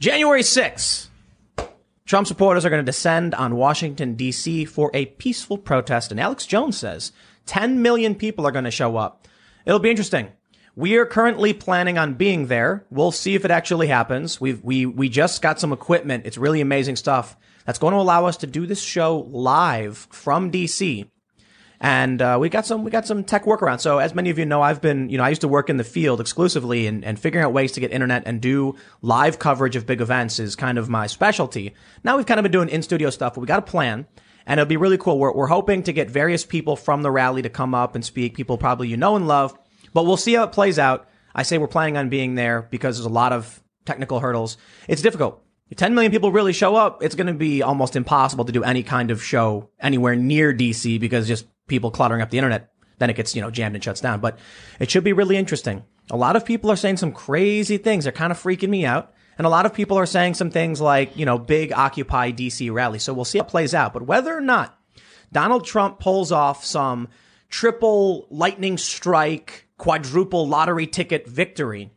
January 6th, Trump supporters are going to descend on Washington, D.C. for a peaceful protest. And Alex Jones says 10 million people are going to show up. It'll be interesting. We are currently planning on being there. We'll see if it actually happens. We've, we, we just got some equipment. It's really amazing stuff that's going to allow us to do this show live from DC. And uh, we got some we got some tech workarounds. So as many of you know, I've been you know I used to work in the field exclusively and, and figuring out ways to get internet and do live coverage of big events is kind of my specialty. Now we've kind of been doing in studio stuff, but we got a plan. And it'll be really cool. We're, we're hoping to get various people from the rally to come up and speak, people probably you know and love, but we'll see how it plays out. I say we're planning on being there because there's a lot of technical hurdles. It's difficult. If 10 million people really show up, it's going to be almost impossible to do any kind of show anywhere near DC because just people cluttering up the internet. Then it gets, you know, jammed and shuts down. But it should be really interesting. A lot of people are saying some crazy things. They're kind of freaking me out. And a lot of people are saying some things like, you know, big Occupy DC rally. So we'll see how it plays out. But whether or not Donald Trump pulls off some triple lightning strike, quadruple lottery ticket victory,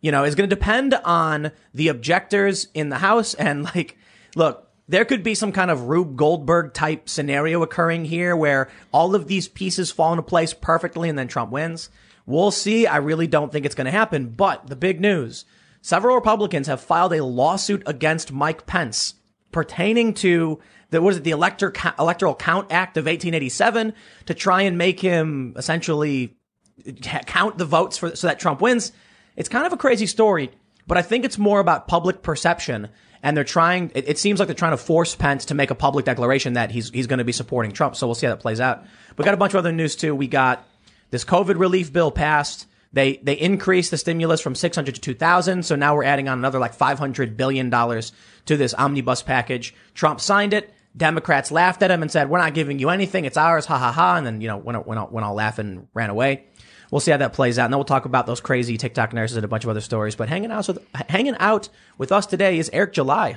you know, is going to depend on the objectors in the House. And like, look, there could be some kind of Rube Goldberg type scenario occurring here where all of these pieces fall into place perfectly and then Trump wins. We'll see. I really don't think it's going to happen. But the big news, several Republicans have filed a lawsuit against Mike Pence pertaining to the, what is it, the Elector, Electoral Count Act of 1887 to try and make him essentially count the votes for, so that Trump wins. It's kind of a crazy story, but I think it's more about public perception. And they're trying, it, it seems like they're trying to force Pence to make a public declaration that he's, he's going to be supporting Trump. So we'll see how that plays out. We got a bunch of other news too. We got this COVID relief bill passed. They, they increased the stimulus from 600 to 2000. So now we're adding on another like 500 billion dollars to this omnibus package. Trump signed it. Democrats laughed at him and said, we're not giving you anything. It's ours. Ha ha ha. And then, you know, went, went, went all laughing and ran away we'll see how that plays out. And then we'll talk about those crazy TikTok nurses and a bunch of other stories. But hanging out with hanging out with us today is Eric July.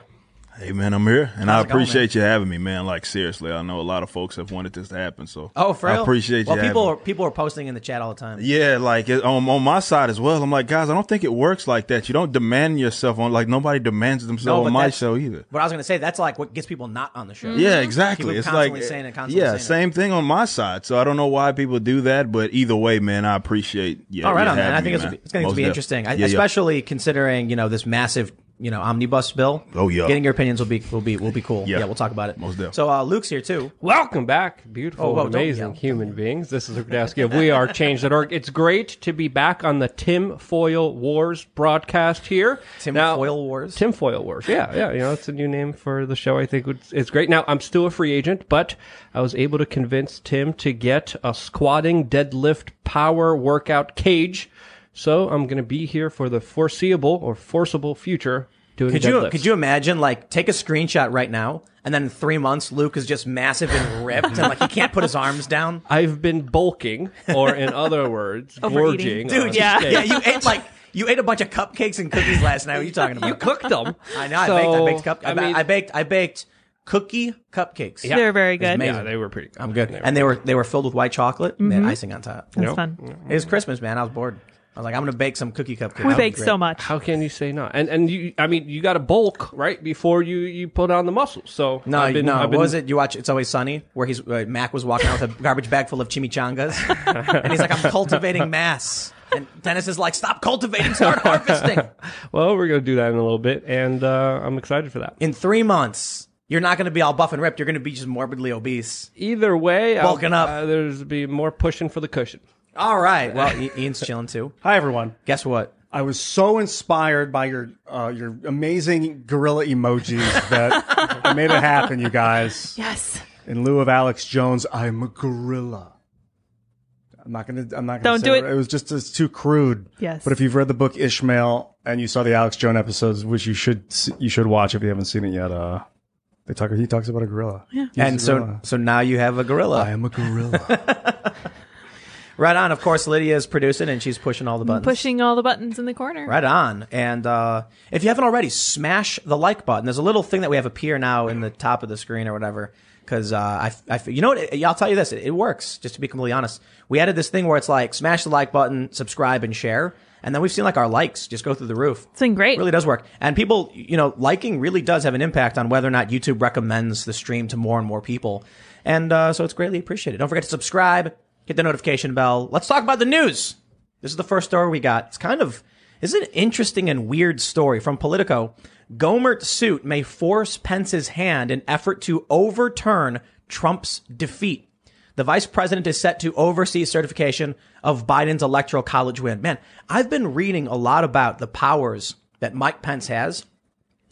Hey man, I'm here, and How's I appreciate going, you having me, man. Like seriously, I know a lot of folks have wanted this to happen, so oh, for real? I appreciate well, you. Well, people are people are posting in the chat all the time. Yeah, like it, on on my side as well. I'm like, guys, I don't think it works like that. You don't demand yourself on like nobody demands themselves no, on my show either. But I was gonna say that's like what gets people not on the show. Mm-hmm. Yeah, exactly. People it's like saying it, yeah, same it. thing on my side. So I don't know why people do that, but either way, man, I appreciate. Yeah, all right, on man. I think me, it's, it's going to be interesting, yeah, especially yeah. considering you know this massive you know omnibus bill. Oh yeah, getting your opinions will be will be will be cool. Yeah, yeah we'll talk about it. Most definitely. So uh, Luke's here too. Welcome back, beautiful, oh, whoa, amazing human beings. This is Luke Dowski of We Are Change.org. It's great to be back on the Tim Foil Wars broadcast here. Tim now, Foil Wars. Tim Foil Wars. Yeah, yeah. You know, it's a new name for the show. I think it's great. Now I'm still a free agent, but I was able to convince Tim to get a squatting deadlift power workout cage. So I'm going to be here for the foreseeable or forcible future doing could deadlifts. you could you imagine like take a screenshot right now and then in three months Luke is just massive and ripped and like he can't put his arms down. I've been bulking, or in other words, gorging. Dude, yeah, yeah, you ate like. You ate a bunch of cupcakes and cookies last night. What are you talking about? you cooked them. I know. So, I baked. I baked cup. I, I, mean, I baked. I baked cookie cupcakes. Yeah. They're very good. Yeah, they were pretty. Good. I'm good. They and they were they were filled with white chocolate. Mm-hmm. They had icing on top. That's fun. It was Christmas, man. I was bored. I was like, I'm gonna bake some cookie cupcakes. We bake so much. How can you say not? And and you, I mean, you got to bulk right before you you put on the muscles. So no, I've been, no. I've been, what was it? You watch It's Always Sunny, where he's uh, Mac was walking out with a garbage bag full of chimichangas, and he's like, I'm cultivating mass. And Dennis is like, stop cultivating, start harvesting. well, we're gonna do that in a little bit, and uh, I'm excited for that. In three months, you're not going to be all buff and ripped. You're going to be just morbidly obese. Either way, bulking I'll, up. Uh, there's be more pushing for the cushion. All right. Well, Ian's chilling too. Hi, everyone. Guess what? I was so inspired by your uh, your amazing gorilla emojis that I made it happen, you guys. Yes. In lieu of Alex Jones, I'm a gorilla. I'm not gonna. I'm not gonna. Don't do it. It was just it's too crude. Yes. But if you've read the book Ishmael and you saw the Alex Jones episodes, which you should you should watch if you haven't seen it yet, uh, they talk. He talks about a gorilla. Yeah. He's and so gorilla. so now you have a gorilla. I am a gorilla. Right on. Of course, Lydia is producing and she's pushing all the buttons. Pushing all the buttons in the corner. Right on. And uh, if you haven't already, smash the like button. There's a little thing that we have appear now in the top of the screen or whatever. Because uh, I, I, you know what? I'll tell you this. It, it works. Just to be completely honest, we added this thing where it's like smash the like button, subscribe, and share. And then we've seen like our likes just go through the roof. It's been great. It really does work. And people, you know, liking really does have an impact on whether or not YouTube recommends the stream to more and more people. And uh, so it's greatly appreciated. Don't forget to subscribe, hit the notification bell. Let's talk about the news. This is the first story we got. It's kind of, this is an interesting and weird story from Politico. Gohmert suit may force Pence's hand in effort to overturn Trump's defeat. The vice president is set to oversee certification of Biden's electoral college win. Man, I've been reading a lot about the powers that Mike Pence has.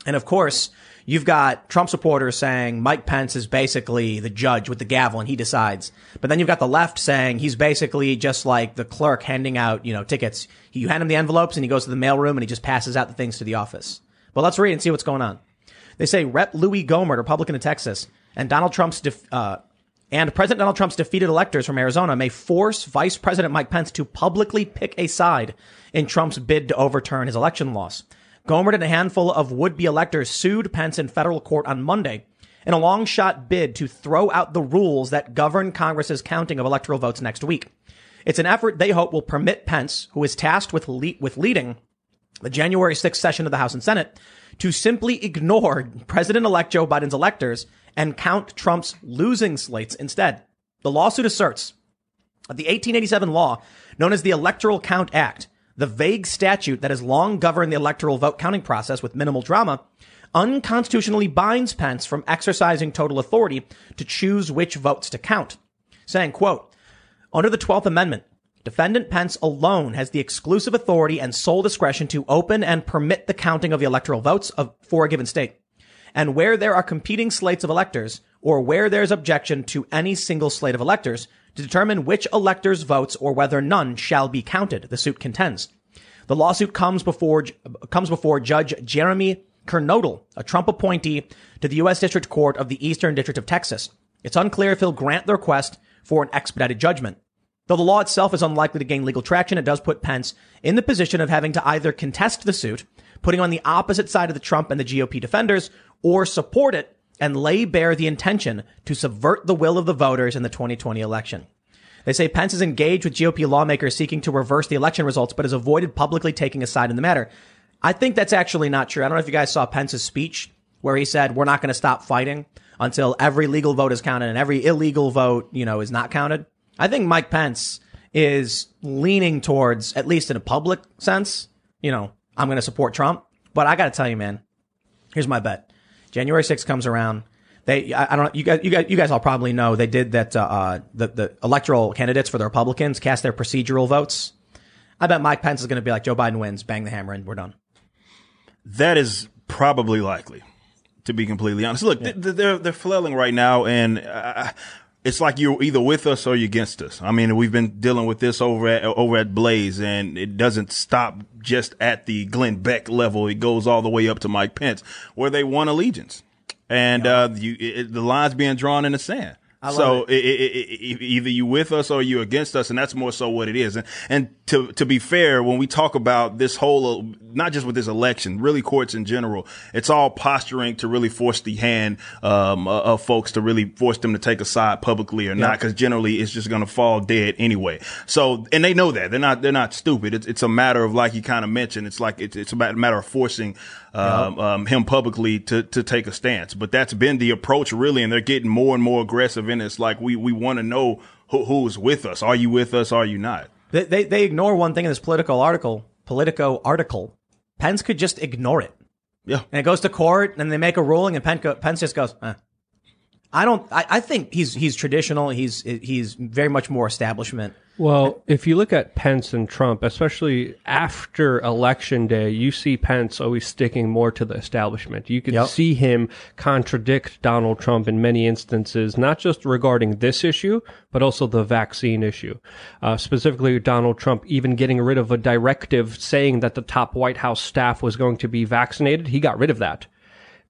And of course, you've got Trump supporters saying Mike Pence is basically the judge with the gavel and he decides. But then you've got the left saying he's basically just like the clerk handing out, you know, tickets. You hand him the envelopes and he goes to the mailroom and he just passes out the things to the office. But let's read and see what's going on. They say Rep. Louis Gohmert, Republican of Texas, and Donald Trump's def- uh, and President Donald Trump's defeated electors from Arizona may force Vice President Mike Pence to publicly pick a side in Trump's bid to overturn his election loss. Gohmert and a handful of would-be electors sued Pence in federal court on Monday in a long shot bid to throw out the rules that govern Congress's counting of electoral votes next week. It's an effort they hope will permit Pence, who is tasked with le- with leading the January 6th session of the House and Senate, to simply ignore President-elect Joe Biden's electors and count Trump's losing slates instead. The lawsuit asserts that the 1887 law, known as the Electoral Count Act, the vague statute that has long governed the electoral vote counting process with minimal drama, unconstitutionally binds Pence from exercising total authority to choose which votes to count, saying, quote, under the 12th Amendment, defendant Pence alone has the exclusive authority and sole discretion to open and permit the counting of the electoral votes of, for a given state. And where there are competing slates of electors, or where there's objection to any single slate of electors, to determine which electors' votes or whether none shall be counted, the suit contends. The lawsuit comes before comes before Judge Jeremy Kernodle, a Trump appointee to the U.S. District Court of the Eastern District of Texas. It's unclear if he'll grant the request for an expedited judgment. Though the law itself is unlikely to gain legal traction, it does put Pence in the position of having to either contest the suit, putting on the opposite side of the Trump and the GOP defenders, or support it and lay bare the intention to subvert the will of the voters in the 2020 election. They say Pence is engaged with GOP lawmakers seeking to reverse the election results, but has avoided publicly taking a side in the matter. I think that's actually not true. I don't know if you guys saw Pence's speech where he said, we're not going to stop fighting until every legal vote is counted and every illegal vote, you know, is not counted. I think Mike Pence is leaning towards, at least in a public sense, you know, I'm going to support Trump. But I got to tell you, man, here's my bet. January 6th comes around. They, I, I don't know, you guys, you guys, you guys all probably know they did that, uh, uh, the, the electoral candidates for the Republicans cast their procedural votes. I bet Mike Pence is going to be like, Joe Biden wins, bang the hammer, and we're done. That is probably likely, to be completely honest. Look, th- they're they're flailing right now, and uh, it's like you're either with us or you're against us. I mean, we've been dealing with this over at over at Blaze, and it doesn't stop just at the Glenn Beck level. It goes all the way up to Mike Pence, where they won allegiance, and uh, you, it, the lines being drawn in the sand. So it. It, either you with us or you against us, and that's more so what it is. And, and to to be fair, when we talk about this whole, not just with this election, really courts in general, it's all posturing to really force the hand um, of folks to really force them to take a side publicly or not, because generally it's just going to fall dead anyway. So, and they know that they're not they're not stupid. It's it's a matter of like you kind of mentioned, it's like it's it's a matter of forcing um, um, him publicly to to take a stance. But that's been the approach really, and they're getting more and more aggressive. And it's like we we want to know who, who's with us. Are you with us? Are you not? They, they, they ignore one thing in this political article, Politico article. Pence could just ignore it. Yeah. And it goes to court and they make a ruling and Pence, Pence just goes, eh. I don't, I, I think he's, he's traditional. He's, he's very much more establishment. Well, if you look at Pence and Trump, especially after election day, you see Pence always sticking more to the establishment. You can Yep. see him contradict Donald Trump in many instances, not just regarding this issue, but also the vaccine issue. Uh, specifically, Donald Trump even getting rid of a directive saying that the top White House staff was going to be vaccinated. He got rid of that.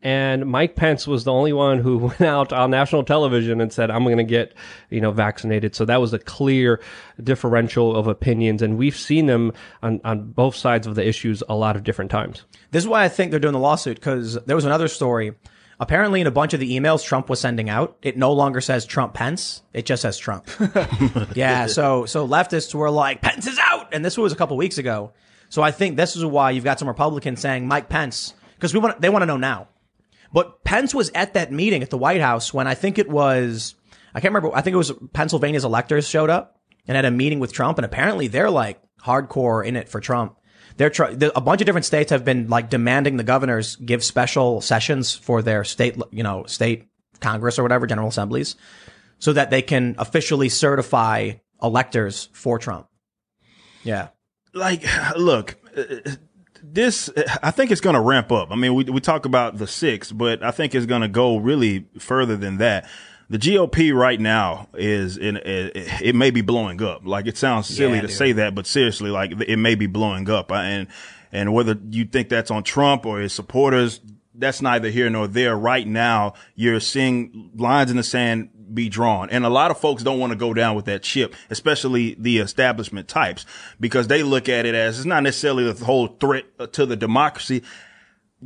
And Mike Pence was the only one who went out on national television and said, I'm going to get, you know, vaccinated. So that was a clear differential of opinions. And we've seen them on, on both sides of the issues a lot of different times. This is why I think they're doing the lawsuit because there was another story. Apparently, in a bunch of the emails Trump was sending out, it no longer says Trump Pence. It just says Trump. yeah. So, so leftists were like, Pence is out. And this was a couple weeks ago. So I think this is why you've got some Republicans saying Mike Pence, because we want, they want to know now. But Pence was at that meeting at the White House when I think it was, I can't remember, I think it was Pennsylvania's electors showed up and had a meeting with Trump. And apparently they're like hardcore in it for Trump. They're the- a bunch of different states have been like demanding the governors give special sessions for their state, you know, state Congress or whatever, General Assemblies, so that they can officially certify electors for Trump. Yeah. like look uh, this i think it's going to ramp up i mean we, we talk about the six but i think it's going to go really further than that the GOP right now is in it, it may be blowing up. Like it sounds silly Yeah, to dude. say that, but seriously, like it may be blowing up. And and whether you think that's on Trump or his supporters, that's neither here nor there. Right now, you're seeing lines in the sand be drawn. And a lot of folks don't want to go down with that ship, especially the establishment types, because they look at it as it's not necessarily the whole threat to the democracy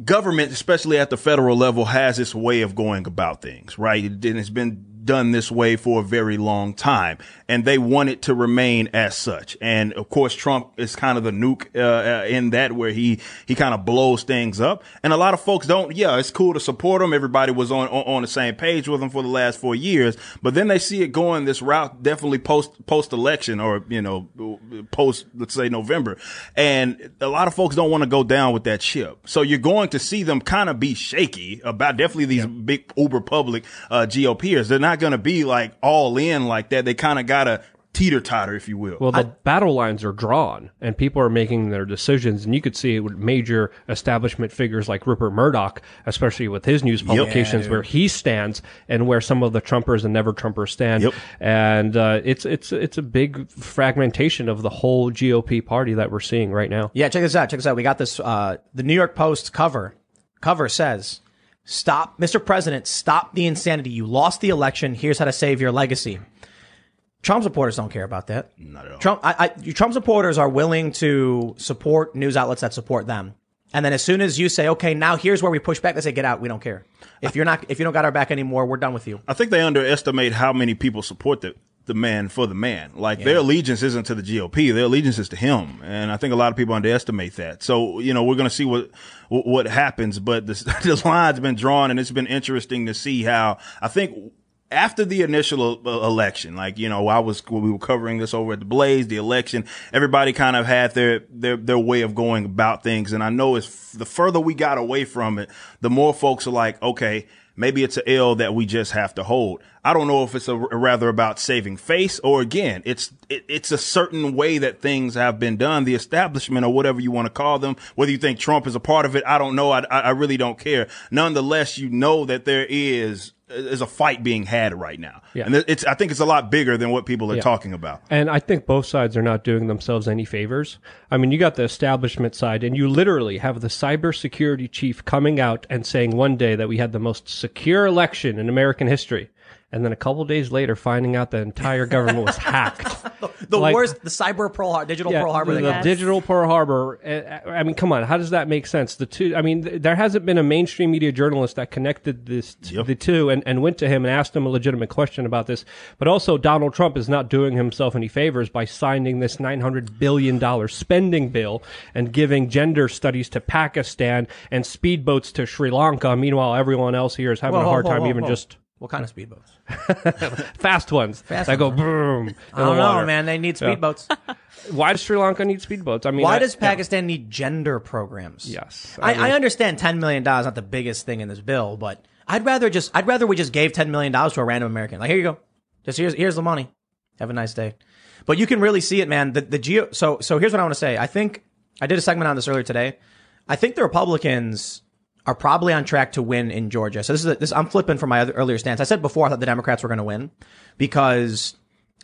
government, especially at the federal level, has its way of going about things, right? And it's been done this way for a very long time, and they want it to remain as such. And of course, Trump is kind of the nuke uh, uh, in that, where he he kind of blows things up. And a lot of folks don't. Yeah, it's cool to support him. Everybody was on on, on the same page with him for the last four years, but then they see it going this route, definitely post post election or you know post let's say November, and a lot of folks don't want to go down with that ship. So you're going to see them kind of be shaky about definitely these big uber public uh, GOPers. They're not going to be like all in like that. They kind of got to teeter totter, if you will. Well, the battle lines are drawn, and people are making their decisions, and you could see it with major establishment figures like Rupert Murdoch, especially with his news publications, where he stands and where some of the Trumpers and never Trumpers stand. Yep. And uh, it's it's it's a big fragmentation of the whole GOP party that we're seeing right now. Yeah, check this out. Check this out. We got this. Uh, the New York Post cover cover says, "Stop, Mr. President. Stop the insanity. You lost the election. Here's how to save your legacy." Trump supporters don't care about that. Not at all. Trump, I, I, Trump supporters are willing to support news outlets that support them. And then as soon as you say, okay, now here's where we push back, they say, get out. We don't care. If you're not, if you don't got our back anymore, we're done with you. I think they underestimate how many people support the the man for the man. Like their allegiance isn't to the GOP, their allegiance is to him, and I think a lot of people underestimate that. So you know we're going to see what what happens, but the, the line's been drawn, and it's been interesting to see how I think. After the initial uh, election, like you know, I was we were covering this over at the Blaze. The election, everybody kind of had their their their way of going about things, and I know it's the further we got away from it, the more folks are like, okay, Maybe it's an L that we just have to hold. I don't know if it's a, rather about saving face or again, it's it, it's a certain way that things have been done. The establishment or whatever you want to call them, whether you think Trump is a part of it, I don't know. I, I I really don't care. Nonetheless, you know that there is is a fight being had right now, Yeah. and it's I think it's a lot bigger than what people are Yeah. talking about. And I think both sides are not doing themselves any favors. I mean, you got the establishment side, and you literally have the cybersecurity chief coming out and saying one day that we had the most secure election in American history. And then a couple days later, finding out the entire government was hacked. The Like- worst, the cyber Pearl Harbor, digital Pearl Harbor. the, the digital Pearl Harbor. uh, I mean, come on, how does that make sense? The two. I mean, th- there hasn't been a mainstream media journalist that connected this t- Yep. the two and, and went to him and asked him a legitimate question about this. But also, Donald Trump is not doing himself any favors by signing this nine hundred billion dollar spending bill and giving gender studies to Pakistan and speedboats to Sri Lanka. Meanwhile, everyone else here is having Whoa, a hard whoa, time whoa, even whoa. just What kind of speedboats? fast ones fast that go boom. I don't know, water. man. They need speedboats. Why does Sri Lanka need speedboats? I mean, Why I- does yeah. Pakistan need gender programs? Yes. I, mean- I understand ten million dollars is not the biggest thing in this bill, but I'd rather just I'd rather we just gave ten million dollars to a random American. Like here you go, just here's here's the money. Have a nice day. But you can really see it, man. The the geo. So so here's what I want to say. I think I did a segment on this earlier today. I think the Republicans are probably on track to win in Georgia. So this is a, this. I'm flipping from my other, earlier stance. I said before I thought the Democrats were going to win because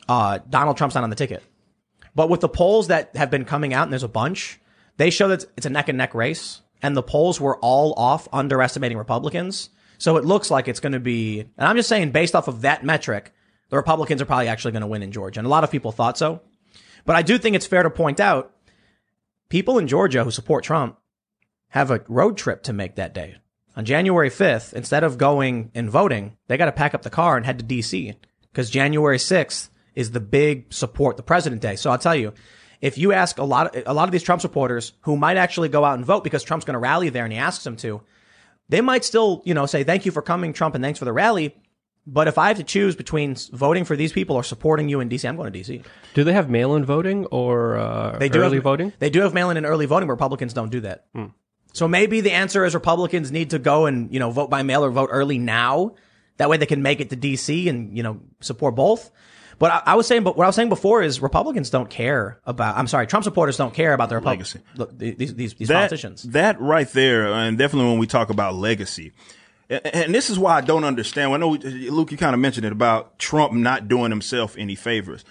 uh, Donald Trump's not on the ticket. But with the polls that have been coming out, and there's a bunch, they show that it's a neck and neck race, and the polls were all off, underestimating Republicans. So it looks like it's going to be, and I'm just saying, based off of that metric, the Republicans are probably actually going to win in Georgia, and a lot of people thought so. But I do think it's fair to point out, people in Georgia who support Trump have a road trip to make that day. On January 5th, instead of going and voting, they got to pack up the car and head to DC because January 6th is the big support the president day. So I'll tell you, If you ask a lot, of, a lot of these Trump supporters who might actually go out and vote because Trump's going to rally there and he asks them to, they might still, you know, say thank you for coming, Trump, and thanks for the rally. But if I have to choose between voting for these people or supporting you in DC, I'm going to DC. Do they have mail-in voting or uh, They do early have, voting? They do have mail-in and early voting. Republicans don't do that. So maybe the answer is Republicans need to go and you know vote by mail or vote early now. That way they can make it to DC and you know support both. But I, I was saying, but what I was saying before is Republicans don't care about. I'm sorry, Trump supporters don't care about their Legacy. Look, these these, these that, politicians. That right there, and definitely when we talk about legacy, and, and this is why I don't understand. I know Luke, you kind of mentioned it about Trump not doing himself any favors,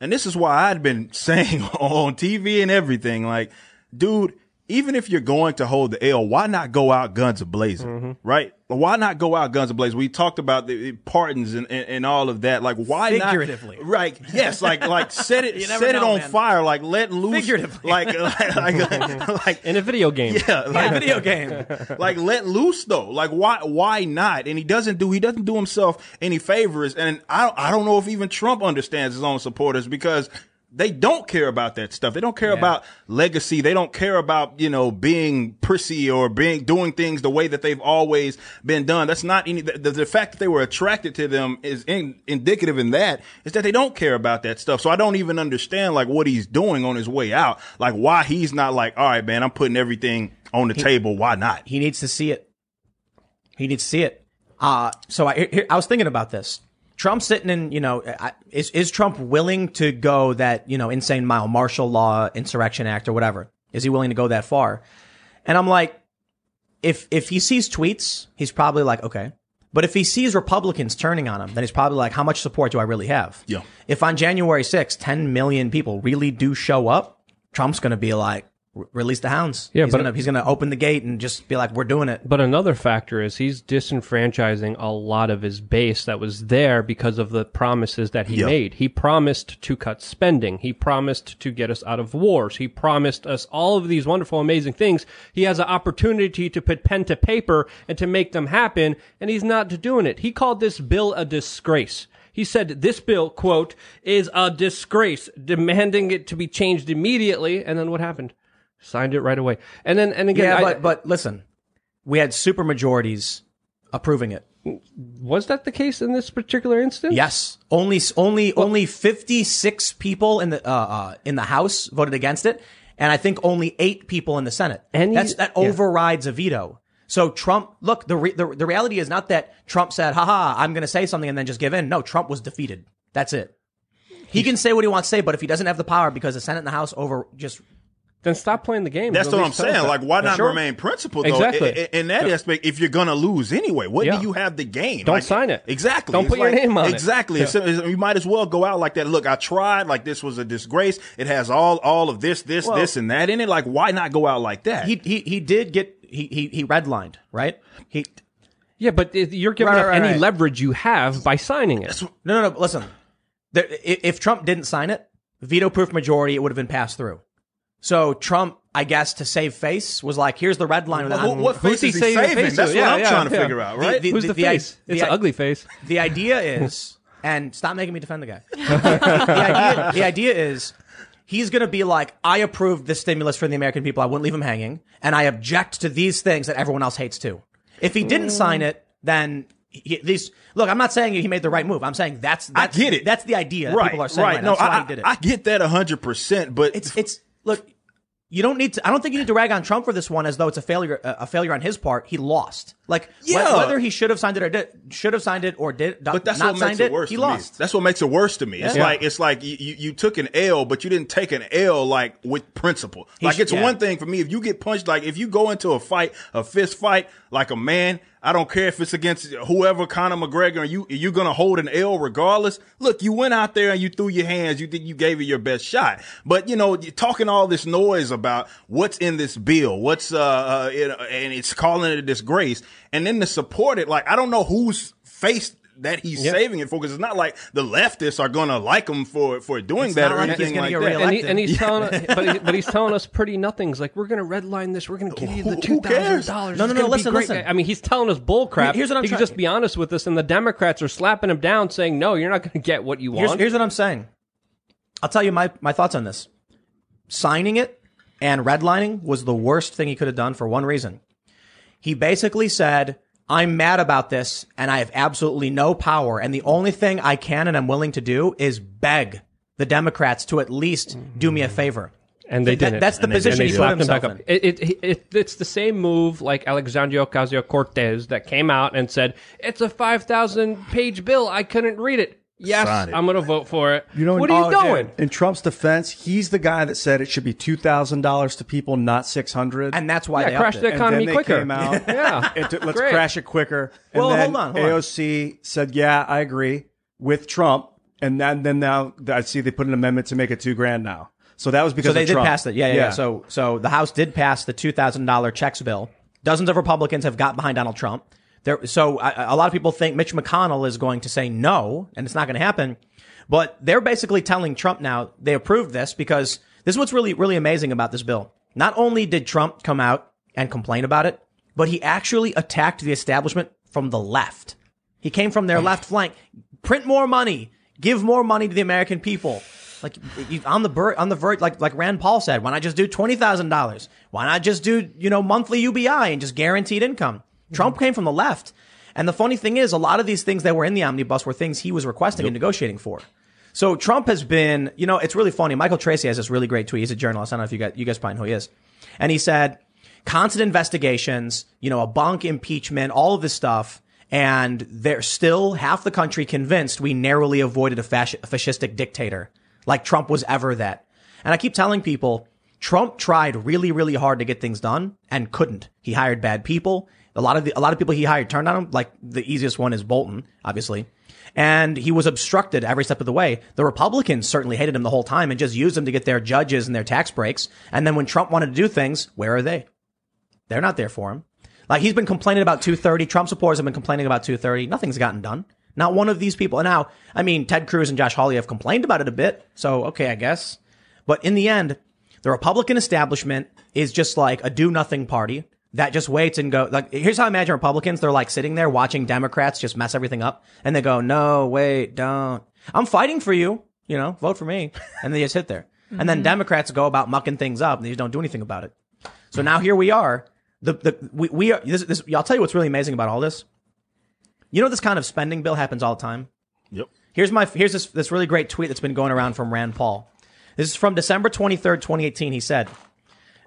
and this is why I'd been saying on TV and everything, like, dude. Even if you're going to hold the L, why not go out guns ablazing, mm-hmm. right? Why not go out guns ablazing? We talked about the pardons and, and, and all of that. Like, why Figuratively. not? Right? Yes. Like, like set it, set it on man. fire. Like, let loose. Figuratively. Like, like, like, mm-hmm. like In a video game. yeah, like, video game. like let loose though. Like why why not? And he doesn't do he doesn't do himself any favors. And I I don't know if even Trump understands his own supporters because they don't care about that stuff. They don't care about legacy. They don't care about, you know, being prissy or being doing things the way that they've always been done. That's not any the, the, fact that they were attracted to them is in, indicative in that is that they don't care about that stuff. So I don't even understand like what he's doing on his way out. Like why he's not like, all right, man, I'm putting everything on the table. Why not? He needs to see it. He needs to see it. Uh, so I, I was thinking about this. Trump sitting in, you know, is, is Trump willing to go that, you know, insane mile, martial law, insurrection act or whatever? Is he willing to go that far? And I'm like, if, if he sees tweets, he's probably like, okay. But if he sees Republicans turning on him, then he's probably like, how much support do I really have? Yeah. If on January 6th, 10 million people really do show up, Trump's going to be like, "R- release the hounds. Yeah, he's but- gonna, he's going to open the gate and just be like, we're doing it. But another factor is he's disenfranchising a lot of his base that was there because of the promises that he Yeah. made. He promised to cut spending. He promised to get us out of wars. He promised us all of these wonderful, amazing things. He has an opportunity to put pen to paper and to make them happen, and he's not doing it. He called this bill a disgrace. He said this bill, quote, is a disgrace, demanding it to be changed immediately. And then what happened? Signed it right away. And then, and again, Yeah, I- but but listen, we had super majorities approving it. Was that the case in this particular instance? Yes, only only only fifty six people in the uh, uh, in the House voted against it, and I think only eight people in the Senate. Any- That's that yeah. overrides a veto. So Trump, look, the, re- the the reality is not that Trump said, "Haha, I'm going to say something and then just give in." No, Trump was defeated. That's it. He can say what he wants to say, but if he doesn't have the power because the Senate and the House over just Then stop playing the game. That's what I'm saying. Like, why not Sure. remain principled though? Exactly. In, in that aspect, if you're gonna lose anyway, what Yeah. do you have to gain? Don't Like, sign it. Exactly. Don't It's put your like- name on it. Exactly. So it's- you might as well go out like that. Look, I tried. Like this was a disgrace. It has all all of this, this, Well- this, and that in it. Like, why not go out like that? he he he did get he he he redlined right. He Yeah, but you're giving Right, up right, any right. leverage you have by signing it. No, no, no. Listen, there, if Trump didn't sign it, veto-proof majority, it would have been passed through. So Trump, I guess, to save face, was like, "Here's the red line." Well, I'm- what face is he saving saving? face That's to? what Yeah, I'm yeah, trying to yeah. figure out, right? The- Who's the, the- face? the- it's an ugly face. The idea is, and stop making me defend the guy. the, idea, the idea is, he's going to be like, "I approved this stimulus for the American people. I wouldn't leave him hanging, and I object to these things that everyone else hates too." If he didn't sign it, then. He, these look. I'm not saying he made the right move. I'm saying that's, I get it. That's the idea that right, people are saying. right. Right. No, That's why I, he did it. I get that hundred percent, but it's it's look you don't need to i don't think you need to rag on trump for this one as though it's a failure a failure on his part. He lost like wh- whether he should have signed it or did should have signed it or did But that's not what signed makes it, it worse. he lost Me. That's what makes it worse to me. It's Yeah. like it's like you, you took an L, but you didn't take an L like with principle. Like sh- it's yeah. one thing for me if you get punched. Like if you go into a fight, a fist fight, like a man. I don't care if it's against whoever, Conor McGregor, and you you're gonna hold an L regardless. Look, you went out there and you threw your hands. You think you gave it your best shot, but you know you're talking all this noise about what's in this bill, what's uh, uh it, and it's calling it a disgrace, and then to support it. Like I don't know whose face that he's saving it for because it's not like the leftists are gonna like him for for doing It's that not or like he's anything like get that. And, he, and he's telling, but, he, but he's telling us pretty nothings. Like we're going to redline this. We're going to give you the Who- two who cares? thousand dollars. No, no, no, listen, listen. I mean, he's telling us bull crap. Here's what I'm he trying- can just be honest with us, and the Democrats are slapping him down, saying, "No, you're not going to get what you here's, want." here's what i'm saying i'll tell you my, my thoughts on this signing it and redlining was the worst thing he could have done for one reason. He basically said, I'm mad about this and I have absolutely no power. And the only thing I can and I'm willing to do is beg the Democrats to at least do me a favor. And they That- didn't. that's the And position they he put slapped him himself back up. in. It, it, it, it's the same move like Alexandria Ocasio Cortez that came out and said, It's a 5,000 page bill. I couldn't read it. Yes, Sign. I'm going to vote for it. You know, what are you oh, doing? In Trump's defense, he's the guy that said it should be two thousand dollars to people, not six hundred. And that's why Yeah, they crash upped the economy and then quicker. Came out, Yeah. and to- let's Great. crash it quicker. And Well, then hold on, hold on. AOC said, "Yeah, I agree with Trump." And then, then now I see they put an amendment to make it two grand now. So that was because So they of did Trump. pass it. Yeah, yeah, yeah. So so the House did pass the two thousand dollar checks bill. Dozens of Republicans have got behind Donald Trump. There, so a, lot of people think Mitch McConnell is going to say no, and it's not going to happen. But they're basically telling Trump now they approved this because this is what's really really amazing about this bill. Not only did Trump come out and complain about it, but he actually attacked the establishment from the left. He came from their left flank. Print more money. Give more money to the American people. Like you- on the ver- on the verge, like like Rand Paul said, why not just do twenty thousand dollars? Why not just do you know monthly UBI and just guaranteed income? Trump mm-hmm. came from the left, and the funny thing is, a lot of these things that were in the omnibus were things he was requesting and negotiating for. So Trump has been, you know, it's really funny. Michael Tracey has this really great tweet. He's a journalist. I don't know if you guys, you guys probably know who he is. And he said, constant investigations, you know, a bunk impeachment, all of this stuff. And they're still half the country convinced we narrowly avoided a, fasc- a fascistic dictator like Trump was ever that. And I keep telling people, Trump tried really, really hard to get things done and couldn't. He hired bad people. A lot of the, a lot of people he hired turned on him. Like the easiest one is Bolton, obviously. And he was obstructed every step of the way. The Republicans certainly hated him the whole time and just used him to get their judges and their tax breaks. And then when Trump wanted to do things, where are they? They're not there for him. Like he's been complaining about 230. Trump supporters have been complaining about 230. Nothing's gotten done. Not one of these people. And now, I mean, Ted Cruz and Josh Hawley have complained about it a bit. So, okay, I guess. But in the end, the Republican establishment is just like a do nothing party that just waits and go like here's how I imagine Republicans they're like sitting there watching Democrats just mess everything up and they go no wait don't. I'm fighting for you you know vote for me. And they just sit there. And then Democrats go about mucking things up and they just don't do anything about it. So now here we are. The the we, we are this, this I'll tell you what's really amazing about all this. You know this kind of spending bill happens all the time? Yep. Here's my here's this this really great tweet that's been going around from Rand Paul. This is from December 23rd, 2018. He said,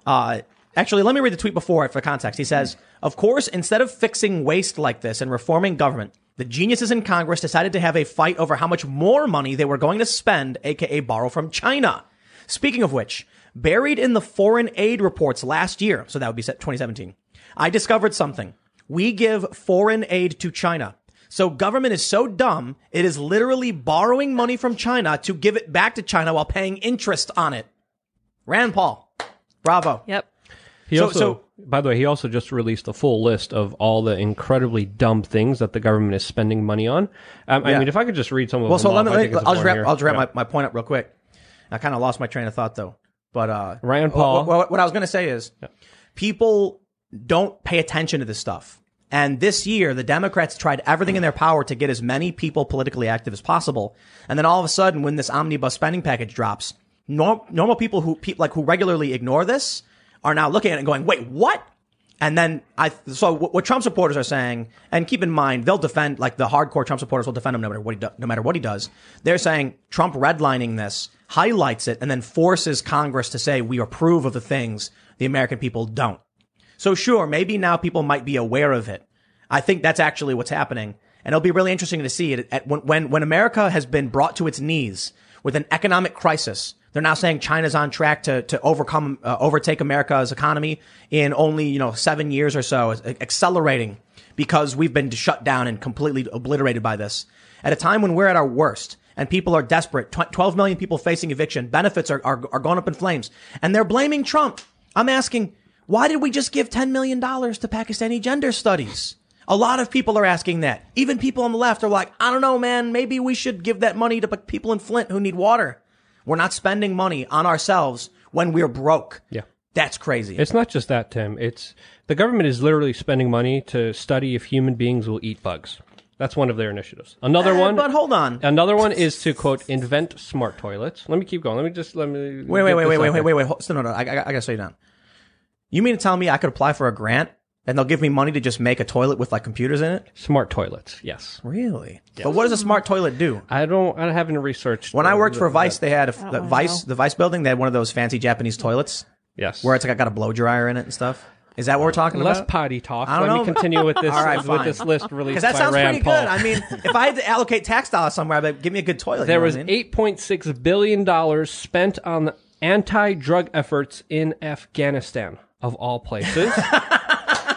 uh, actually, let me read the tweet before it for context. He says, of course, instead of fixing waste like this and reforming government, the geniuses in Congress decided to have a fight over how much more money they were going to spend, aka borrow from China. Speaking of which, buried in the foreign aid reports last year, so that would be 2017, I discovered something. We give foreign aid to China. So government is so dumb, it is literally borrowing money from China to give it back to China while paying interest on it. Rand Paul. Bravo. Yep. He So- also, so- by the way, he also just released a full list of all the incredibly dumb things that the government is spending money on. Um, I mean, if I could just read some of Well, them so let me, off, let me, I'll, just wrap, I'll just wrap here. my, my point up real quick. I kind of lost my train of thought though. But, uh, Rand Paul. wh- What, what I was going to say is people don't pay attention to this stuff. And this year, the Democrats tried everything in their power to get as many people politically active as possible. And then all of a sudden, when this omnibus spending package drops, norm, normal people who, like, who regularly ignore this are now looking at it and going, wait, what? And then I, so what, Trump supporters are saying, and keep in mind, they'll defend, like the hardcore Trump supporters will defend him no matter what he, do, no matter what he does. They're saying Trump redlining this highlights it and then forces Congress to say, we approve of the things the American people don't. So sure, maybe now people might be aware of it. I think that's actually what's happening. And it'll be really interesting to see it when, when, when America has been brought to its knees with an economic crisis. They're now saying China's on track to, to overcome, uh, overtake America's economy in only, you know, seven years or so, accelerating because we've been shut down and completely obliterated by this. At a time when we're at our worst and people are desperate, 12 million people facing eviction, benefits are, are, are going up in flames and they're blaming Trump. I'm asking, why did we just give $10 million to Pakistani gender studies? A lot of people are asking that. Even people on the left are like, I don't know, man, maybe we should give that money to people in Flint who need water. We're not spending money on ourselves when we're broke. Yeah. That's crazy. It's not just that, Tim. It's the government is literally spending money to study if human beings will eat bugs. That's one of their initiatives. Another Eh, one. But hold on. Another one is to quote invent smart toilets. Let me keep going. Let me just let me Wait, wait, get wait, wait, wait, wait, wait, wait. No, no, no. I, I, I gotta slow you down. You mean to tell me I could apply for a grant and they'll give me money to just make a toilet with like computers in it? Smart toilets. Yes. Really? But what does a smart toilet do? I don't. I haven't researched. When I worked for the- Vice, they had a, the wanna Vice, know. the Vice building. They had one of those fancy Japanese toilets Yes. where it's like I got a blow dryer in it and stuff. Is that what we're talking about? Less about? potty talk. I don't Let know. me continue with this. All right, with fine. this list released Because that by sounds Rand pretty Paul. good. I mean, if I had to allocate tax dollars somewhere, I'd be like, give me a good toilet. There you know was what I mean? 8.6 billion dollars spent on anti-drug efforts in Afghanistan, of all places.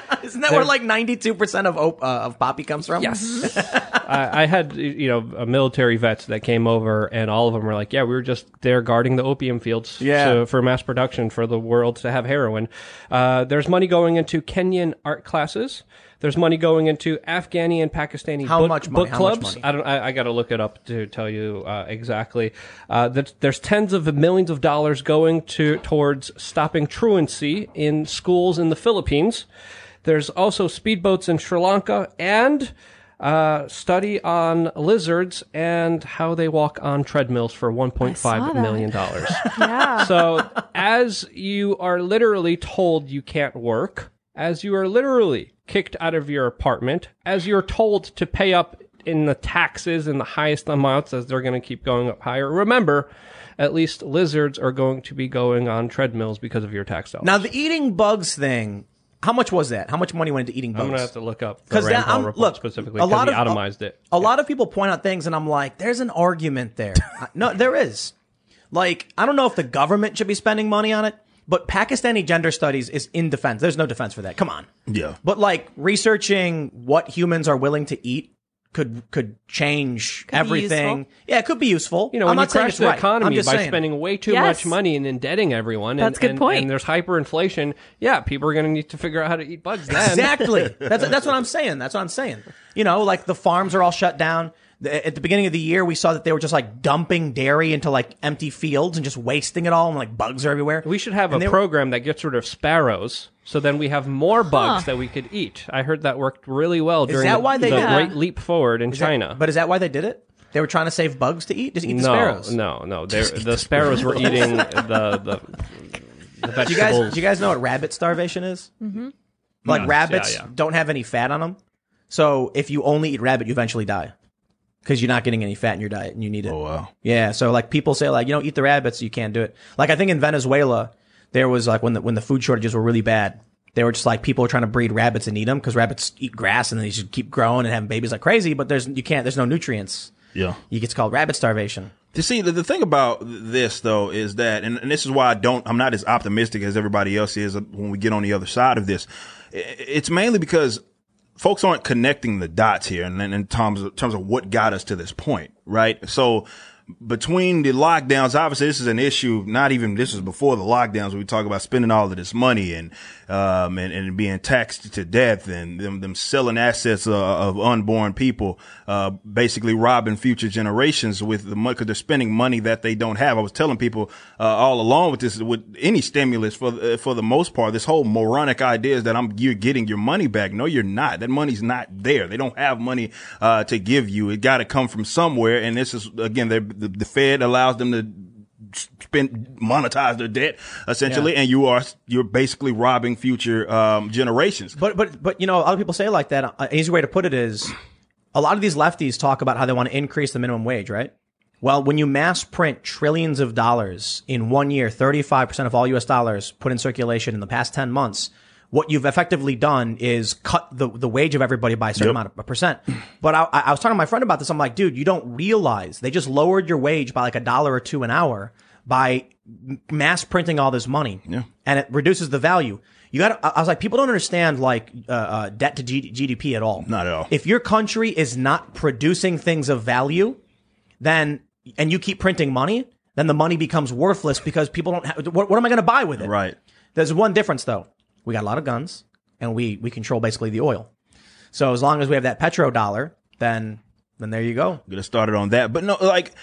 Isn't that where like ninety-two percent of op- uh, of poppy comes from? yes, I, I had you know a military vets that came over, and all of them were like, "Yeah, we were just there guarding the opium fields Yeah. for mass production for the world to have heroin." Uh, there's money going into Kenyan art classes. There's money going into Afghani and Pakistani How book, much money? book How much clubs. money? I don't. I, I got to look it up to tell you uh, exactly. Uh, that there's tens of millions of dollars going to towards stopping truancy in schools in the Philippines. There's also speedboats in Sri Lanka and uh, study on lizards and how they walk on treadmills for saw 1.5 that. million dollars. Yeah. so as you are literally told you can't work, as you are literally kicked out of your apartment, as you're told to pay up in the taxes in the highest amounts as they're going to keep going up higher. Remember, at least lizards are going to be going on treadmills because of your tax dollars. Now the eating bugs thing. How much was that? How much money went into eating bugs? I'm going to have to look up Because that, I'm, look, specifically a because lot he of itemized it. A lot of people point out things, and I'm like, "There's an argument there." I- no, there is. Like, I don't know if the government should be spending money on it, but Pakistani gender studies is in defense. There's no defense for that. Come on. Yeah. But like researching what humans are willing to eat could could change be everything. Yeah, it could be useful. You know, I'm when you crash the right. Economy by saying. spending way too Yes. much money and indebting everyone, and, That's a good and, point. and there's hyperinflation, yeah, people are going to need to figure out how to eat bugs then. Exactly. That's that's what I'm saying. That's what I'm saying. You know, like the farms are all shut down. The- At the beginning of the year, we saw that they were just like dumping dairy into like empty fields and just wasting it all, and like bugs are everywhere. We should have And a they- program that gets rid of sparrows, so then we have more bugs that we could eat. I heard that worked really well during that the, why they the did it? Great Leap Forward in China. But is that why they did it? They were trying to save bugs to eat. Just eat the no, sparrows. no, no. They're- The sparrows were eating the the, the vegetables. Do you guys, do you guys know what rabbit starvation is? Mm-hmm. Like Yes, rabbits yeah, yeah. don't have any fat on them, so if you only eat rabbit, you eventually die because you're not getting any fat in your diet and you need it. Oh wow. Yeah, so like people say like you don't eat the rabbits, you can't do it. Like I think in Venezuela there was like when the when the food shortages were really bad, they were just like people were trying to breed rabbits and eat them because rabbits eat grass and then they just keep growing and having babies like crazy, but there's you can't there's no nutrients. Yeah. You get called rabbit starvation. To see the, the thing about this though is that, and, and this is why I don't, I'm not as optimistic as everybody else is when we get on the other side of this. It's mainly because folks aren't connecting the dots here, and in terms of, terms of what got us to this point, right? So between the lockdowns, obviously this is an issue. Not even this was before the lockdowns. We talk about spending all of this money and um and, and being taxed to death and them them selling assets uh, of unborn people, uh basically robbing future generations with the money because they're spending money that they don't have. I was telling people uh, all along with this with any stimulus for the, for the most part, this whole moronic idea is that I'm you're getting your money back. No, you're not. That money's not there. They don't have money uh to give you. It got to come from somewhere. And this is again, they're- the, the Fed allows them to spend monetize their debt essentially, Yeah. and you are you're basically robbing future um, generations. But but but you know, a lot of people say like that. An easy way to put it is, a lot of these lefties talk about how they want to increase the minimum wage, right? Well, when you mass print trillions of dollars in one year, 35% of all US dollars put in circulation in the past 10 months, what you've effectively done is cut the, the wage of everybody by a certain Yep. amount of a percent. But I, I was talking to my friend about this. I'm like, dude, you don't realize they just lowered your wage by like a dollar or two an hour by mass printing all this money. Yeah. And it reduces the value. You got I was like, people don't understand like, uh, uh, debt to G- GDP at all. Not at all. If your country is not producing things of value, then, and you keep printing money, then the money becomes worthless because people don't have, what, what am I going to buy with it? Right. There's one difference though. We got a lot of guns and we, we control basically the oil. So as long as we have that petrodollar, then, then there you go. Get us started on that. But no, like,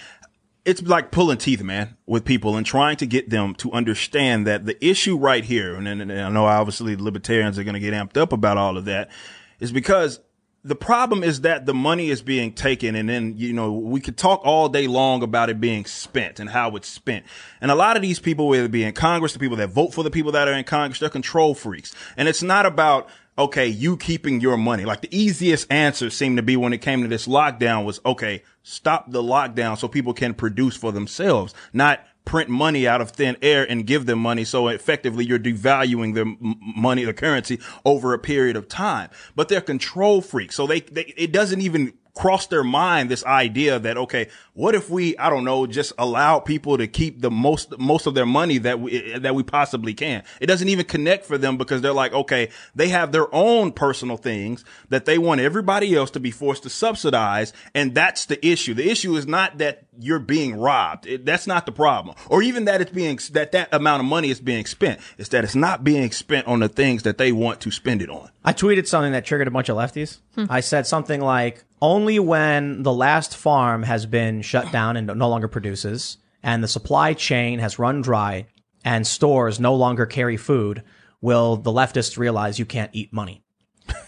it's like pulling teeth, man, with people and trying to get them to understand that the issue right here, and, and, and I know obviously libertarians are going to get amped up about all of that, is because the problem is that the money is being taken and then, you know, we could talk all day long about it being spent and how it's spent. And a lot of these people, whether it be in Congress, the people that vote for the people that are in Congress, they're control freaks. And it's not about, okay, you keeping your money. Like the easiest answer seemed to be when it came to this lockdown was, okay, stop the lockdown so people can produce for themselves, not print money out of thin air and give them money. So effectively you're devaluing their money, the currency over a period of time, but they're control freaks. So they, they, it doesn't even cross their mind this idea that okay what if we i don't know just allow people to keep the most most of their money that we eh, that we possibly can it doesn't even connect for them because they're like okay they have their own personal things that they want everybody else to be forced to subsidize and that's the issue the issue is not that you're being robbed it, that's not the problem or even that it's being that that amount of money is being spent it's that it's not being spent on the things that they want to spend it on I tweeted something that triggered a bunch of lefties. I said something like, only when the last farm has been shut down and no longer produces, and the supply chain has run dry, and stores no longer carry food, will the leftists realize you can't eat money.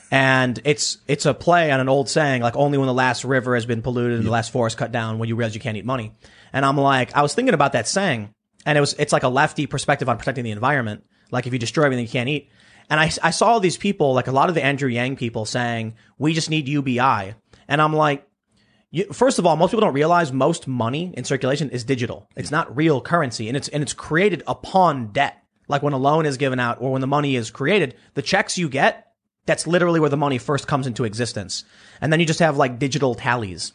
And it's it's a play on an old saying, like only when the last river has been polluted and the last forest cut down, when you realize you can't eat money. And I'm like, I was thinking about that saying, and it was it's like a lefty perspective on protecting the environment. Like if you destroy everything you can't eat. And I, I saw all these people, like a lot of the Andrew Yang people saying, we just need UBI. And I'm like, you, first of all, most people don't realize most money in circulation is digital. It's not real currency and it's, and it's created upon debt. Like when a loan is given out or when the money is created, the checks you get, that's literally where the money first comes into existence. And then you just have like digital tallies.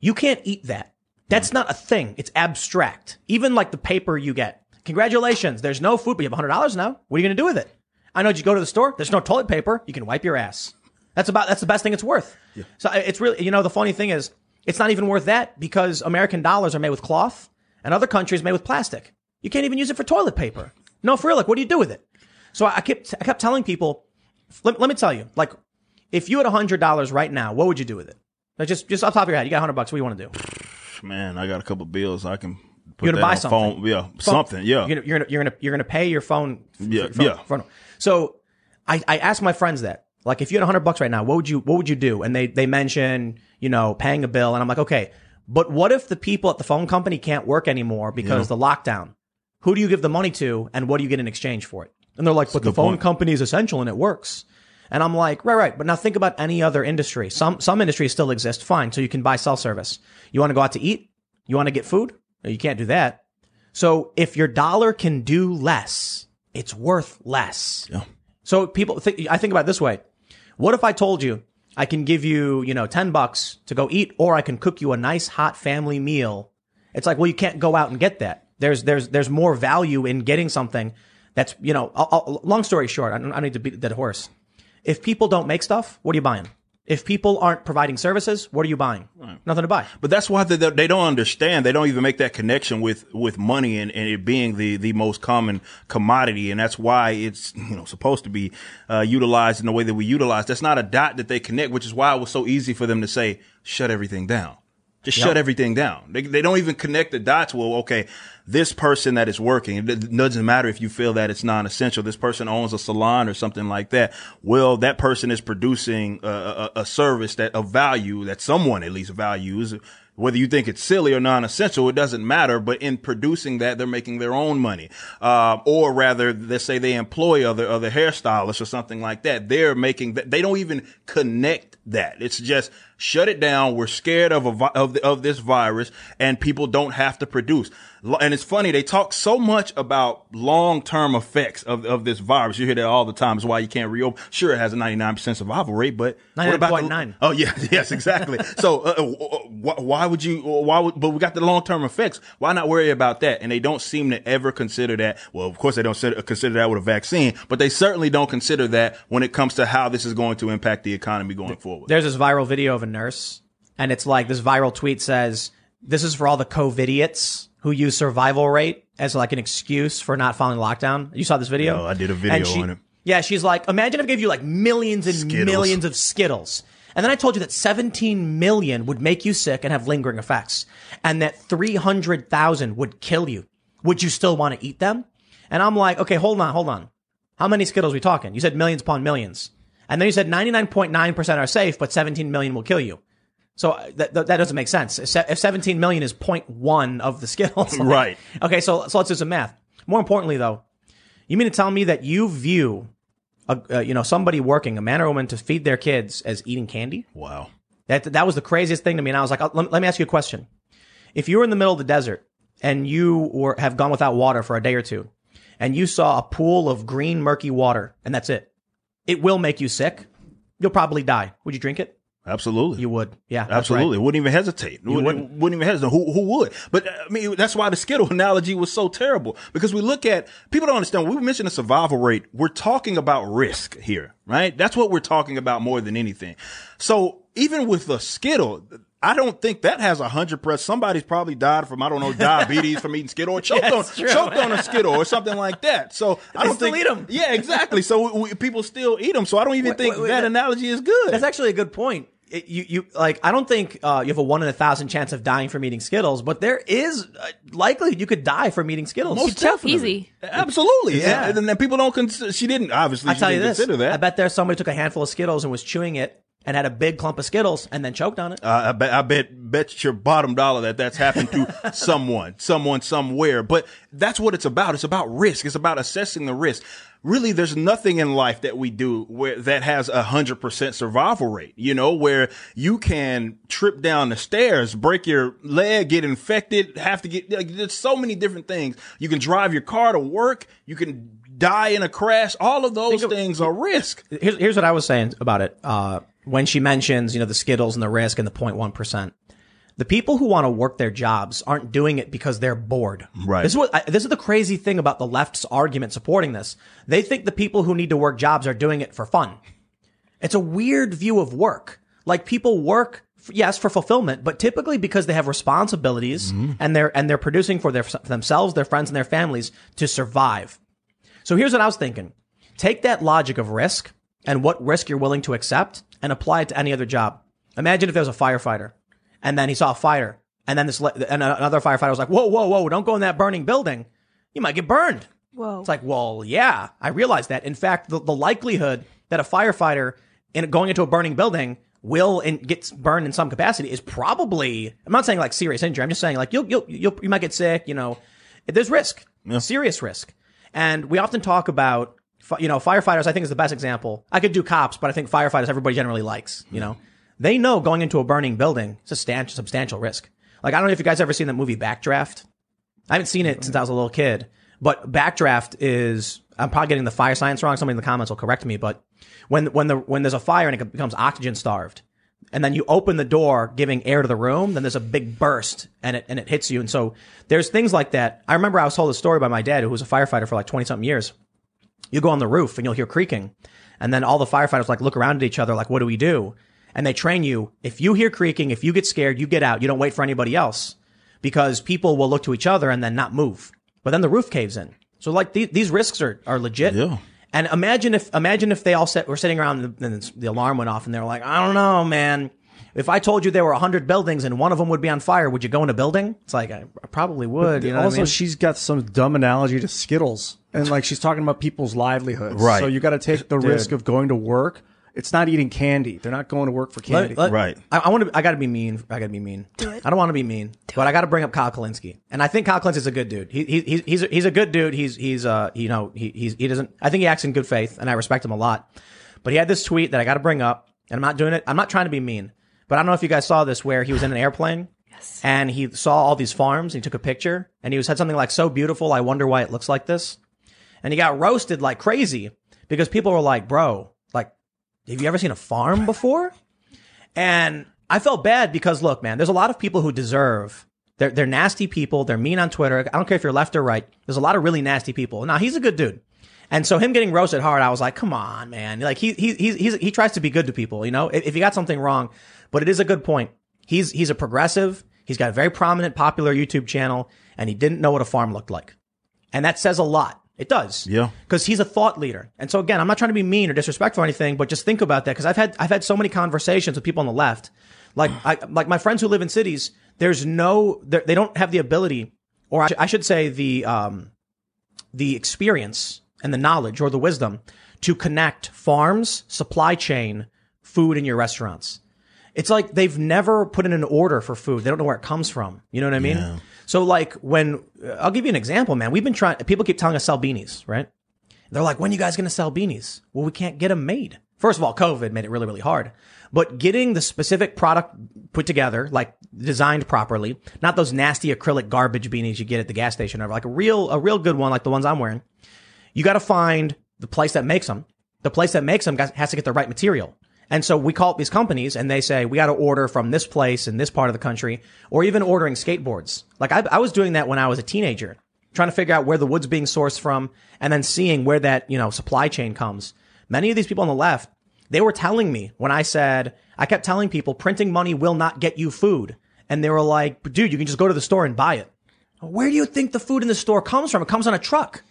You can't eat that. That's not a thing. It's abstract. Even like the paper you get. Congratulations. There's no food, but you have $100 now. What are you going to do with it? I know you go to the store. There's no toilet paper. You can wipe your ass. That's about, that's the best thing it's worth. Yeah. So it's really, you know, the funny thing is it's not even worth that because American dollars are made with cloth and other countries made with plastic. You can't even use it for toilet paper. No, for real. Like, what do you do with it? So I kept, I kept telling people, let, let me tell you, like, if you had a $100 right now, what would you do with it? Like, just, just off the top of your head, you got a 100 bucks. What do you want to do? man i got a couple bills i can put You're gonna buy something. phone. yeah something yeah You're gonna, you're gonna, you're gonna, you're gonna pay your phone. Yeah, phone- yeah. phone. So I, I asked my friends that, like, if you had hundred bucks right now, what would you, what would you do? And they, they mention, you know, paying a bill. And I'm like, okay, but what if the people at the phone company can't work anymore because the lockdown? Who do you give the money to and what do you get in exchange for it? And they're like, but the phone point. company is essential and it works. And I'm like, right, right. But now think about any other industry. Some, some industries still exist. Fine. So you can buy self-service. You want to go out to eat? You want to get food? You can't do that. So if your dollar can do less, it's worth less. Yeah. So people think, I think about it this way. What if I told you I can give you, you know, 10 bucks to go eat or I can cook you a nice hot family meal? It's like, well, you can't go out and get that. There's, there's, there's more value in getting something that's, you know, I'll, I'll- long story short, I don't, I don't need to beat dead horse. If people don't make stuff, what are you buying? If people aren't providing services, what are you buying? Nothing to buy. But that's why they, they don't understand. They don't even make that connection with, with money and, and it being the, the most common commodity. And that's why it's, you know, supposed to be, uh, utilized in the way that we utilize. That's not a dot that they connect, which is why it was so easy for them to say, shut everything down. Just shut everything down. They, they don't even connect the dots. Well, okay, this person that is working, it doesn't matter if you feel that it's non-essential. This person owns a salon or something like that. Well, that person is producing a, a, a service that of value that someone at least values. Whether you think it's silly or non-essential, it doesn't matter. But in producing that, they're making their own money. Uh, or rather, let's say they employ other, other hairstylists or something like that. They're making that. They don't even connect that. It's just shut it down. We're scared of a, vi- of, the, of this virus and people don't have to produce. And it's funny. They talk so much about long-term effects of, of this virus. You hear that all the time. It's why you can't reopen. Sure, it has a 99% survival rate, but what about the- 99.9. Oh yeah, yes, exactly. so uh, uh, why would you? Why would? But we got the long term effects. Why not worry about that? And they don't seem to ever consider that. Well, of course they don't consider consider that with a vaccine, but they certainly don't consider that when it comes to how this is going to impact the economy going forward. There's this viral video of a nurse, and it's like this viral tweet says, "This is for all the COVIDiots who use survival rate as like an excuse for not following lockdown." You saw this video? No, I did a video she- on it. Yeah, she's like, imagine if I gave you like millions and Skittles. millions of Skittles. And then I told you that 17 million would make you sick and have lingering effects, and that 300,000 would kill you. Would you still want to eat them? And I'm like, okay, hold on, hold on. How many Skittles we talking? You said millions upon millions. And then you said 99.9% are safe, but 17 million will kill you. So uh, that, that doesn't make sense. If 17 million is 0.1 of the Skittles. like- Right. Okay, so, so let's do some math. More importantly, though, you mean to tell me that you view, a, uh, you know, somebody working, a man or woman, to feed their kids as eating candy? Wow. That that was the craziest thing to me. And I was like, uh, let, let me ask you a question. If you were in the middle of the desert and you were have gone without water for a day or two, and you saw a pool of green murky water, and that's it, it will make you sick. You'll probably die. Would you drink it? Absolutely. You would. Yeah, Absolutely. right. Wouldn't even hesitate. Wouldn't, wouldn't. wouldn't even hesitate. Who, who would? But uh, I mean, that's why the Skittle analogy was so terrible because we look at people don't understand. When we mentioned the survival rate. We're talking about risk here, right? That's what we're talking about more than anything. So even with the Skittle, I don't think that has a hundred percent. Somebody's probably died from I don't know diabetes from eating Skittle or choked Yeah, on true. choked on a Skittle or something like that. So I don't still think eat 'em. Yeah, exactly. So we, people still eat them. So I don't even Wait, think wait, wait, that that- analogy is good. That's actually a good point. It, you, you like. I don't think uh, you have a one in a thousand chance of dying from eating Skittles, but there is uh, likely you could die from eating Skittles. Most choke definitely. easy. Absolutely. Yeah. And, and then people don't consider, she didn't, obviously, I tell you didn't this. consider that. I bet there's somebody took a handful of Skittles and was chewing it and had a big clump of Skittles and then choked on it. Uh, I bet, I bet, bet your bottom dollar that that's happened to someone, someone somewhere. But that's what it's about. It's about risk. It's about assessing the risk. Really, there's nothing in life that we do where that has a hundred percent survival rate, you know, where you can trip down the stairs, break your leg, get infected, have to get, like, there's so many different things. You can drive your car to work. You can die in a crash. All of those things are risk. here's, here's what I was saying about it. Uh, when she mentions, you know, the Skittles and the risk and the 0.1%, the people who want to work their jobs aren't doing it because they're bored. Right. This is what, I, this is the crazy thing about the left's argument supporting this. They think the people who need to work jobs are doing it for fun. It's a weird view of work. Like people work, f- yes, for fulfillment, but typically because they have responsibilities mm-hmm. and they're, and they're producing for their, for themselves, their friends and their families to survive. So here's what I was thinking. Take that logic of risk and what risk you're willing to accept and apply it to any other job. Imagine if there was a firefighter and then he saw a fire and then this, le- and another firefighter was like, whoa, whoa, whoa, don't go in that burning building. You might get burned. Whoa. It's like, well, yeah, I realize that. In fact, the, the likelihood that a firefighter in going into a burning building will and gets burned in some capacity is probably. I'm not saying like serious injury. I'm just saying like you'll you'll, you'll you might get sick. You know, there's risk, serious risk, and we often talk about fi- you know firefighters. I think is the best example. I could do cops, but I think firefighters everybody generally likes. You mm-hmm. know, they know going into a burning building is a substantial substantial risk. Like I don't know if you guys ever seen that movie Backdraft. I haven't seen it since I was a little kid, but Backdraft is, I'm probably getting the fire science wrong. Somebody in the comments will correct me, but when, when the, when there's a fire and it becomes oxygen starved, and then you open the door giving air to the room, then there's a big burst and it, and it hits you. And so there's things like that. I remember I was told a story by my dad, who was a firefighter for like 20 something years. You go on the roof and you'll hear creaking. And then all the firefighters like look around at each other, like, what do we do? And they train you. If you hear creaking, if you get scared, you get out. You don't wait for anybody else because people will look to each other and then not move. But then the roof caves in. So like these, these risks are, are legit. Yeah. And imagine if, imagine if they all set, were sitting around and the, the alarm went off and they were like, I don't know, man. If I told you there were 100 buildings and one of them would be on fire, would you go in a building? It's like, I probably would. You know also, I mean? she's got some dumb analogy to Skittles, and like she's talking about people's livelihoods. Right. So you got to take the risk of going to work. It's not eating candy. They're not going to work for candy. Let- let- Right. I, I want to. I got to be mean. I got to be mean. Do it. I don't want to be mean, but I got to bring up Kyle Kulinski, and I think Kyle Kulinski is a good dude. He, he he's he's a, he's a good dude. He's he's uh you know he he's, he doesn't. I think he acts in good faith, and I respect him a lot. But he had this tweet that I got to bring up, and I'm not doing it. I'm not trying to be mean, but I don't know if you guys saw this where he was in an airplane. Yes. And he saw all these farms. And he took a picture, and he was had something like so beautiful. I wonder why it looks like this. And he got roasted like crazy because people were like, "Bro, like, have you ever seen a farm before?" And I felt bad because look, man, there's a lot of people who deserve. They're, they're nasty people. They're mean on Twitter. I don't care if you're left or right. There's a lot of really nasty people. Now he's a good dude. And so him getting roasted hard, I was like, come on, man. Like he, he, he's, he tries to be good to people, you know, if, if you got something wrong, but it is a good point. He's, he's a progressive. He's got a very prominent, popular YouTube channel and he didn't know what a farm looked like. And that says a lot. It does. Yeah. Because he's a thought leader. And so again, I'm not trying to be mean or disrespectful or anything, but just think about that. Cause I've had, I've had so many conversations with people on the left. Like, I, like my friends who live in cities, there's no, they're- don't have the ability, or I, sh- I should say the, um, the experience and the knowledge or the wisdom to connect farms, supply chain, food in your restaurants. It's like they've never put in an order for food. They don't know where it comes from. You know what I mean? So like when uh, I'll give you an example, man. We've been trying. People keep telling us sell beanies, right? They're like, when you guys going to sell beanies? Well, we can't get them made. First of all, COVID made it really, really hard. But getting the specific product put together, like designed properly, not those nasty acrylic garbage beanies you get at the gas station, or like a real, a real good one, like the ones I'm wearing. You got to find the place that makes them. The place that makes them has to get the right material. And so we call up these companies and they say, we got to order from this place in this part of the country, or even ordering skateboards. Like I, I was doing that when I was a teenager, trying to figure out where the wood's being sourced from and then seeing where that, you know, supply chain comes. Many of these people on the left, they were telling me when I said, I kept telling people printing money will not get you food. And they were like, dude, you can just go to the store and buy it. Where do you think the food in the store comes from? It comes on a truck.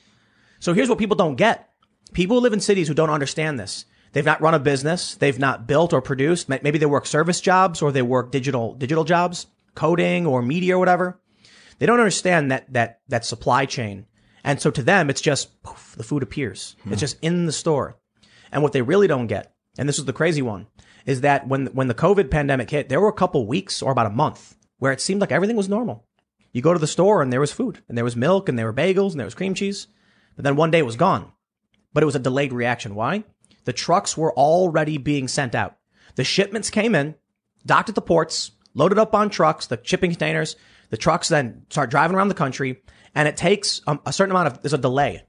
So here's what people don't get. People who live in cities who don't understand this. They've not run a business. They've not built or produced. Maybe they work service jobs or they work digital, digital jobs, coding or media or whatever. They don't understand that, that, that supply chain. And so to them, it's just poof, the food appears. It's hmm. just in the store. And what they really don't get, and this is the crazy one, is that when, when the COVID pandemic hit, there were a couple weeks or about a month where it seemed like everything was normal. You go to the store and there was food and there was milk and there were bagels and there was cream cheese. But then one day it was gone. But it was a delayed reaction. Why? The trucks were already being sent out. The shipments came in, docked at the ports, loaded up on trucks, the shipping containers. The trucks then start driving around the country and it takes a, a certain amount of, there's a delay.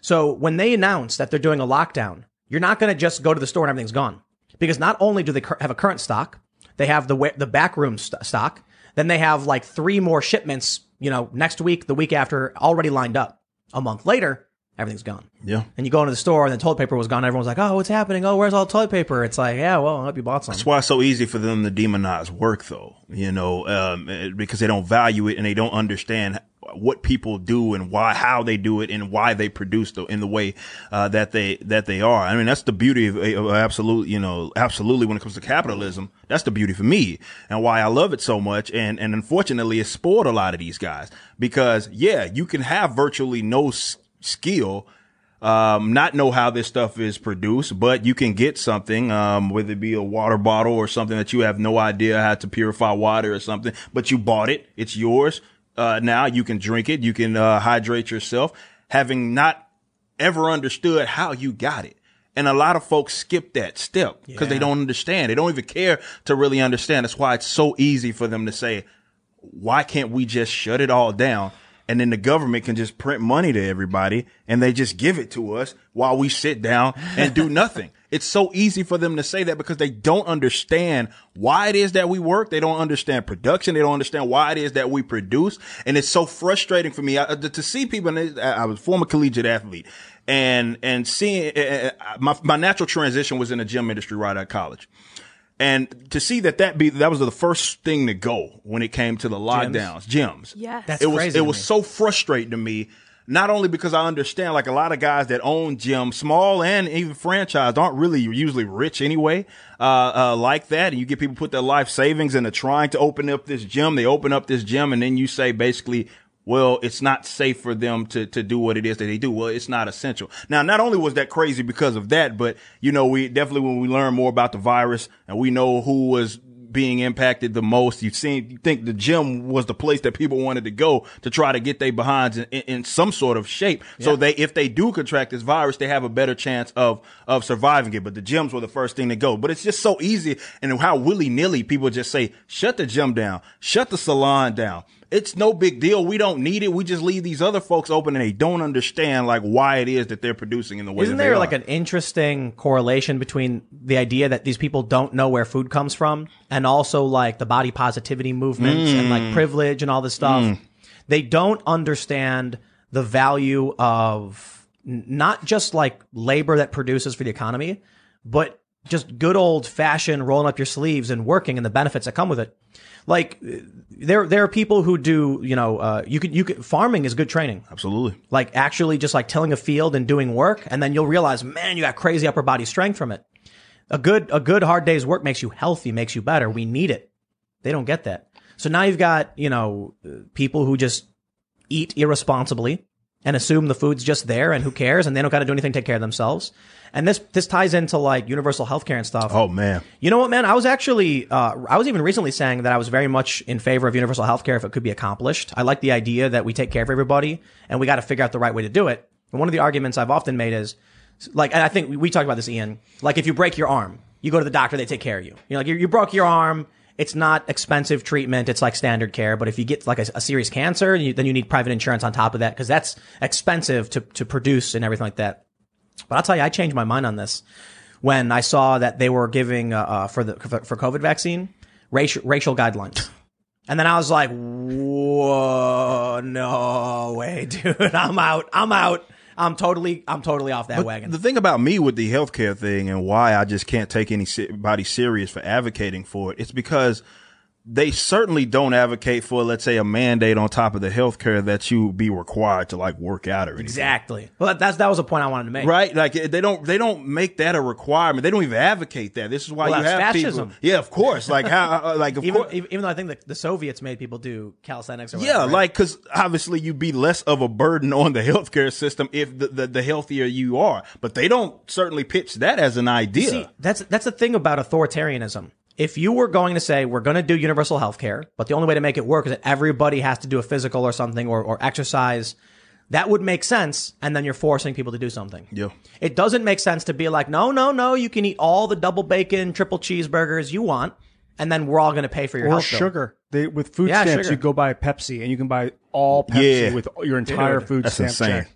So when they announce that they're doing a lockdown, you're not going to just go to the store and everything's gone because not only do they have a current stock, they have the, the backroom st- stock. Then they have like three more shipments, you know, next week, the week after already lined up. A month later, everything's gone. Yeah. And you go into the store and the toilet paper was gone. Everyone's like, oh, what's happening? Oh, where's all the toilet paper? It's like, yeah, well, I hope you bought some. That's why it's so easy for them to demonize work, though. You know, um, eh, because they don't value it and they don't understand what people do and why, how they do it, and why they produce the, in the way uh, that they that they are. I mean, that's the beauty of, of absolute, you know, absolutely when it comes to capitalism. That's the beauty for me and why I love it so much. And and unfortunately, it spoiled a lot of these guys because yeah, you can have virtually no s- skill um, not know how this stuff is produced, but you can get something, um, whether it be a water bottle or something that you have no idea how to purify water or something, but you bought it. It's yours. Uh, now you can drink it. You can, uh, hydrate yourself having not ever understood how you got it. And a lot of folks skip that step because they don't understand. They don't even care to really understand. That's why it's so easy for them to say, why can't we just shut it all down? And then the government can just print money to everybody and they just give it to us while we sit down and do nothing. It's so easy for them to say that because they don't understand why it is that we work. They don't understand production. They don't understand why it is that we produce. And it's so frustrating for me I, to see people. And I I was a former collegiate athlete and, and seeing uh, uh, my, my natural transition was in the gym industry right out of college. And to see that that be that was the first thing to go when it came to the lockdowns, gyms. Yeah, That's it was it to was me. so frustrating to me. Not only because I understand, like a lot of guys that own gyms, small and even franchise, aren't really usually rich anyway, uh, uh, like that. And you get people put their life savings into trying to open up this gym. They open up this gym and then you say basically, well, it's not safe for them to, to do what it is that they do. Well, it's not essential. Now, not only was that crazy because of that, but you know, we definitely, when we learn more about the virus and we know who was being impacted the most. You've seen, you think the gym was the place that people wanted to go to try to get their behinds in, in, in some sort of shape. So they, if they do contract this virus, they have a better chance of, of surviving it. But the gyms were the first thing to go. But it's just so easy and how willy nilly people just say, shut the gym down, shut the salon down. It's no big deal. We don't need it. We just leave these other folks open and they don't understand like why it is that they're producing in the way Isn't there like an interesting correlation between the idea that these people don't know where food comes from and also like the body positivity movement and Mm. like privilege and all this stuff? They don't understand the value of not just like labor that produces for the economy, but just good old fashioned rolling up your sleeves and working and the benefits that come with it. Like there, there are people who do, you know, uh, you can you could, farming is good training. Absolutely. like actually just like tilling a field and doing work and then you'll realize man you got crazy upper body strength from it. A good a good hard day's work makes you healthy makes you better. We need it. They don't get that. So now you've got you know people who just eat irresponsibly and assume the food's just there and who cares and they don't got to do anything to take care of themselves. And this this ties into like universal healthcare and stuff. Oh man. You know what, man? I was actually, uh, I was even recently saying that I was very much in favor of universal healthcare if it could be accomplished. I like the idea that we take care of everybody and we got to figure out the right way to do it. And one of the arguments I've often made is, like, and I think we, we talked about this, Ian. Like, if you break your arm, you go to the doctor, they take care of you. You know, like you, you broke your arm. It's not expensive treatment. It's like standard care. But if you get like a, a serious cancer, you, then you need private insurance on top of that because that's expensive to, to produce and everything like that. But I'll tell you, I changed my mind on this when I saw that they were giving uh, uh, for the for, for COVID vaccine racial racial guidelines, and then I was like, "Whoa, no way, dude! I'm out! I'm out! I'm totally I'm totally off that wagon." The thing about me with the healthcare thing and why I just can't take anybody serious for advocating for it, it's because they certainly don't advocate for, let's say, a mandate on top of the healthcare that you be required to like work out or anything. exactly. Well, that's that was a point I wanted to make. Right, like they don't they don't make that a requirement. They don't even advocate that. This is why Well, you have fascism. people. Yeah, of course. Like how, uh, like of Even, course. even though I think the, the Soviets made people do calisthenics or Yeah, right? like because obviously you'd be less of a burden on the healthcare system if the, the, the healthier you are. But they don't certainly pitch that as an idea. See, that's that's the thing about authoritarianism. If you were going to say we're going to do universal health care, but the only way to make it work is that everybody has to do a physical or something or, or exercise, that would make sense. And then you're forcing people to do something. Yeah. It doesn't make sense to be like, no, no, no, you can eat all the double bacon, triple cheeseburgers you want, and then we're all going to pay for your or health bill. sugar. They with food Yeah, stamps, sugar. you go buy a Pepsi, and you can buy all Pepsi Yeah. with your entire Dude, food that's stamp insane. check.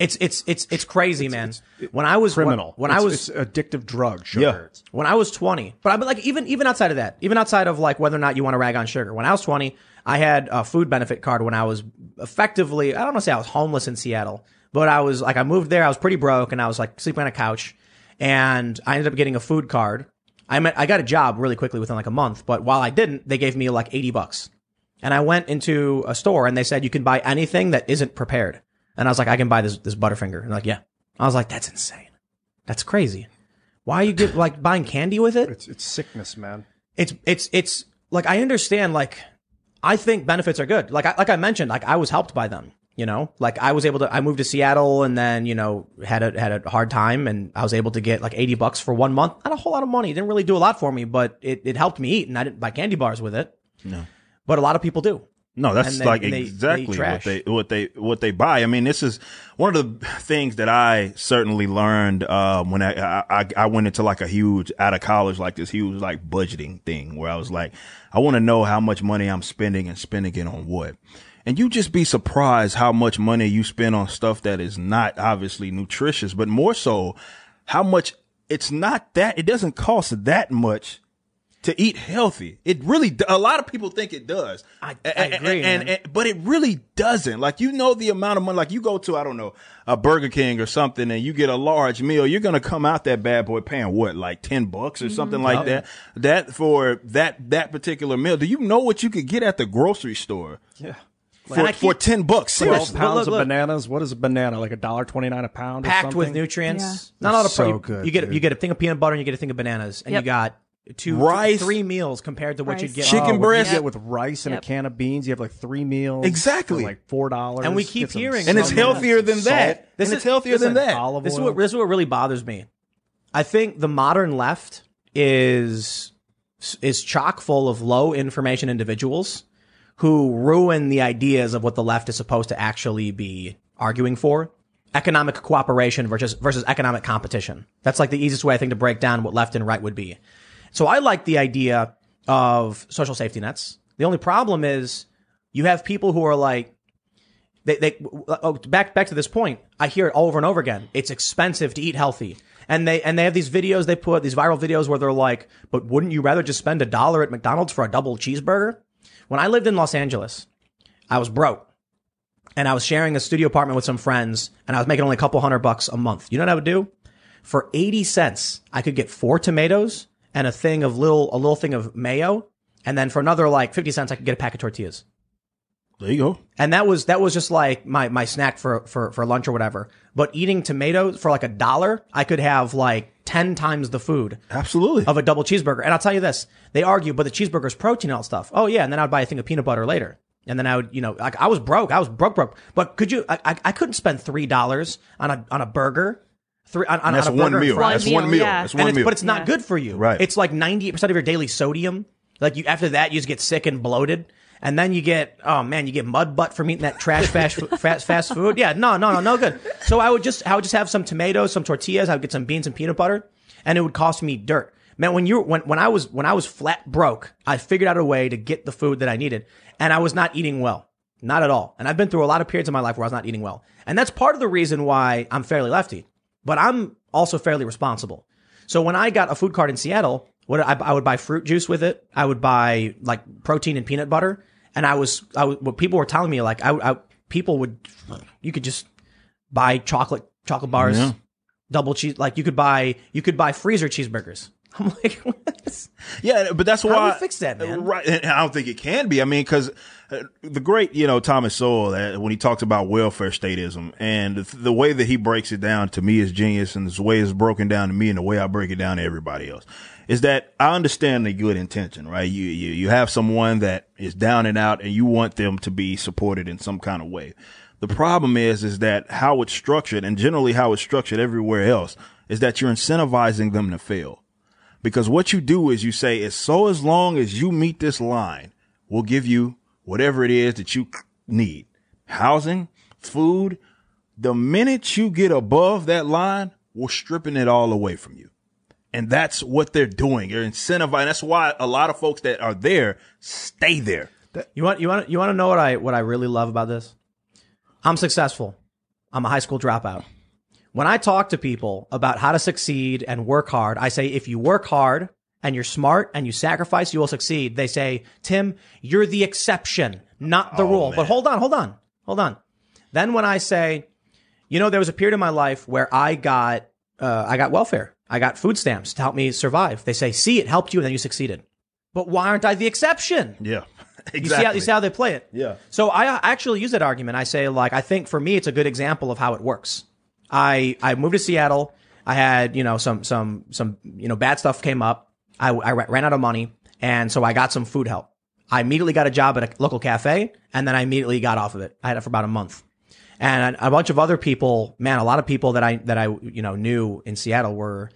It's it's it's it's crazy, man. when I was Criminal. when, when I was it's addictive drug. Sugar. Yeah. when I was 20, but I but like even even outside of that, even outside of like whether or not you want to rag on sugar. When I was 20, I had a food benefit card when I was effectively I don't want to say I was homeless in Seattle, but I was like I moved there, I was pretty broke and I was like sleeping on a couch and I ended up getting a food card. I met, I got a job really quickly within like a month, but while I didn't, they gave me like 80 bucks. And I went into a store and they said you can buy anything that isn't prepared. And I was like, I can buy this this Butterfinger. And like, yeah. I was like, that's insane. That's crazy. Why are you get like buying candy with it? It's it's sickness, man. It's it's it's like I understand. Like I think benefits are good. Like I, like I mentioned, like I was helped by them. You know, like I was able to. I moved to Seattle and then you know had a had a hard time and I was able to get like eighty bucks for one month. Not a whole lot of money. It didn't really do a lot for me, but it it helped me eat and I didn't buy candy bars with it. No, but a lot of people do. No, that's they- like they- exactly they what they what they what they buy. I mean, this is one of the things that I certainly learned um, when I, I I went into like a huge out of college like this huge like budgeting thing where I was like, I want to know how much money I'm spending and spending it on what. And you just be surprised how much money you spend on stuff that is not obviously nutritious, but more so how much it's not that it doesn't cost that much to eat healthy. It really, a lot of people think it does. I agree, and, man. and- but it really doesn't. Like you know the amount of money. Like you go to, I don't know, a Burger King or something, and you get a large meal. You're gonna come out that bad boy paying what, like ten bucks or Mm-hmm. something like that. That for that that particular meal. Do you know what you could get at the grocery store? Yeah. For, And I for ten bucks, seriously. Twelve pounds look, look. of bananas. What is a banana? Like a dollar twenty nine a pound, or packed with nutrients. Yeah. Not a lot of So pro- good, You get dude. you get a thing of peanut butter and you get a thing of bananas, and Yep. you got two, Rice. three meals compared to what Rice. you'd get. Oh, Chicken Oh, breast. You get with rice and Yep. a can of beans. You have like three meals. Exactly. for like four dollars. And we keep hearing and it's healthier than that. This and is- it's healthier listen, than that. olive This is what this is what really bothers me. I think the modern left is is chock full of low information individuals who ruin the ideas of what the left is supposed to actually be arguing for. Economic cooperation versus versus economic competition. That's like the easiest way I think to break down what left and right would be. So I like the idea of social safety nets. The only problem is you have people who are like they, they oh, back back to this point. I hear it all over and over again. It's expensive to eat healthy, and they and they have these videos they put these viral videos where they're like, "But wouldn't you rather just spend a dollar at McDonald's for a double cheeseburger?" When I lived in Los Angeles, I was broke, and I was sharing a studio apartment with some friends, and I was making only a couple hundred bucks a month. You know what I would do? For eighty cents, I could get four tomatoes and a thing of little a little thing of mayo, and then for another like fifty cents, I could get a pack of tortillas There you go. and that was that was just like my my snack for for for lunch or whatever. But eating tomatoes for like a dollar, I could have like ten times the food Absolutely. of a double cheeseburger. And I'll tell you this: they argue, but the cheeseburger's protein and all stuff. Oh yeah, and then I'd buy a thing of peanut butter later. And then I would, you know, like I was broke. I was broke, broke. But could you? I, I, I couldn't spend three dollars on a on a burger. Three on, on, That's on a one burger and meal. fries. That's One one meal, meal. yeah. That's And one it's, meal. but it's not Yeah. good for you. Right. It's like ninety eight percent of your daily sodium. Like you after that, you just get sick and bloated. And then you get, oh man, you get mud butt from eating that trash fast fast fast food. Yeah, no, no, no, no good. So I would just, I would just have some tomatoes, some tortillas. I would get some beans and peanut butter, and it would cost me dirt. Man, when you when when I was when I was flat broke, I figured out a way to get the food that I needed, and I was not eating well, not at all. And I've been through a lot of periods in my life where I was not eating well, and that's part of the reason why I'm fairly lefty. But I'm also fairly responsible. So when I got a food cart in Seattle, what I, I would buy fruit juice with it. I would buy like protein and peanut butter. And I was, I was, what people were telling me, like, I, I people would, you could just buy chocolate, chocolate bars, Yeah. double cheese, like you could buy, you could buy freezer cheeseburgers. I'm like, what? Yeah, but that's How why do we fix that, man? Right, and I don't think it can be. I mean, because the great, you know, Thomas Sowell, when he talks about welfare statism, and the, way that he breaks it down to me is genius, and the way it's broken down to me, and the way I break it down to everybody else, is that I understand the good intention, right? You you you have someone that is down and out, and you want them to be supported in some kind of way. The problem is, is that how it's structured, and generally how it's structured everywhere else, is that you're incentivizing them to fail. Because what you do is you say, is so as long as you meet this line, we'll give you whatever it is that you need. Housing, food. The minute you get above that line, we're stripping it all away from you. And that's what they're doing. They're incentivizing. That's why a lot of folks that are there stay there. You want, you want, you want to know what I, what I really love about this? I'm successful. I'm a high school dropout. When I talk to people about how to succeed and work hard, I say, if you work hard and you're smart and you sacrifice, you will succeed. They say, Tim, you're the exception, not the rule. But hold on, hold on, hold on. Then when I say, you know, there was a period in my life where I got, uh, I got welfare. I got food stamps to help me survive. They say, see, it helped you and then you succeeded. But why aren't I the exception? Yeah. Exactly. You see how you see how they play it. Yeah. So I actually use that argument. I say like I think for me it's a good example of how it works. I I moved to Seattle. I had you know some some some you know bad stuff came up. I I ran out of money, and so I got some food help. I immediately got a job at a local cafe, and then I immediately got off of it. I had it for about a month. And a bunch of other people, man, a lot of people that I that I you know knew in Seattle were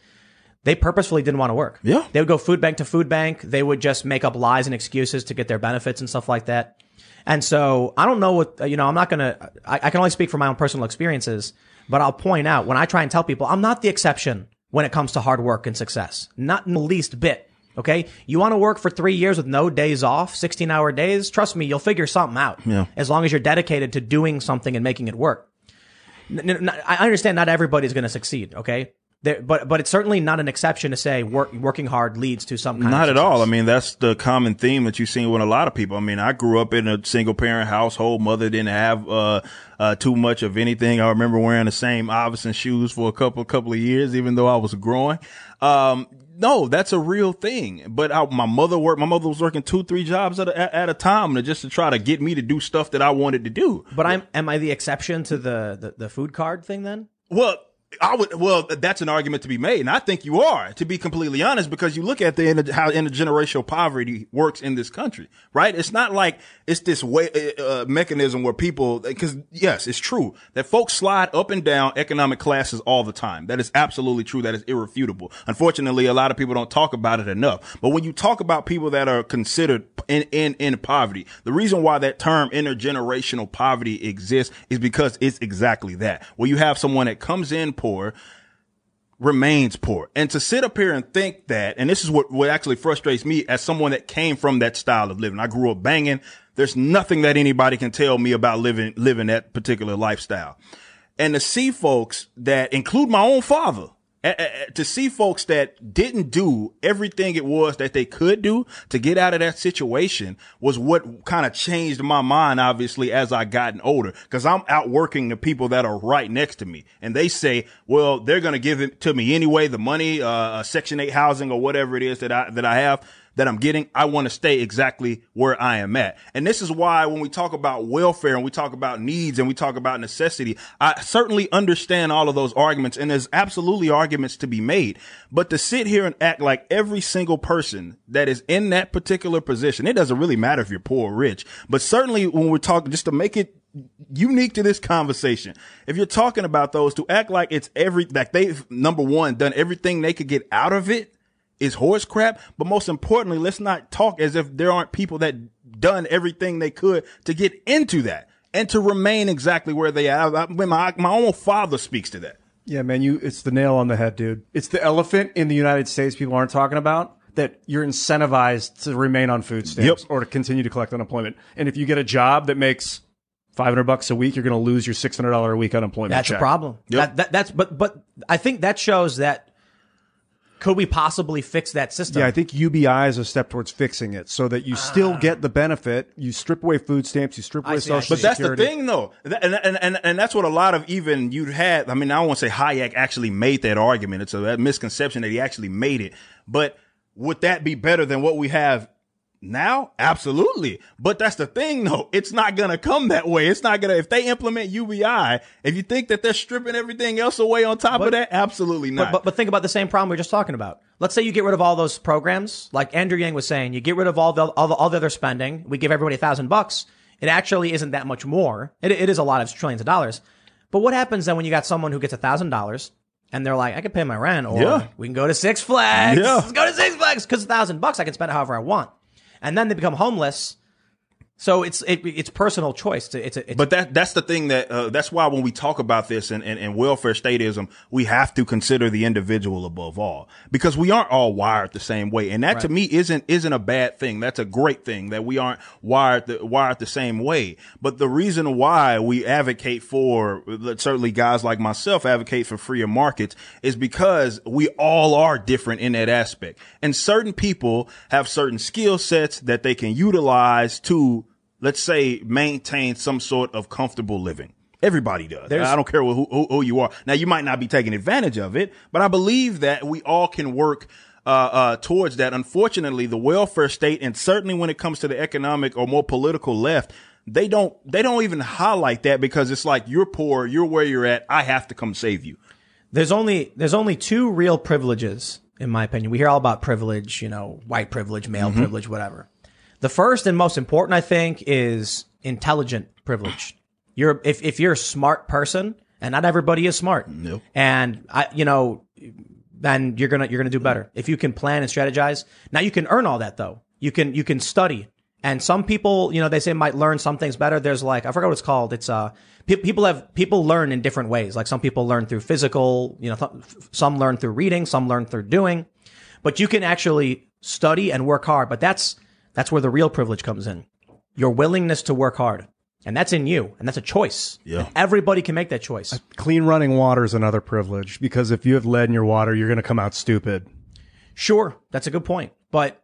they purposefully didn't want to work. Yeah. They would go food bank to food bank. They would just make up lies and excuses to get their benefits and stuff like that. And so I don't know what, uh, you know, I'm not going to, I can only speak from my own personal experiences, but I'll point out when I try and tell people, I'm not the exception when it comes to hard work and success. Not in the least bit. Okay. You want to work for three years with no days off, 16 hour days. Trust me, you'll figure something out. Yeah. As long as you're dedicated to doing something and making it work. I understand not everybody's going to succeed. Okay. There, but but it's certainly not an exception to say work, working hard leads to some kind Not at all. I mean, that's the common theme that you see with a lot of people. I mean, I grew up in a single parent household. Mother didn't have uh, uh, too much of anything. I remember wearing the same Iverson shoes for a couple couple of years, even though I was growing. Um, no, that's a real thing. But I, my mother worked. My mother was working two, three jobs at a, at a time, to, just to try to get me to do stuff that I wanted to do. But I'm am I the exception to the, the, the food card thing then? Well, I would. Well, that's an argument to be made, and I think you are, to be completely honest, because you look at the how intergenerational poverty works in this country, right? It's not like it's this way uh, mechanism where people, because yes, it's true that folks slide up and down economic classes all the time. That is absolutely true. That is irrefutable. Unfortunately, a lot of people don't talk about it enough. But when you talk about people that are considered in in in poverty, the reason why that term intergenerational poverty exists is because it's exactly that. Where you have someone that comes in poor, remains poor. And to sit up here and think that, and this is what, what actually frustrates me as someone that came from that style of living. I grew up banging. There's nothing that anybody can tell me about living, living that particular lifestyle. And to see folks that include my own father, to see folks that didn't do everything it was that they could do to get out of that situation was what kind of changed my mind, obviously, as I gotten older. Cause I'm outworking the people that are right next to me. And they say, well, they're going to give it to me anyway, the money, uh, uh, section eight housing or whatever it is that I, that I have. That I'm getting, I want to stay exactly where I am at. And this is why when we talk about welfare and we talk about needs and we talk about necessity, I certainly understand all of those arguments and there's absolutely arguments to be made. But to sit here and act like every single person that is in that particular position, it doesn't really matter if you're poor or rich, but certainly when we're talking, just to make it unique to this conversation. If you're talking about those to act like it's every, like they've number one done everything they could get out of it is horse crap. But most importantly, let's not talk as if there aren't people that done everything they could to get into that and to remain exactly where they are. I, my, my own father speaks to that. Yeah, man, you it's the nail on the head, dude. It's the elephant in the United States people aren't talking about that you're incentivized to remain on food stamps Yep. or to continue to collect unemployment. And if you get a job that makes 500 bucks a week, you're going to lose your $600 a week unemployment That's check. a problem. Yep. That, that, that's but but I think that shows that could we possibly fix that system? Yeah, I think UBI is a step towards fixing it so that you still ah. get the benefit. You strip away food stamps, you strip away see, social see. But that's the thing, though, and, and and and that's what a lot of even you had. I mean, I don't want to say Hayek actually made that argument. It's a misconception that he actually made it. But would that be better than what we have now? Absolutely. But that's the thing, though. It's not gonna come that way. It's not gonna. If they implement UBI, if you think that they're stripping everything else away on top of that, absolutely not. But, but think about the same problem we are just talking about. Let's say you get rid of all those programs, like Andrew Yang was saying, you get rid of all the all the, all the other spending. We give everybody a thousand bucks. It actually isn't that much more. It, it is a lot of trillions of dollars. But what happens then when you got someone who gets a thousand dollars and they're like, I can pay my rent, or Yeah. we can go to Six Flags. Yeah. Let's go to Six Flags because a thousand bucks I can spend it however I want. And then they become homeless. So it's it, it's personal choice. It's, a- it's, a- it's But that that's the thing that uh, that's why when we talk about this and, and, and welfare statism, we have to consider the individual above all because we aren't all wired the same way, and that to me isn't isn't a bad thing. That's a great thing that we aren't wired the, wired the same way. But the reason why we advocate for certainly guys like myself advocate for freer markets is because we all are different in that aspect, and certain people have certain skill sets that they can utilize to let's say maintain some sort of comfortable living. Everybody does. There's- I don't care who, who, who you are. Now you might not be taking advantage of it, but I believe that we all can work uh, uh, towards that. Unfortunately, the welfare state, and certainly when it comes to the economic or more political left, they don't they don't even highlight that because it's like you're poor, you're where you're at. I have to come save you. there's only there's only two real privileges in my opinion. We hear all about privilege, you know, white privilege, male Mm-hmm. privilege, whatever. The first and most important, I think, is intelligent privilege. You're if if you're a smart person, and not everybody is smart, No. and I, you know, then you're gonna you're gonna do better if you can plan and strategize. Now you can earn all that though. You can you can study, and some people, you know, they say might learn some things better. There's like I forgot what it's called. It's uh pe- people have people learn in different ways. Like some people learn through physical, you know, th- some learn through reading, some learn through doing. But you can actually study and work hard. But that's that's where the real privilege comes in. Your willingness to work hard. And that's in you. And that's a choice. Yeah. And everybody can make that choice. Clean running water is another privilege because if you have lead in your water, you're going to come out stupid. Sure, that's a good point. But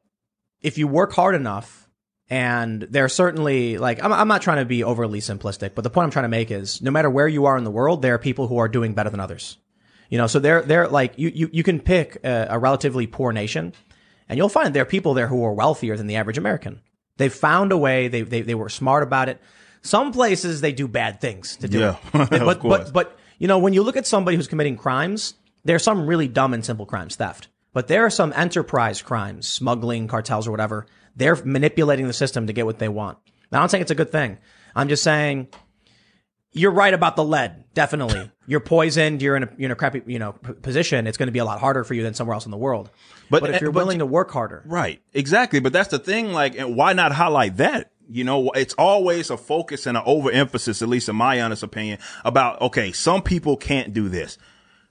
if you work hard enough, and there are certainly like I'm, I'm not trying to be overly simplistic, but the point I'm trying to make is no matter where you are in the world, there are people who are doing better than others. You know, so they're they're like you you, you can pick a, a relatively poor nation, and you'll find there are people there who are wealthier than the average American. They found a way. They they they were smart about it. Some places they do bad things to do Yeah, it. of but course. but but you know when you look at somebody who's committing crimes, there are some really dumb and simple crimes, theft. But there are some enterprise crimes, smuggling, cartels, or whatever. They're manipulating the system to get what they want. Now, I'm not saying it's a good thing. I'm just saying you're right about the lead. Definitely, you're poisoned. You're in a you're in a crappy you know p- position. It's going to be a lot harder for you than somewhere else in the world. But- But, if eh, you're but- willing to work harder, Right. Exactly. But that's the thing. Like, and why not highlight that? You know, it's always a focus and an overemphasis, at least in my honest opinion, about, okay, some people can't do this.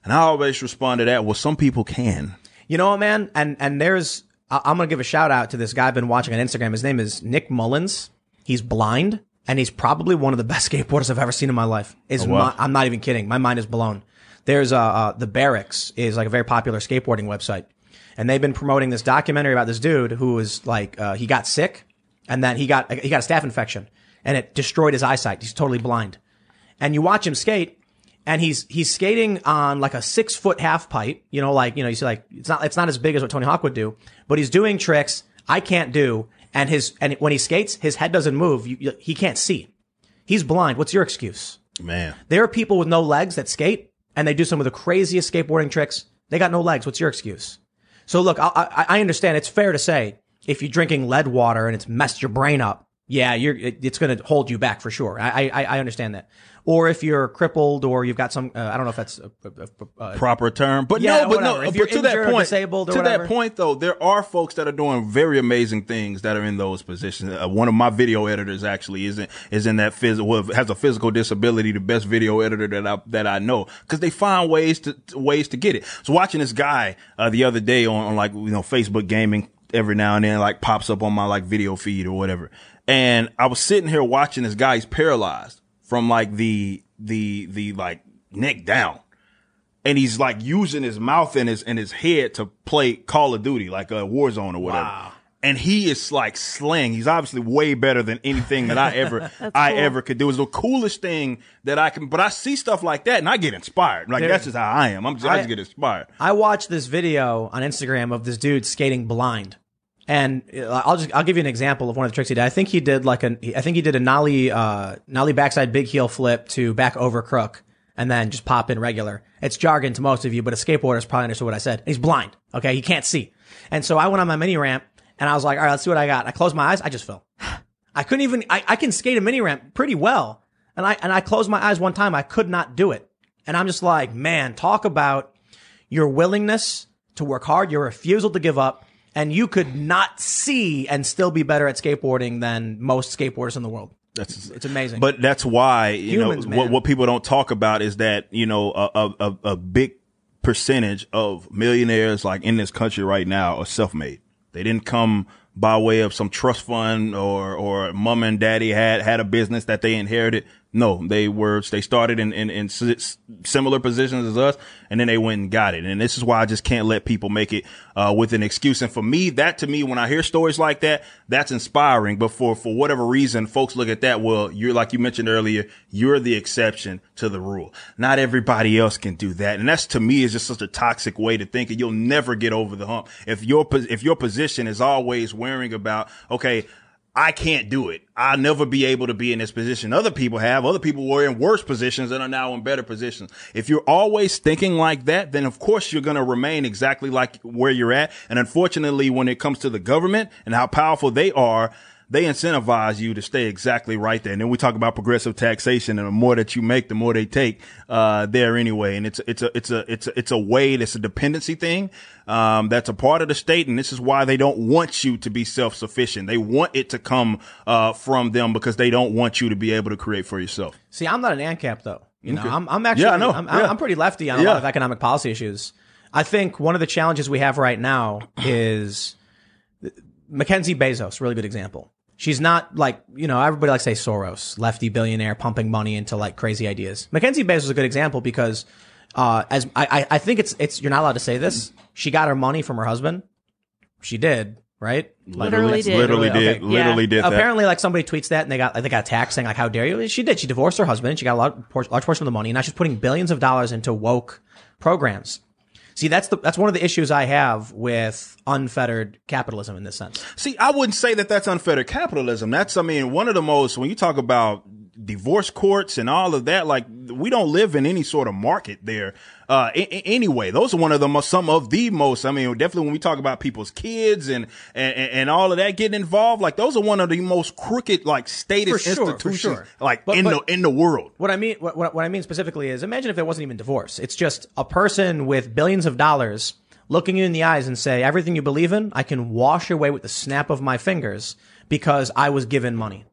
And I always respond to that, well, some people can. You know what, man? And and there's I- I'm gonna give a shout out to this guy I've been watching on Instagram. His name is Nick Mullins. He's blind and he's probably one of the best skateboarders I've ever seen in my life. Is wow. my, I'm not even kidding. My mind is blown. There's uh, uh the Berrics is like a very popular skateboarding website, and they've been promoting this documentary about this dude who was like uh, he got sick and then he got he got a staph infection and it destroyed his eyesight. He's totally blind and you watch him skate and he's he's skating on like a six foot half pipe you know like you know you see like it's not it's not as big as what tony hawk would do but he's doing tricks I can't do. And his, and when he skates, his head doesn't move. You, you, he can't see. He's blind. What's your excuse? Man. There are people with no legs that skate and they do some of the craziest skateboarding tricks. They got no legs. What's your excuse? So look, I, I, I understand. It's fair to say if you're drinking lead water and it's messed your brain up, yeah, you're, it, it's going to hold you back for sure. I, I, I understand that. Or if you're crippled or you've got some, uh, I don't know if that's a, a, a, proper term. But Yeah, no, but whatever. no, If you're but to that point, disabled to whatever. that point though, there are folks that are doing very amazing things that are in those positions. Uh, one of my video editors actually is in, is in that physical, has a physical disability, the best video editor that I, that I know, cause they find ways to, ways to get it. So watching this guy, uh, the other day on, on like, you know, Facebook gaming every now and then, like pops up on my like video feed or whatever. And I was sitting here watching this guy, he's paralyzed from like the, the, the like neck down and he's like using his mouth and his and his head to play Call of Duty, like a Warzone or whatever. And he is like slaying. He's obviously way better than anything that I ever I cool. ever could do. It's the coolest thing that I can. But I see stuff like that and I get inspired. Like There- that's just how I am. I'm just, I, I- just get inspired. I watched this video on Instagram of this dude skating blind. And uh, I'll just I'll give you an example of one of the tricks he did. I think he did like an I think he did a nollie uh nollie backside big heel flip to back over crook and then just pop in regular. It's jargon to most of you, but a skateboarder's probably understood what I said. He's blind. Okay, he can't see. And so I went on my mini ramp and I was like, all right, let's see what I got. I closed my eyes, I just fell. I couldn't even I, I can skate a mini ramp pretty well. And I and I closed my eyes one time, I could not do it. And I'm just like, man, talk about your willingness to work hard, your refusal to give up, and you could not see and still be better at skateboarding than most skateboarders in the world. That's It's amazing. But that's why you Humans, know what man. what people don't talk about is that you know a, a a a big percentage of millionaires like in this country right now are self-made. They didn't come by way of some trust fund or or mom and daddy had had a business that they inherited. No, they were they started in in, in similar positions as us, and then they went and got it. And this is why I just can't let people make it uh, with an excuse. And for me, that to me, when I hear stories like that, that's inspiring. But for for whatever reason, folks look at that. Well, you're like you mentioned earlier, you're the exception to the rule. Not everybody else can do that, and that's to me is just such a toxic way to think. And you'll never get over the hump if your if your position is always worrying about okay. I can't do it. I'll never be able to be in this position. Other people have. Other people were in worse positions and are now in better positions. If you're always thinking like that, then of course you're going to remain exactly like where you're at. And unfortunately, when it comes to the government and how powerful they are, they incentivize you to stay exactly right there. And then we talk about progressive taxation and the more that you make, the more they take, uh, there anyway. And it's, it's a, it's a, it's a, it's a way that's a dependency thing. Um, that's a part of the state. And this is why they don't want you to be self-sufficient. They want it to come, uh, from them because they don't want you to be able to create for yourself. See, I'm not an ANCAP though. You know, Okay. I'm, I'm actually, Yeah, I know. I'm, Yeah. I'm pretty lefty on a Yeah. lot of economic policy issues. I think one of the challenges we have right now is Mackenzie Bezos, really good example. She's not like, you know, everybody likes to say Soros, lefty billionaire pumping money into like crazy ideas. Mackenzie Bezos is a good example because, uh, as I, I, I think it's, it's, you're not allowed to say this. She got her money from her husband. She did, right? Like, Literally did. Literally Okay. did. Literally Yeah. did that. Apparently, like somebody tweets that and they got, they got attacked saying like, "How dare you?" She did. She divorced her husband. She got a lot, large portion of the money. and Now she's putting billions of dollars into woke programs. See, that's the that's one of the issues I have with unfettered capitalism in this sense. See, I wouldn't say that that's unfettered capitalism. That's, I mean, one of the most, when you talk about divorce courts and all of that, like, we don't live in any sort of market there. Uh, a- a- anyway, those are one of the most, some of the most, I mean, definitely when we talk about people's kids and, and, and all of that getting involved, like, those are one of the most crooked, like, statist For sure, institutions, sure. like, But- in but- the, in the world. What I mean, what, what what I mean specifically is, imagine if there wasn't even divorce. It's just a person with billions of dollars looking you in the eyes and say, "Everything you believe in, I can wash away with the snap of my fingers because I was given money."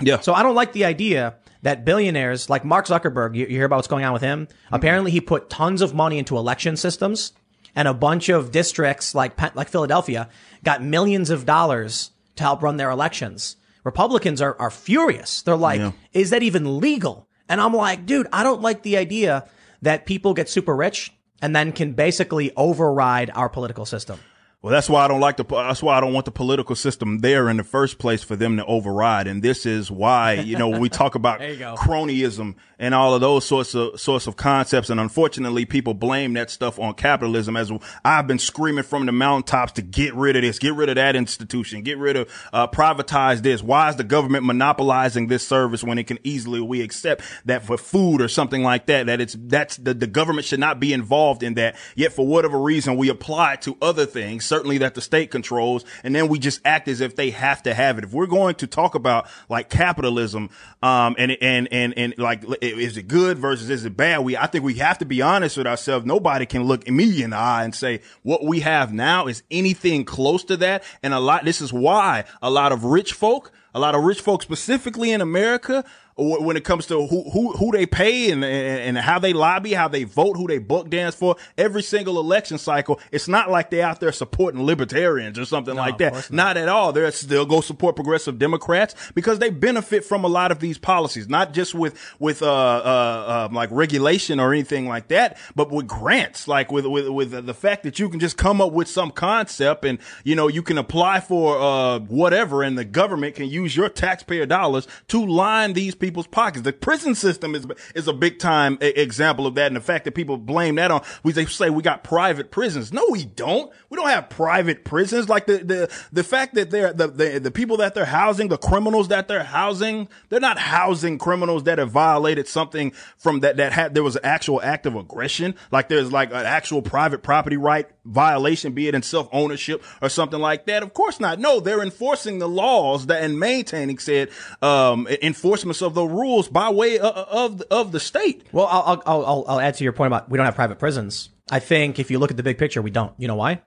Yeah. So I don't like the idea that billionaires like Mark Zuckerberg, you, you hear about what's going on with him. Mm-hmm. Apparently, he put tons of money into election systems, and a bunch of districts like like Philadelphia got millions of dollars to help run their elections. Republicans are are furious. They're like, Yeah. "Is that even legal?" And I'm like, "Dude, I don't like the idea that people get super rich and then can basically override our political system." Well, that's why I don't like the. That's why I don't want the political system there in the first place for them to override. And this is why you know when we talk about There you go. cronyism and all of those sorts of sorts of concepts. And unfortunately, people blame that stuff on capitalism. As I've been screaming from the mountaintops to get rid of this, get rid of that institution, get rid of uh, privatize this. Why is the government monopolizing this service when it can easily we accept that for food or something like that that it's that's the the government should not be involved in that. Yet for whatever reason, we apply it to other things, certainly that the state controls, and then we just act as if they have to have it. If we're going to talk about like capitalism, um, and and and and like is it good versus is it bad? We I think we have to be honest with ourselves. Nobody can look me in the eye and say what we have now is anything close to that. And a lot. This is why a lot of rich folk, a lot of rich folk specifically in America, when it comes to who who who they pay and, and and how they lobby, how they vote, who they book dance for, every single election cycle, it's not like they're out there supporting libertarians or something like that. Not. at all. They're still go support progressive Democrats because they benefit from a lot of these policies, not just with with uh uh, uh like regulation or anything like that, but with grants, like with with with the fact that you can just come up with some concept and you know you can apply for uh whatever, and the government can use your taxpayer dollars to line these people's pockets. The prison system is is a big time example of that, and the fact that people blame that on we they say we got private prisons. No, we don't. We don't have private prisons. Like the the the fact that they're the the, the people that they're housing, the criminals that they're housing, they're not housing criminals that have violated something from that that had there was an actual act of aggression. Like there's like an actual private property right violation, be it in self ownership or something like that. Of course not. No, they're enforcing the laws that and maintaining said um enforcements of the rules by way of of, of the state. Well, I'll, I'll, I'll, I'll add to your point about we don't have private prisons. I think if you look at the big picture, we don't. You know why?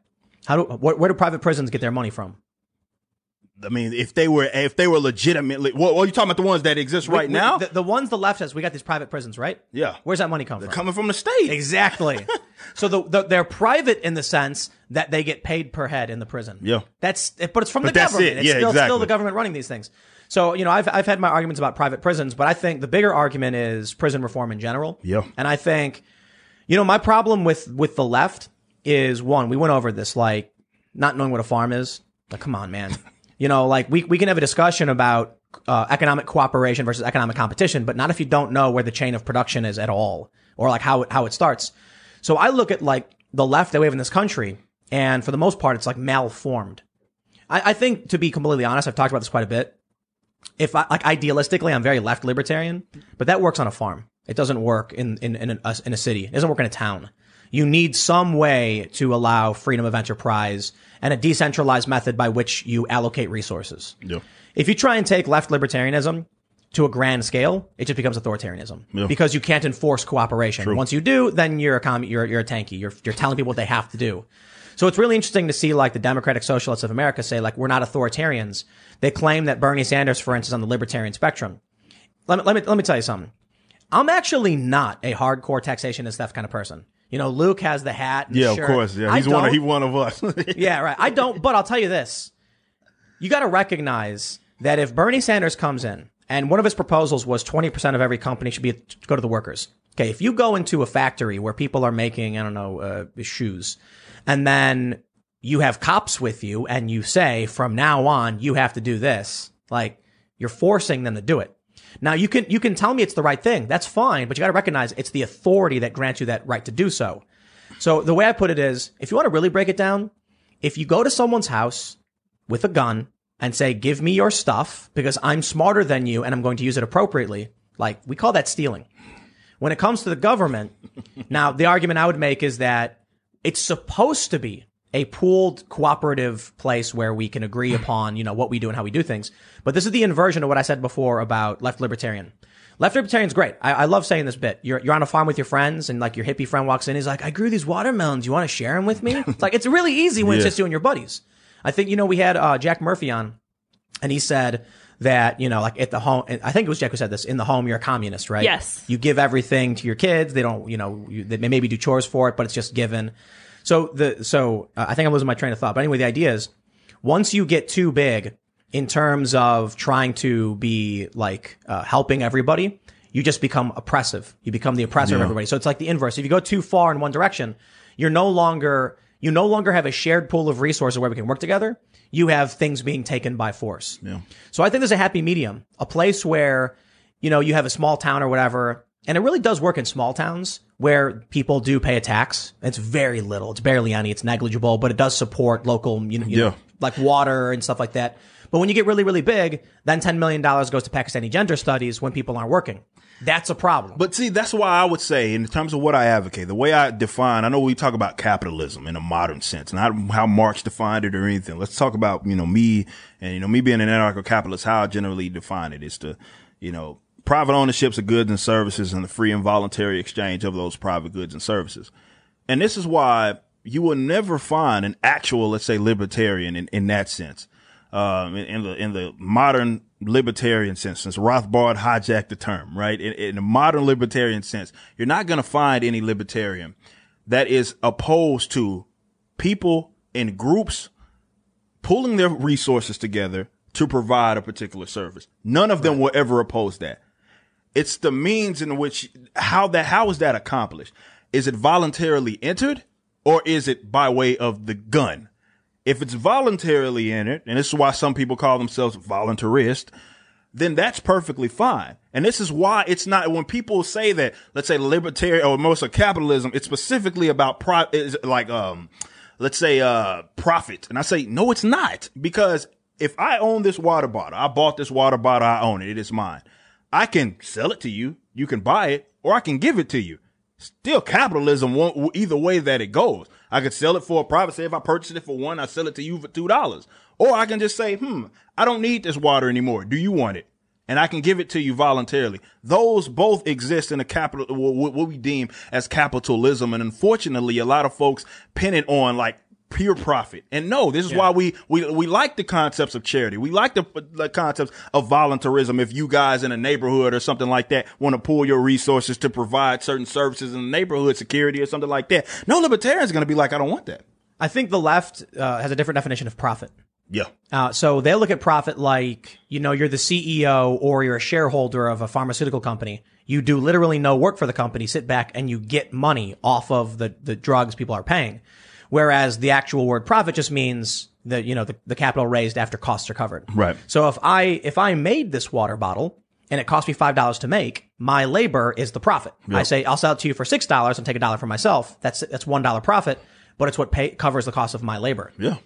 How do where, where do private prisons get their money from? I mean, if they were if they were legitimately, well, well you talking about the ones that exist right We- now? the, the ones the left says we got these private prisons, right? Yeah. Where's that money come from? coming from the state. Exactly. so the, the, they're private in the sense that they get paid per head in the prison. Yeah. That's but it's from But the that's government. it. It's Yeah, still, still exactly. the government running these things. So you know, I've I've had my arguments about private prisons, but I think the bigger argument is prison reform in general. Yeah. And I think, you know, my problem with with the left is one. We went over this like not knowing what a farm is. Like, come on, man. You know, like we we can have a discussion about uh, economic cooperation versus economic competition, but not if you don't know where the chain of production is at all, or like how it, how it starts. So I look at like the left that we have in this country, and for the most part, it's like malformed. I, I think, to be completely honest, I've talked about this quite a bit. If I, like idealistically, I'm very left libertarian, but that works on a farm. It doesn't work in, in, in, a, in a city. It doesn't work in a town. You need some way to allow freedom of enterprise and a decentralized method by which you allocate resources. Yeah. If you try and take left libertarianism to a grand scale, it just becomes authoritarianism Yeah. because you can't enforce cooperation. Once you do, then you're a com- you're you're a tanky. You're you're telling people what they have to do. So it's really interesting to see like the Democratic Socialists of America say like we're not authoritarians. They claim that Bernie Sanders, for instance, on the libertarian spectrum. Let me let me let me tell you something. I'm actually not a hardcore taxation and theft kind of person. You know, Luke has the hat. And Yeah, of shirt. course. Yeah, he's one. Of, don't. he one of us. Yeah, right. I don't, but I'll tell you this. You got to recognize that if Bernie Sanders comes in and one of his proposals was 20% of every company should be to go to the workers. Okay. If you go into a factory where people are making, I don't know, uh, shoes and then you have cops with you and you say from now on, you have to do this, like you're forcing them to do it. Now you can, you can tell me it's the right thing. That's fine, but you got to recognize it's the authority that grants you that right to do so. So the way I put it is, if you want to really break it down, if you go to someone's house with a gun and say, give me your stuff because I'm smarter than you and I'm going to use it appropriately, like we call that stealing. When it comes to the government, now the argument I would make is that it's supposed to be a pooled cooperative place where we can agree upon, you know, what we do and how we do things. But this is the inversion of what I said before about left libertarian. Left libertarian's great. I, I love saying this bit. You're, you're on a farm with your friends and like your hippie friend walks in. He's like, I grew these watermelons. You want to share them with me? It's like, it's really easy when it's just you and your buddies. I think, you know, we had, uh, Jack Murphy on and he said that, you know, like at the home, I think it was Jack who said this, in the home, you're a communist, right? Yes. You give everything to your kids. They don't, you know, you, they may maybe do chores for it, but it's just given. So the, so uh, I think I'm losing my train of thought. But anyway, the idea is once you get too big in terms of trying to be like, uh, helping everybody, you just become oppressive. You become the oppressor of everybody. So it's like the inverse. If you go too far in one direction, you're no longer You no longer have a shared pool of resources where we can work together. You have things being taken by force. Yeah. So I think there's a happy medium, a place where, you know, you have a small town or whatever. And it really does work in small towns where people do pay a tax. It's very little. It's barely any. It's negligible, but it does support local, you know, you know, like water and stuff like that. But when you get really, really big, then $10 million goes to Pakistani gender studies when people aren't working. That's a problem. But see, that's why I would say, in terms of what I advocate, the way I define, I know we talk about capitalism in a modern sense, not how Marx defined it or anything. Let's talk about, you know, me and, you know, me being an anarcho-capitalist, how I generally define it is to, you know, private ownerships of goods and services and the free and voluntary exchange of those private goods and services. And this is why you will never find an actual, let's say, libertarian in, in that sense. Um, in, in the, in the modern libertarian sense, since Rothbard hijacked the term, right? In, in the modern libertarian sense, you're not going to find any libertarian that is opposed to people in groups pulling their resources together to provide a particular service. None of them will ever oppose that. It's the means in which how that how is that accomplished? Is it voluntarily entered or is it by way of the gun? If it's voluntarily entered, and this is why some people call themselves voluntarist, then that's perfectly fine. And this is why it's not when people say that, let's say libertarian or most of capitalism, it's specifically about pro, like, um, let's say, uh, profit. And I say, no, it's not because if I own this water bottle, I bought this water bottle, I own it. It is mine. I can sell it to you. You can buy it or I can give it to you. Still capitalism won't either way that it goes. I could sell it for a profit. Say if I purchase it for one, I sell it to you for two dollars. Or I can just say, hmm, I don't need this water anymore. Do you want it? And I can give it to you voluntarily. Those both exist in a capital, what what we deem as capitalism. And unfortunately, a lot of folks pin it on like pure profit. And no, this is why we, we, we like the concepts of charity. We like the, the concepts of voluntarism. If you guys in a neighborhood or something like that want to pool your resources to provide certain services in the neighborhood, security or something like that, no libertarian is going to be like, I don't want that. I think the left uh, has a different definition of profit. Yeah. Uh, so they look at profit like, you know, you're the CEO or you're a shareholder of a pharmaceutical company. You do literally no work for the company, sit back and you get money off of the, the drugs people are paying. Whereas the actual word profit just means that, you know, the, the capital raised after costs are covered. Right. So if I, if I made this water bottle and it cost me $5 to make, my labor is the profit. I say, I'll sell it to you for $6 and take a dollar for myself. That's, that's $1 profit, but it's what pay, covers the cost of my labor. Yeah.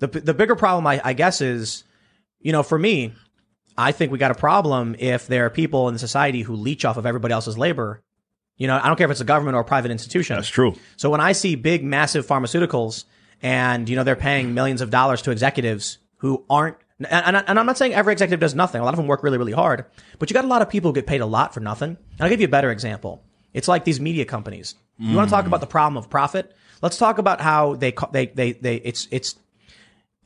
The the bigger problem, I, I guess, is, you know, for me, I think we got a problem if there are people in society who leech off of everybody else's labor. You know, I don't care if it's a government or a private institution. That's true. So when I see big, massive pharmaceuticals and, you know, they're paying millions of dollars to executives who aren't, and, and, I'm not saying every executive does nothing. A lot of them work really, really hard, but you got a lot of people who get paid a lot for nothing. And I'll give you a better example. It's like these media companies. You want to talk about the problem of profit? Let's talk about how they, they, they, they, it's, it's,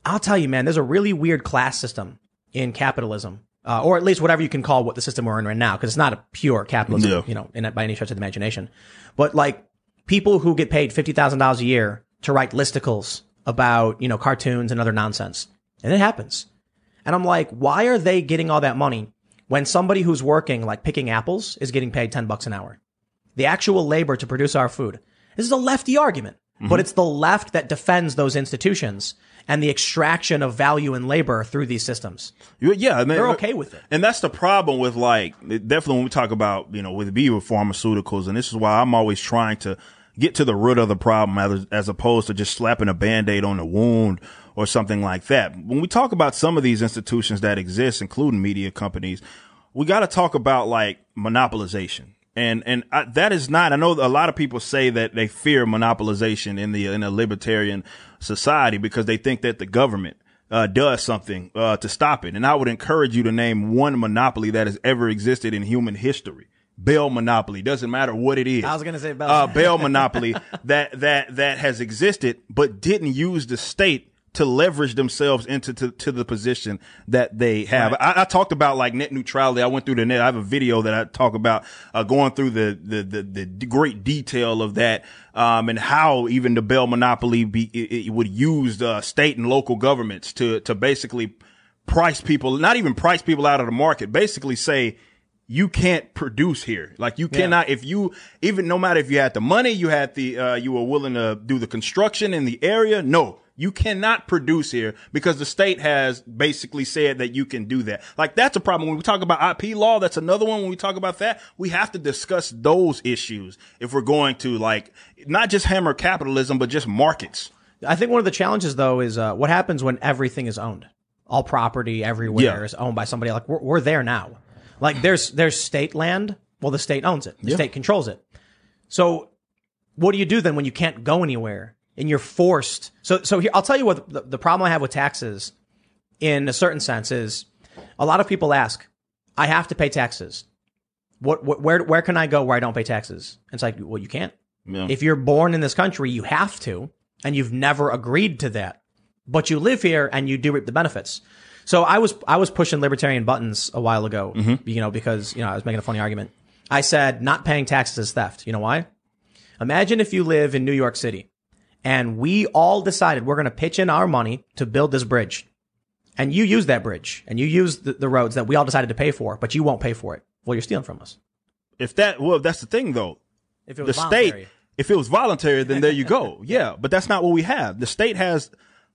I'll tell you, man, there's a really weird class system in capitalism, uh, or at least whatever you can call what the system we're in right now, because it's not a pure capitalism, Yeah. you know, in, by any stretch of the imagination. But like people who get paid fifty thousand dollars a year to write listicles about you know cartoons and other nonsense, and it happens. And I'm like, why are they getting all that money when somebody who's working like picking apples is getting paid ten bucks an hour? The actual labor to produce our food. This is a lefty argument, but it's the left that defends those institutions and the extraction of value and labor through these systems. Yeah, mean, They're okay with it. And that's the problem with like, definitely when we talk about, you know, with B with pharmaceuticals, and this is why I'm always trying to get to the root of the problem as, as opposed to just slapping a band-aid on the wound or something like that. When we talk about some of these institutions that exist, including media companies, we got to talk about like monopolization. And, and I, that is not, I know a lot of people say that they fear monopolization in the, in a libertarian society because they think that the government uh, does something uh, to stop it. And I would encourage you to name one monopoly that has ever existed in human history. Bell monopoly doesn't matter what it is. I was gonna say Bell. Uh, Bell monopoly that that that has existed, but didn't use the state to leverage themselves into to, to the position that they have. I, I talked about like net neutrality. I went through the net. I have a video that I talk about uh, going through the, the the the great detail of that um, and how even the Bell monopoly be, it, it would use uh, state and local governments to to basically price people, not even price people out of the market. Basically say you can't produce here. Like you cannot, if you, even no matter if you had the money, you had the, uh, you were willing to do the construction in the area. No, you cannot produce here because the state has basically said that you can do that. Like that's a problem. When we talk about IP law, that's another one. When we talk about that, we have to discuss those issues if we're going to like not just hammer capitalism, but just markets. I think one of the challenges though is uh, what happens when everything is owned. All property everywhere Yeah. is owned by somebody. Like we're, we're there now. Like there's there's state land. Well, the state owns it. The state controls it. So what do you do then when you can't go anywhere and you're forced? So so here I'll tell you what the, the problem I have with taxes, in a certain sense, is a lot of people ask, I have to pay taxes. What, what where where can I go where I don't pay taxes? And it's like, well, you can't. Yeah. If you're born in this country, you have to, and you've never agreed to that. But you live here and you do reap the benefits. So I was I was pushing libertarian buttons a while ago, mm-hmm. you know, because you know I was making a funny argument. I said not paying taxes is theft. You know why? Imagine if you live in New York City, and we all decided we're going to pitch in our money to build this bridge, and you use that bridge and you use the, the roads that we all decided to pay for, but you won't pay for it. Well, you're stealing from us. If that, well, that's the thing though. If it the was state, voluntary. if it was voluntary, then there you go. yeah, but that's not what we have. The state has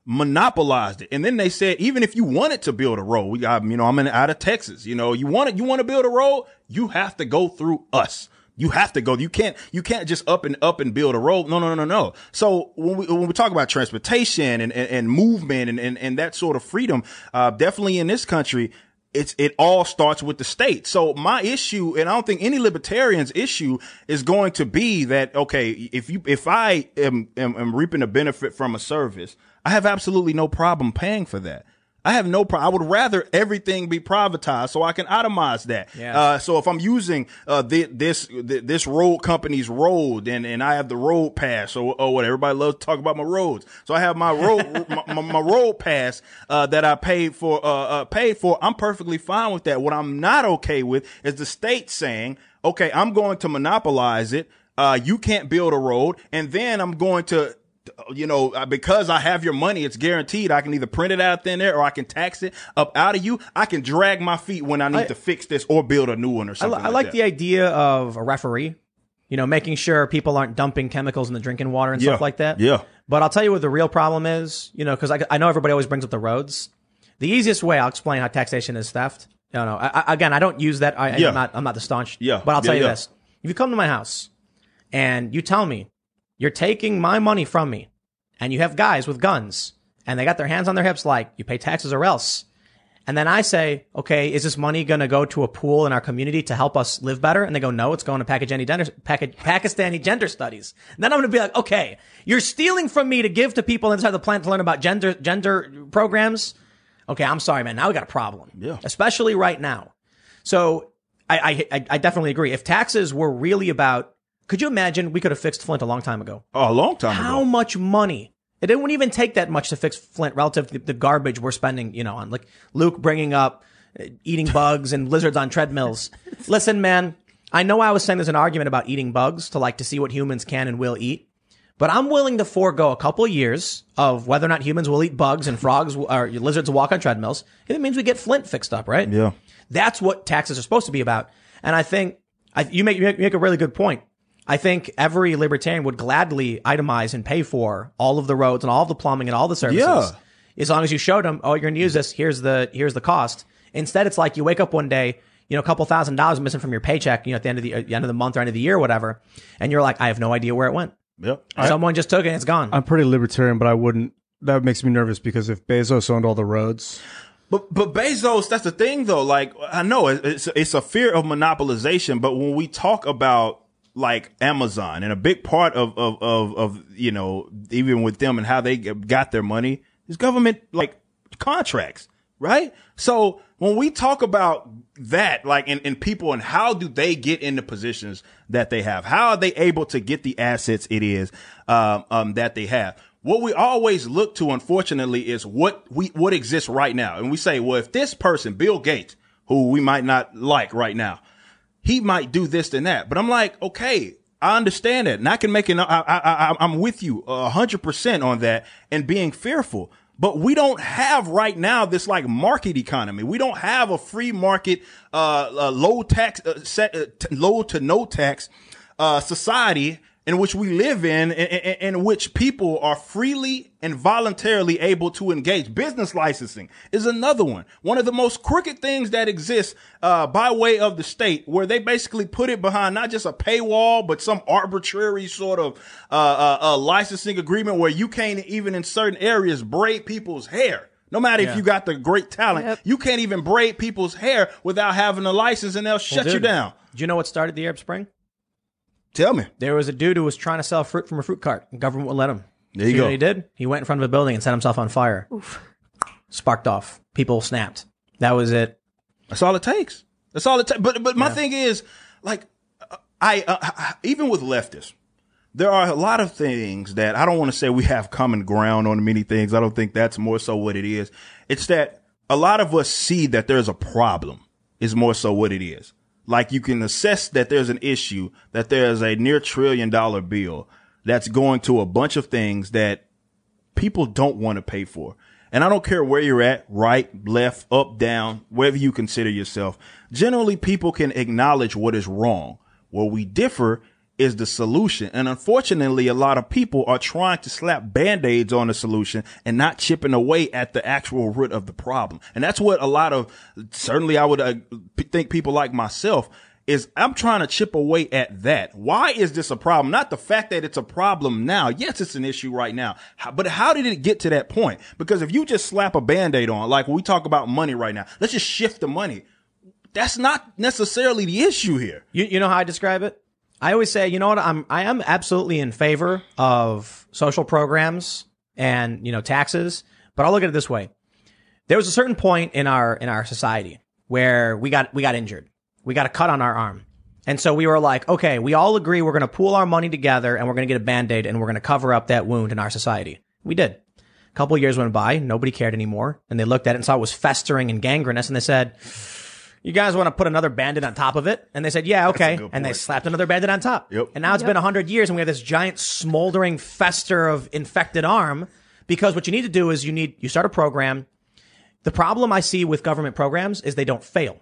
monopolized it, and then they said even if you wanted to build a road, we got, you know, I'm in out of Texas. You know, you want it, you want to build a road, you have to go through us. You have to go. You can't. You can't just up and up and build a road. No, no, no, no, no. So when we when we talk about transportation and and, and movement and, and and that sort of freedom, uh, definitely in this country, it's it all starts with the state. So my issue, and I don't think any libertarian's issue is going to be that okay, if you if I am am, am reaping a benefit from a service, I have absolutely no problem paying for that. I have no problem. I would rather everything be privatized so I can itemize that. Yeah. Uh, so if I'm using uh, thi- this thi- this road company's road and, and I have the road pass or, or what everybody loves to talk about my roads. So I have my road my, my, my road pass uh, that I paid for uh, uh, paid for. I'm perfectly fine with that. What I'm not okay with is the state saying, okay, I'm going to monopolize it. Uh, you can't build a road, and then I'm going to you know, uh, because I have your money, it's guaranteed. I can either print it out thin there or I can tax it up out of you. I can drag my feet when I need I- to fix this or build a new one or I, something. I like that. the idea of a referee, you know, making sure people aren't dumping chemicals in the drinking water and Yeah. stuff like that. Yeah. But I'll tell you what the real problem is, you know, because I, I know everybody always brings up the roads. The easiest way, I'll explain how taxation is theft. No, no. I, I, again, I don't use that. I, Yeah. I'm not. I'm not the staunch. Yeah. But I'll tell Yeah, you this: if you come to my house and you tell me you're taking my money from me, and you have guys with guns and they got their hands on their hips, like you pay taxes or else. And then I say, okay, is this money going to go to a pool in our community to help us live better? And they go, no, it's going to Pakistani gender, Pak- Pakistani gender studies. And then I'm going to be like, okay, you're stealing from me to give to people inside the plant to learn about gender, gender programs. Okay, I'm sorry, man. Now we got a problem. Yeah. Especially right now. So I, I- I definitely agree. If taxes were really about, could you imagine we could have fixed Flint a long time ago? Oh, a long time How ago. much money? It wouldn't even take that much to fix Flint relative to the garbage we're spending, you know, on like Luke bringing up uh, eating bugs and lizards on treadmills. Listen, man, I know I was saying there's an argument about eating bugs to like to see what humans can and will eat, but I'm willing to forego a couple years of whether or not humans will eat bugs and frogs or lizards walk on treadmills. If it means we get Flint fixed up, right? Yeah. That's what taxes are supposed to be about. And I think I, you make, you make you make a really good point. I think every libertarian would gladly itemize and pay for all of the roads and all of the plumbing and all the services. Yeah. As long as you showed them, oh, you're going to use this. Here's the here's the cost. Instead, it's like you wake up one day, you know, a couple thousand dollars missing from your paycheck, you know, at the end of the uh, end of the month or end of the year or whatever, and you're like, I have no idea where it went. Yep. Someone just took it and it's gone. I'm pretty libertarian, but I wouldn't. That makes me nervous because if Bezos owned all the roads, But but Bezos, that's the thing though. Like I know it's it's a fear of monopolization, but when we talk about like Amazon and a big part of of of, of you know even with them and how they got their money is government like contracts, right? So when we talk about that, like and, and people and how do they get in the positions that they have? How are they able to get the assets it is um, um, that they have? What we always look to, unfortunately, is what we what exists right now, and we say, well, if this person, Bill Gates, who we might not like right now, he might do this and that. But I'm like, okay, I understand that, and I can make an, I, I, I, I'm with you a hundred percent on that, and being fearful. But we don't have right now this like market economy. We don't have a free market, uh, uh low tax, uh, set, uh, t- low to no tax, uh, society in which we live in, in, in, in which people are freely and voluntarily able to engage. Business licensing is another one. One of the most crooked things that exists uh, by way of the state, where they basically put it behind not just a paywall, but some arbitrary sort of uh, uh, uh licensing agreement where you can't even in certain areas braid people's hair. No matter Yeah. if you got the great talent, Yep. you can't even braid people's hair without having a license, and they'll shut you dude. down. Do you know what started the Arab Spring? Tell me. There was a dude who was trying to sell fruit from a fruit cart. The government wouldn't let him. There you See go. what he did? He went in front of a building and set himself on fire. Oof. Sparked off. People snapped. That was it. That's all it takes. That's all it takes. But but my thing is, like, uh, I uh, I- even with leftists, there are a lot of things that I don't want to say we have common ground on many things. I don't think that's more so what it is. It's that a lot of us see that there's a problem. Is more so what it is. Like you can assess that there's an issue, that there's a near trillion dollar bill that's going to a bunch of things that people don't want to pay for. And I don't care where you're at, right, left, up, down, wherever you consider yourself. Generally, people can acknowledge what is wrong. Where we differ is the solution. And unfortunately, a lot of people are trying to slap band-aids on the solution and not chipping away at the actual root of the problem. And that's what a lot of, certainly I would uh, think people like myself is I'm trying to chip away at that. Why is this a problem? Not the fact that it's a problem now. Yes, it's an issue right now. But how did it get to that point? Because if you just slap a band-aid on, like we talk about money right now, let's just shift the money. That's not necessarily the issue here. You, you know how I describe it? I always say, you know what? I'm I am absolutely in favor of social programs and you know taxes, but I'll look at it this way: there was a certain point in our in our society where we got we got injured, we got a cut on our arm, and so we were like, okay, we all agree we're going to pool our money together and we're going to get a band aid and we're going to cover up that wound in our society. We did. A couple years went by, nobody cared anymore, and they looked at it and saw it was festering and gangrenous, and they said you guys want to put another bandit on top of it? And they said, yeah, okay. good And they slapped another bandit on top. Yep. And now it's been a hundred years and we have this giant smoldering fester of infected arm because what you need to do is you need, you start a program. The problem I see with government programs is they don't fail.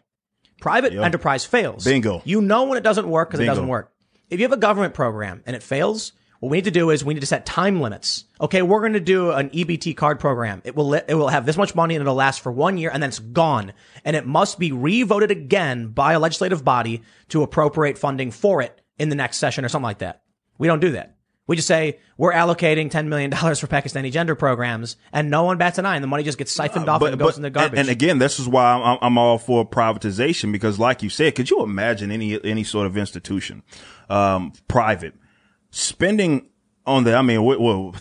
Private enterprise fails. Bingo. You know when it doesn't work because it Bingo. doesn't work. If you have a government program and it fails, what we need to do is we need to set time limits. Okay, we're going to do an EBT card program. It will it will have this much money and it'll last for one year and then it's gone. And it must be re-voted again by a legislative body to appropriate funding for it in the next session or something like that. We don't do that. We just say we're allocating $10 million for Pakistani gender programs and no one bats an eye and the money just gets siphoned off and goes in the garbage. And, and again, this is why I'm, I'm all for privatization because, like you said, could you imagine any any sort of institution, um, private, spending on the? I mean, we- well,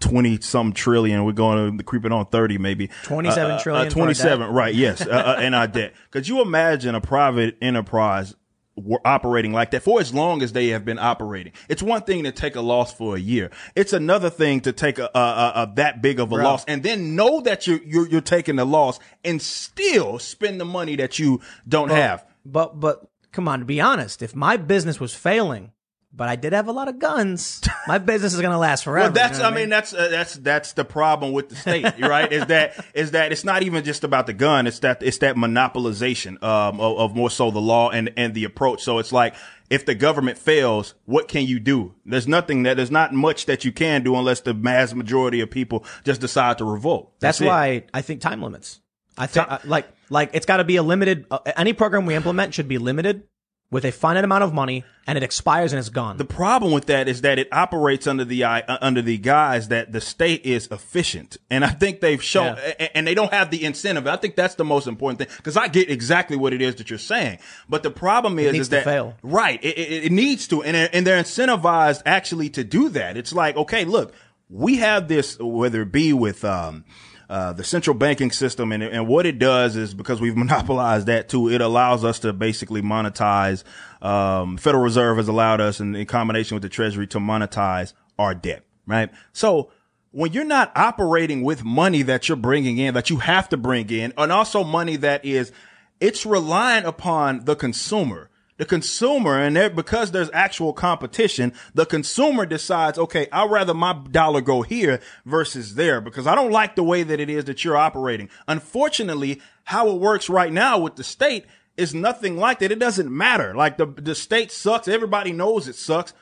twenty some trillion. We're going to creeping on thirty, maybe 27 trillion for our Twenty seven, debt. right? Yes, uh, uh, in our debt. Could you imagine a private enterprise? were operating like that for as long as they have been operating. It's one thing to take a loss for a year. It's another thing to take a, a, a, a that big of a loss and then know that you're, you're you're taking the loss and still spend the money that you don't have. But but come on, to be honest, if my business was failing, but I did have a lot of guns, my business is gonna last forever. Well, that's you know I what mean that's uh, that's that's the problem with the state, right? is that is that it's not even just about the gun. It's that it's that monopolization um, of, of more so the law and and the approach. So it's like if the government fails, what can you do? There's nothing that there's not much that you can do unless the mass majority of people just decide to revolt. That's, it. why I think time limits. I think uh, like like it's got to be a limited. Uh, any program we implement should be limited with a finite amount of money, and it expires and it's gone. The problem with that is that it operates under the eye, uh, under the guise that the state is efficient, and I think they've shown, Yeah. and they don't have the incentive. I think that's the most important thing because I get exactly what it is that you're saying, but the problem is, needs is to that fail. right, it, it, it needs to, and and they're incentivized actually to do that. It's like, okay, look, we have this, whether it be with um, uh, the central banking system, and and what it does is because we've monopolized that too, it allows us to basically monetize. Um, Federal Reserve has allowed us, in, in combination with the Treasury, to monetize our debt. Right, so. When you're not operating with money that you're bringing in, that you have to bring in, and also money that is, it's reliant upon the consumer. The consumer, and there, because there's actual competition, the consumer decides, okay, I'd rather my dollar go here versus there because I don't like the way that it is that you're operating. Unfortunately, how it works right now with the state is nothing like that. It doesn't matter. Like the, the state sucks. Everybody knows it sucks.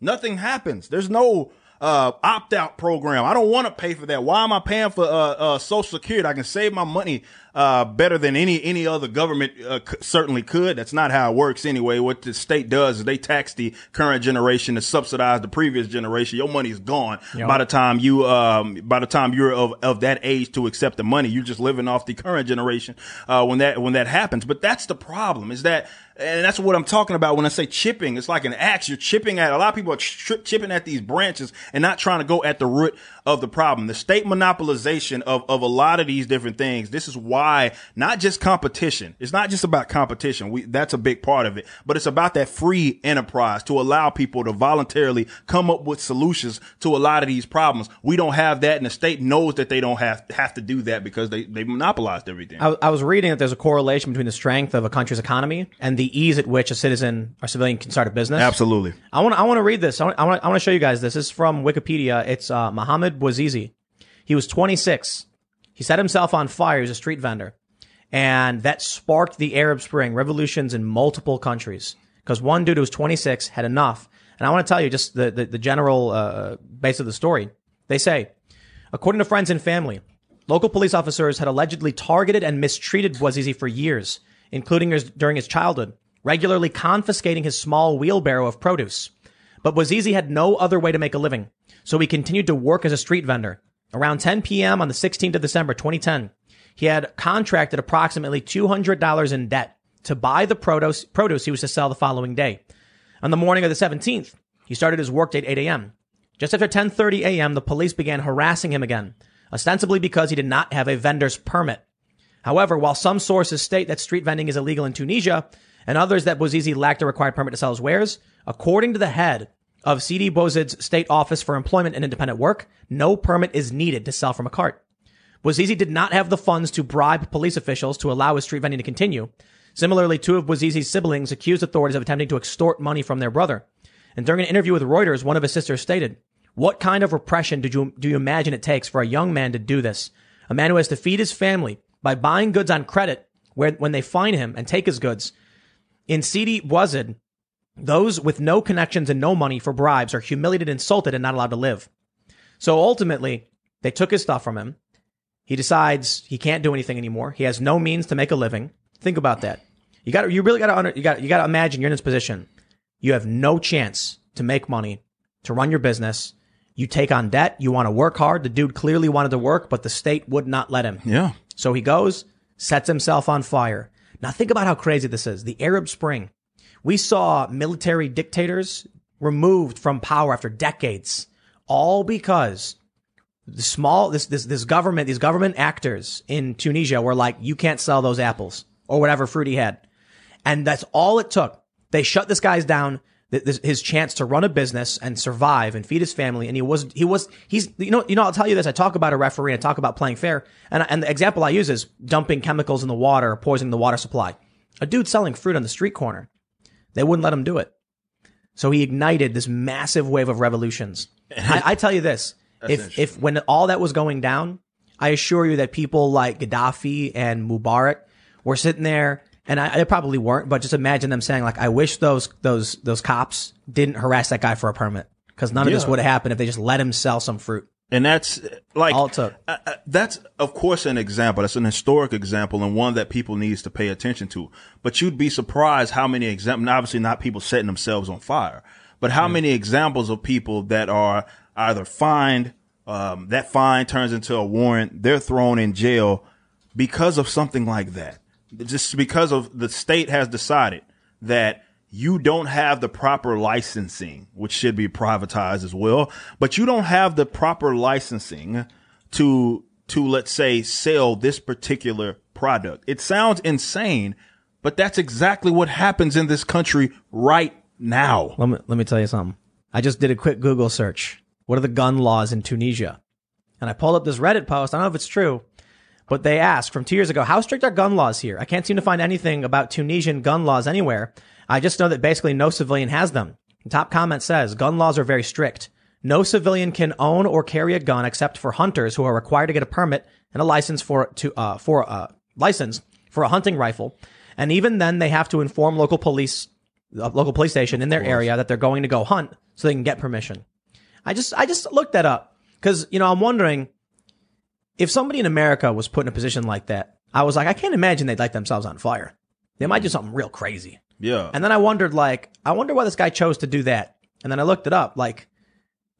Nothing happens. There's no uh, opt out program. I don't want to pay for that. Why am I paying for uh, uh, Social Security? I can save my money uh, better than any any other government uh, c- certainly could. That's not how it works anyway. What the state does is they tax the current generation to subsidize the previous generation. Your money's gone by the time you um, by the time you're of, of that age to accept the money. You're just living off the current generation uh, when that when that happens. But that's the problem is that and that's what I'm talking about when I say chipping. It's like an axe. You're chipping at a lot of people are chipping at these branches and not trying to go at the root of the problem. The state monopolization of, of a lot of these different things. This is why not just competition. It's not just about competition. We, that's a big part of it, but it's about that free enterprise to allow people to voluntarily come up with solutions to a lot of these problems. We don't have that and the state knows that they don't have, have to do that because they, they monopolized everything. I, I was reading that there's a correlation between the strength of a country's economy and the ease at which a citizen or civilian can start a business. Absolutely. I want I want to read this. I want I want, I want to show you guys this. This is from Wikipedia. It's uh, Mohammed Bouazizi. He was 26. He set himself on fire. He was a street vendor, and that sparked the Arab Spring revolutions in multiple countries. Because one dude who was 26 had enough. And I want to tell you just the the, the general uh, base of the story. They say, according to friends and family, local police officers had allegedly targeted and mistreated Bouazizi for years, including his, during his childhood, regularly confiscating his small wheelbarrow of produce. But Bouazizi had no other way to make a living, so he continued to work as a street vendor. Around 10 p.m. on the 16th of December 2010, he had contracted approximately $200 in debt to buy the produce, produce he was to sell the following day. On the morning of the 17th, he started his workday at 8 a.m. Just after 10:30 a.m., the police began harassing him again, ostensibly because he did not have a vendor's permit. However, while some sources state that street vending is illegal in Tunisia and others that Bouazizi lacked a required permit to sell his wares, according to the head of Sidi Bouzid's State Office for Employment and Independent Work, no permit is needed to sell from a cart. Bouazizi did not have the funds to bribe police officials to allow his street vending to continue. Similarly, two of Bouazizi's siblings accused authorities of attempting to extort money from their brother. And during an interview with Reuters, one of his sisters stated, what kind of repression do you, do you imagine it takes for a young man to do this? A man who has to feed his family by buying goods on credit where, when they find him and take his goods. In Sidi Bouzid, those with no connections and no money for bribes are humiliated, insulted, and not allowed to live. So ultimately, they took his stuff from him. He decides he can't do anything anymore. He has no means to make a living. Think about that. You got you really got to you got you got to imagine you're in this position. You have no chance to make money, to run your business. You take on debt. You want to work hard. The dude clearly wanted to work, but the state would not let him. Yeah. So he goes, sets himself on fire. Now think about how crazy this is. The Arab Spring. We saw military dictators removed from power after decades, all because the small this this this government these government actors in Tunisia were like, you can't sell those apples or whatever fruit he had, and that's all it took. They shut this guy's down. His chance to run a business and survive and feed his family, and he wasn't, he was he's you know you know I'll tell you this. I talk about a referee, I talk about playing fair, and and the example I use is dumping chemicals in the water, poisoning the water supply. A dude selling fruit on the street corner, they wouldn't let him do it. So he ignited this massive wave of revolutions. I, I tell you this: if if when all that was going down, I assure you that people like Gaddafi and Mubarak were sitting there, and I, they probably weren't, but just imagine them saying like, "I wish those those those cops didn't harass that guy for a permit, because none of this would have happened if they just let him sell some fruit." And that's like All it took. uh, uh, that's of course an example. That's an historic example and one that people needs to pay attention to. But you'd be surprised how many examples. Obviously, not people setting themselves on fire, but how many examples of people that are either fined, um, that fine turns into a warrant, they're thrown in jail because of something like that. Just because of the state has decided that you don't have the proper licensing, which should be privatized as well, but you don't have the proper licensing to, to let's say sell this particular product. It sounds insane, but that's exactly what happens in this country right now. Let me let me tell you something. I just did a quick Google search. What are the gun laws in Tunisia? And I pulled up this Reddit post. I don't know if it's true, But they ask from two years ago, how strict are gun laws here? I can't seem to find anything about Tunisian gun laws anywhere. I just know that basically no civilian has them. The top comment says gun laws are very strict. No civilian can own or carry a gun except for hunters who are required to get a permit and a license for to uh, for a uh, license for a hunting rifle. And even then, they have to inform local police, uh, local police station in their area that they're going to go hunt so they can get permission. I just I just looked that up because you know I'm wondering if somebody in America was put in a position like that. I was like, I can't imagine they'd light themselves on fire. They might do something real crazy. Yeah. And then I wondered, like, I wonder why this guy chose to do that. And then I looked it up. Like,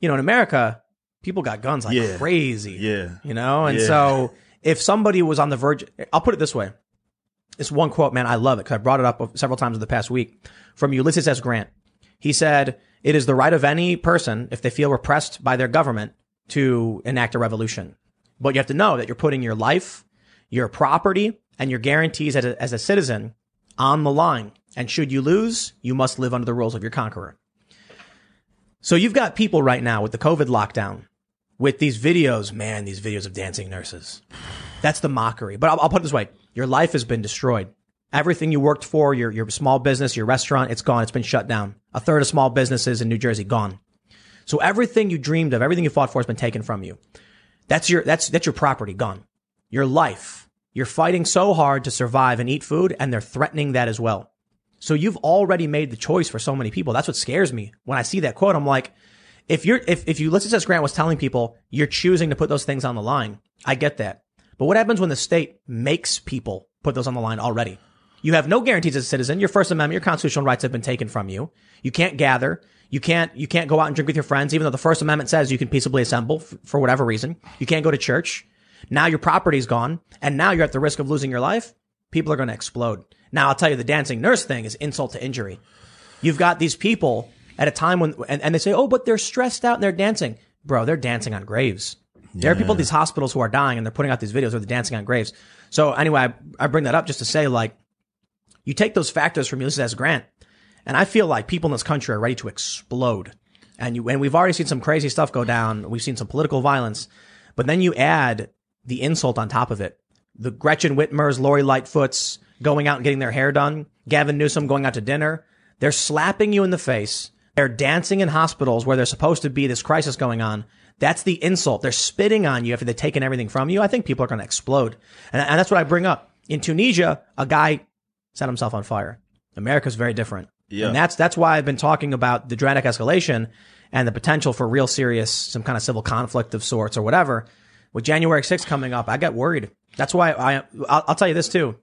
you know, in America, people got guns like Yeah. crazy. Yeah. You know? And Yeah. so if somebody was on the verge, I'll put it this way. This one quote, man, I love it because I brought it up several times in the past week from Ulysses S. Grant. He said, it is the right of any person, if they feel repressed by their government, to enact a revolution. But you have to know that you're putting your life, your property, and your guarantees as a, as a citizen on the line. And should you lose, you must live under the rules of your conqueror. So you've got people right now with the COVID lockdown with these videos, man, these videos of dancing nurses. That's the mockery. But I'll, I'll put it this way. Your life has been destroyed. Everything you worked for, your, your small business, your restaurant, it's gone. It's been shut down. A third of small businesses in New Jersey gone. So everything you dreamed of, everything you fought for has been taken from you. That's your, that's, that's your property gone. Your life. You're fighting so hard to survive and eat food and they're threatening that as well. So you've already made the choice for so many people. That's what scares me. When I see that quote, I'm like, if you're, if, if Ulysses S. Grant was telling people you're choosing to put those things on the line, I get that. But what happens when the state makes people put those on the line already? You have no guarantees as a citizen. Your First Amendment, your constitutional rights have been taken from you. You can't gather. You can't, you can't go out and drink with your friends, even though the First Amendment says you can peaceably assemble f- for whatever reason. You can't go to church. Now your property's gone and now you're at the risk of losing your life. People are going to explode. Now I'll tell you the dancing nurse thing is insult to injury. You've got these people at a time when, and, and they say, oh, but they're stressed out and they're dancing. Bro, they're dancing on graves. There are people at these hospitals who are dying and they're putting out these videos where they're dancing on graves. So anyway, I, I bring that up just to say like, you take those factors from Ulysses S. Grant, and I feel like people in this country are ready to explode. And you, and we've already seen some crazy stuff go down. We've seen some political violence, but then you add the insult on top of it. The Gretchen Whitmer's, Lori Lightfoot's going out and getting their hair done. Gavin Newsom going out to dinner. They're slapping you in the face. They're dancing in hospitals where there's supposed to be this crisis going on. That's the insult. They're spitting on you after they've taken everything from you. I think people are going to explode. And, and that's what I bring up. In Tunisia, a guy set himself on fire. America's very different. Yeah. And that's, that's why I've been talking about the dramatic escalation and the potential for real serious, some kind of civil conflict of sorts or whatever. With January 6th coming up, I get worried. That's why I, I'll, I'll tell you this too.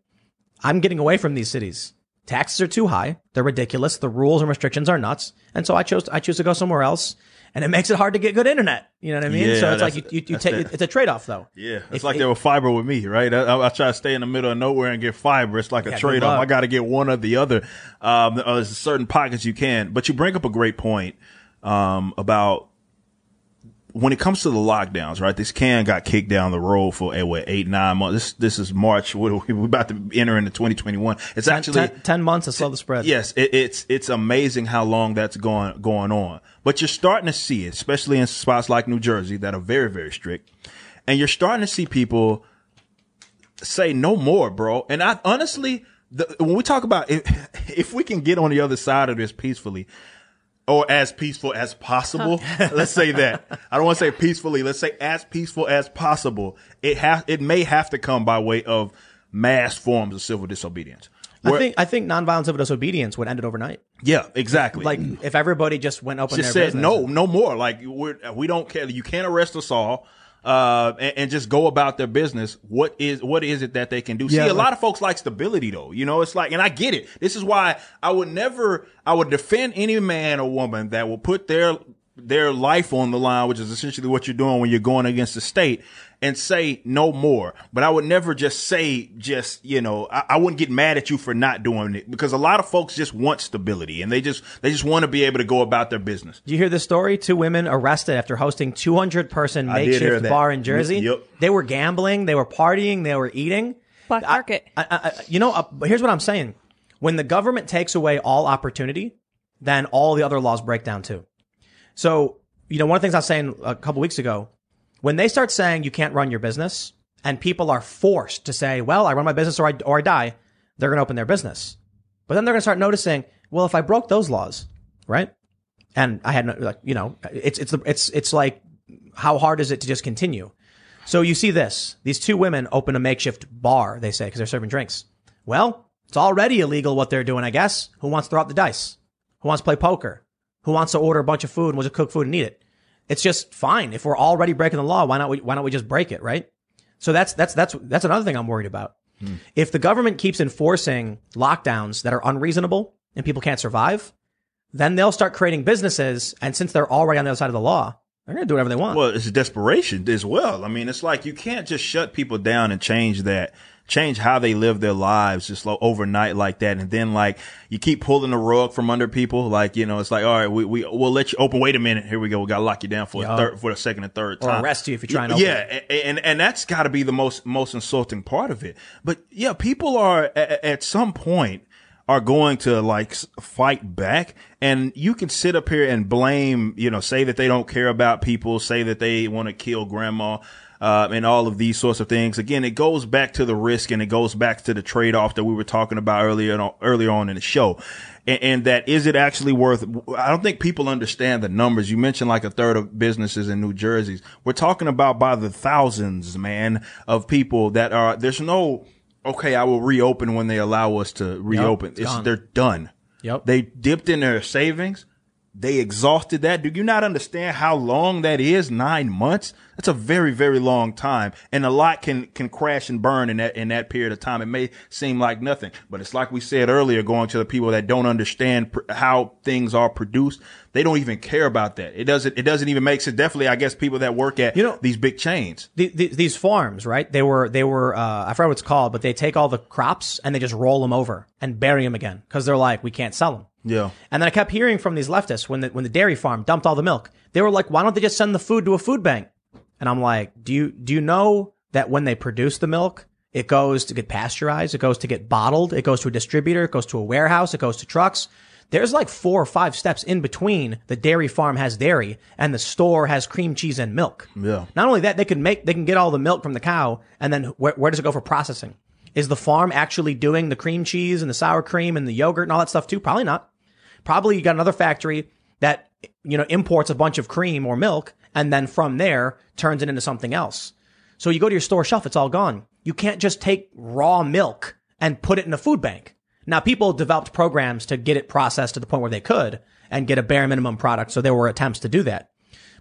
I'm getting away from these cities. Taxes are too high. They're ridiculous. The rules and restrictions are nuts. And so I chose, I choose to go somewhere else. And it makes it hard to get good internet. You know what I mean? Yeah, so it's like you, you, you take, it's a trade off though. Yeah, it's If- like if- there was fiber with me, right? I, I, I try to stay in the middle of nowhere and get fiber. It's like a Yeah, good trade off. I got to get one or the other. Um, there's certain pockets you can, but you bring up a great point um, about when it comes to the lockdowns, right? This can got kicked down the road for eh, what eight nine months. This this is March. What are we we're about to enter into 2021. It's actually ten, 10 months to slow the spread. Yes, it, it's it's amazing how long that's going going on. But you're starting to see it, especially in spots like New Jersey that are very very strict, and you're starting to see people say no more, bro. And I honestly, the, when we talk about if, if we can get on the other side of this peacefully. Or as peaceful as possible. let's say that. I don't want to say peacefully. Let's say as peaceful as possible. It has. It may have to come by way of mass forms of civil disobedience. I think, I think nonviolent civil disobedience would end it overnight. yeah, exactly. Like if everybody just went open just their said business. no, no more. Like we're, we don't care. You can't arrest us all, uh, and, and just go about their business. What is what is it that they can do? See, Yeah, a lot of folks like stability, though. You know, it's like, and I get it. This is why I would never, I would defend any man or woman that will put their their life on the line, which is essentially what you're doing when you're going against the state, and say no more. But I would never just say, just, you know, I, I wouldn't get mad at you for not doing it because a lot of folks just want stability and they just, they just want to be able to go about their business. Do you hear the story? Two women arrested after hosting 200 person I did hear makeshift bar in Jersey. Yep. They were gambling, they were partying, they were eating. Black market. I, I, I- you know, uh, here's what I'm saying. When the government takes away all opportunity, then all the other laws break down too. So, you know, one of the things I was saying a couple weeks ago, when they start saying you can't run your business and people are forced to say, well, I run my business or I, or I die, they're going to open their business. But then they're going to start noticing, well, if I broke those laws, right? And I had no, like, you know, it's, it's, the, it's, it's like, how hard is it to just continue? So you see this, these two women open a makeshift bar, they say, because they're serving drinks. Well, it's already illegal what they're doing, I guess. Who wants to throw out the dice? Who wants to play poker? Who wants to order a bunch of food and will just cook food and eat it? It's just fine. If we're already breaking the law, why not we, why don't we just break it, right? So that's, that's, that's, that's another thing I'm worried about. Hmm. If the government keeps enforcing lockdowns that are unreasonable and people can't survive, then they'll start creating businesses. And since they're already on the other side of the law, they're going to do whatever they want. Well, it's desperation as well. I mean, it's like you can't just shut people down and change that, change how they live their lives just like overnight like that. And then like you keep pulling the rug from under people. Like, you know, it's like, all right, we, we, we'll let you open. Wait a minute. Here we go. We got to lock you down for a third, for the second and third or time. arrest you if you're trying to Yeah. a- And, and that's got to be the most, most insulting part of it. But yeah, people are at, at some point, are going to like fight back and you can sit up here and blame, you know, say that they don't care about people, say that they want to kill grandma. Uh, and all of these sorts of things. Again, it goes back to the risk and it goes back to the trade off that we were talking about earlier, on- earlier on in the show. And, and that is it actually worth, I don't think people understand the numbers. You mentioned like a third of businesses in New Jersey's. We're talking about by the thousands, man, of people that are, there's no, okay, I will reopen when they allow us to reopen. it's it's, they're done. Yep. They dipped in their savings. They exhausted that. Do you not understand how long that is? Nine months? That's a very, very long time. And a lot can, can crash and burn in that, in that period of time. It may seem like nothing, but it's like we said earlier, going to the people that don't understand pr- how things are produced. They don't even care about that. It doesn't, it doesn't even make sense. Definitely, I guess people that work at You know- these big chains. the, the, these farms, right? They were, they were, uh, I forgot what it's called, but they take all the crops and they just roll them over and bury them again because they're like, we can't sell them. Yeah. And then I kept hearing from these leftists when the, when the dairy farm dumped all the milk, they were like, why don't they just send the food to a food bank? And I'm like, do you, do you know that when they produce the milk, it goes to get pasteurized, it goes to get bottled, it goes to a distributor, it goes to a warehouse, it goes to trucks. There's like four or five steps in between the dairy farm has dairy and the store has cream cheese and milk. Yeah. Not only that, they can make, they can get all the milk from the cow and then where, where does it go for processing? Is the farm actually doing the cream cheese and the sour cream and the yogurt and all that stuff too? Probably not. Probably you got another factory that, you know, imports a bunch of cream or milk and then from there turns it into something else. So you go to your store shelf, it's all gone. You can't just take raw milk and put it in a food bank. Now people developed programs to get it processed to the point where they could and get a bare minimum product. So there were attempts to do that,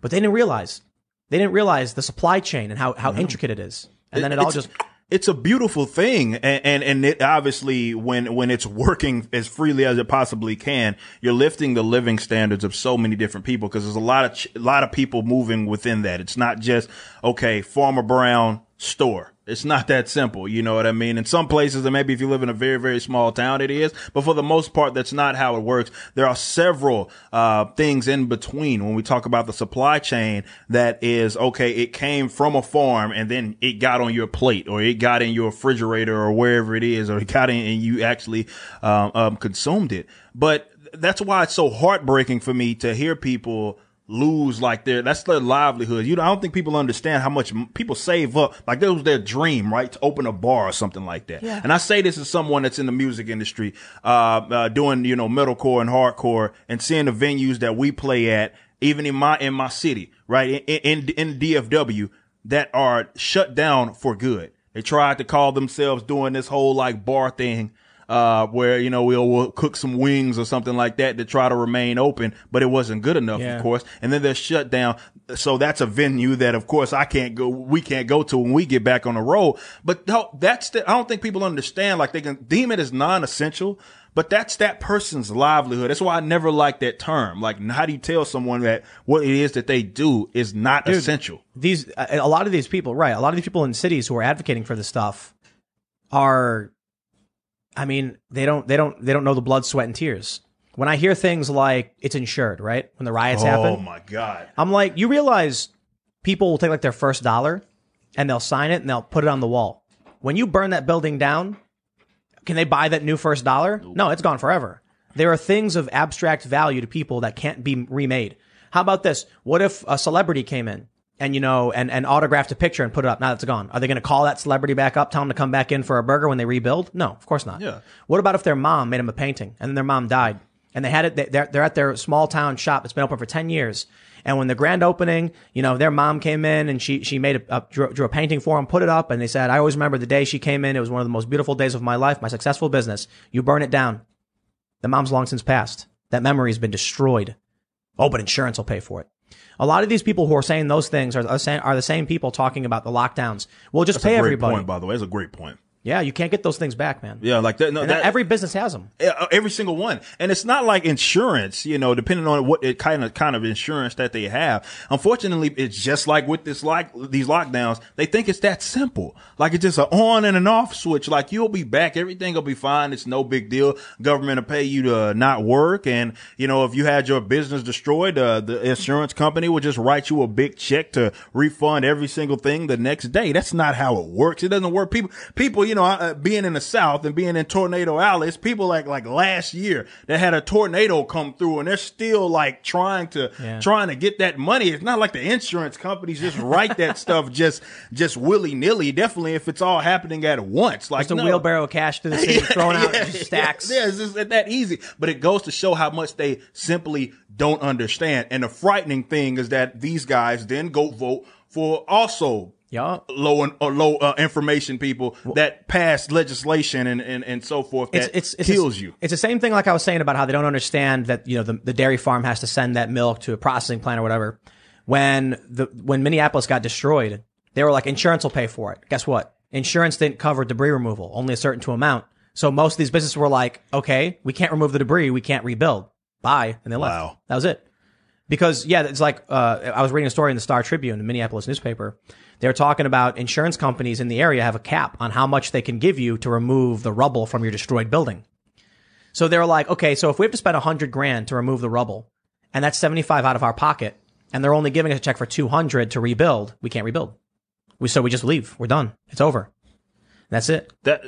but they didn't realize, they didn't realize the supply chain and how, how intricate it is. And then it all just, it's a beautiful thing and, and and it obviously when when it's working as freely as it possibly can you're lifting the living standards of so many different people because there's a lot of ch- a lot of people moving within that. It's not just okay farmer brown store it's not that simple you know what i mean? In some places and maybe if you live in a very very small town it is. But for the most part that's not how it works. There are several uh things in between when we talk about the supply chain that is okay it came from a farm and then it got on your plate or it got in your refrigerator or wherever it is or it got in and you actually um, um consumed it. But that's why it's so heartbreaking for me to hear people lose like their that's their livelihood. You know, I don't think people understand how much people save up. Like that was their dream, right? To open a bar or something like that. Yeah. And I say this as someone that's in the music industry, uh, uh, doing you know metalcore and hardcore, and seeing the venues that we play at, even in my in my city, right in in, in DFW, that are shut down for good. They tried to call themselves doing this whole like bar thing uh, where, you know, we'll, we'll cook some wings or something like that to try to remain open, but it wasn't good enough, Yeah. of course. And then they're shut down. So that's a venue that, of course, I can't go, we can't go to when we get back on the road. But that's the, I don't think people understand, like they can deem it as non-essential, but that's that person's livelihood. That's why I never like that term. Like, how do you tell someone that what it is that they do is not essential? these a lot of these people right a lot of these people in cities who are advocating for this stuff are i mean they don't they don't they don't know the blood sweat and tears. When i hear things like it's insured right? When the riots Oh happen Oh my God. i'm like you realize people will take like their first dollar and they'll sign it and they'll put it on the wall. When you burn that building down can they buy that new first dollar? No it's gone forever. There are things of abstract value to people that can't be remade. How about this? What if a celebrity came in and you know, and, and autographed a picture and put it up. Now that's gone. Are they going to call that celebrity back up, tell them to come back in for a burger when they rebuild? No, of course not. Yeah. What about if their mom made them a painting and then their mom died and they had it, they- they're, they're at their small town shop. It's been open for 10 years. And when the grand opening, you know, their mom came in and she, she made a, a drew, drew a painting for them, put it up. And they said, I always remember the day she came in. It was one of the most beautiful days of my life, my successful business. You burn it down. The mom's long since passed. That memory has been destroyed. Oh, but insurance will pay for it. A lot of these people who are saying those things are, are, the same people talking about the lockdowns. We'll just That's a pay great everybody. point, by the way. That's a great point. Yeah, you can't get those things back, man. Yeah, like that. No, that, every business has them. Uh, every single one. And it's not like insurance, you know, depending on what it kind of kind of insurance that they have. Unfortunately, it's just like with this like these lockdowns, they think it's that simple. Like it's just an on and an off switch. Like you'll be back, everything will be fine. It's no big deal. Government will pay you to not work, and you know if you had your business destroyed, uh, the insurance company will just write you a big check to refund every single thing the next day. That's not how it works. It doesn't work. People, people, you know, uh, being in the South and being in Tornado Alley, it's people like like last year that had a tornado come through, and they're still like trying to Yeah. trying to get that money. It's not like the insurance companies just write that stuff just just willy nilly. Definitely, if it's all happening at once, like Just a no. wheelbarrow of cash to the city, throwing out Yeah, stacks. Yeah, it's just that easy. But it goes to show how much they simply don't understand. And the frightening thing is that these guys then go vote for also Yeah. low and uh, low uh, information people that pass legislation and, and, and so forth that it's, it's, it's kills the- you. It's the same thing like I was saying about how they don't understand that, you know, the, the dairy farm has to send that milk to a processing plant or whatever. When the, when Minneapolis got destroyed, they were like, insurance will pay for it. Guess what? Insurance didn't cover debris removal, only a certain to amount. So most of these businesses were like, okay, we can't remove the debris. We can't rebuild. Bye. And they left. Wow. That was it. Because yeah, it's like uh, I was reading a story in the Star Tribune, the Minneapolis newspaper. They were talking about insurance companies in the area have a cap on how much they can give you to remove the rubble from your destroyed building. So they're like, okay, so if we have to spend a hundred grand to remove the rubble, and that's seventy five out of our pocket, and they're only giving us a check for two hundred to rebuild, we can't rebuild. We so we just leave. We're done. It's over. That's it. that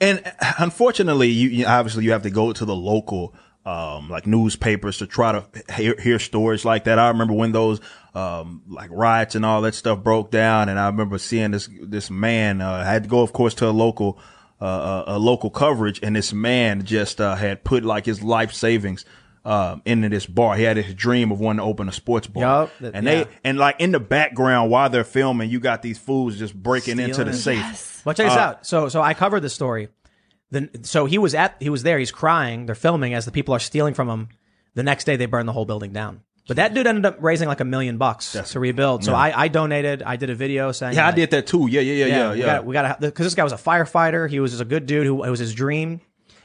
and unfortunately you, you obviously you have to go to the local um like newspapers to try to hear, hear stories like that i remember when those um like riots and all that stuff broke down and i remember seeing this this man uh, I had to go of course to a local uh, uh, a local coverage and this man just uh, had put like his life savings um, into this bar. He had his dream of wanting to open a sports bar. Yup. That- and yeah. they and like in the background while they're filming, you got these fools just breaking into the Stealing. safe. Well, check this out. So, so I covered this story. Then, so he was at, he was there. He's crying. They're filming as the people are stealing from him. The next day, they burn the whole building down. But that dude ended up raising like a million bucks to rebuild. So I, I donated. I did a video saying, Yeah, I did that too. Yeah, yeah, yeah, yeah, we yeah. we got because this guy was a firefighter. He was just a good dude who it was his dream.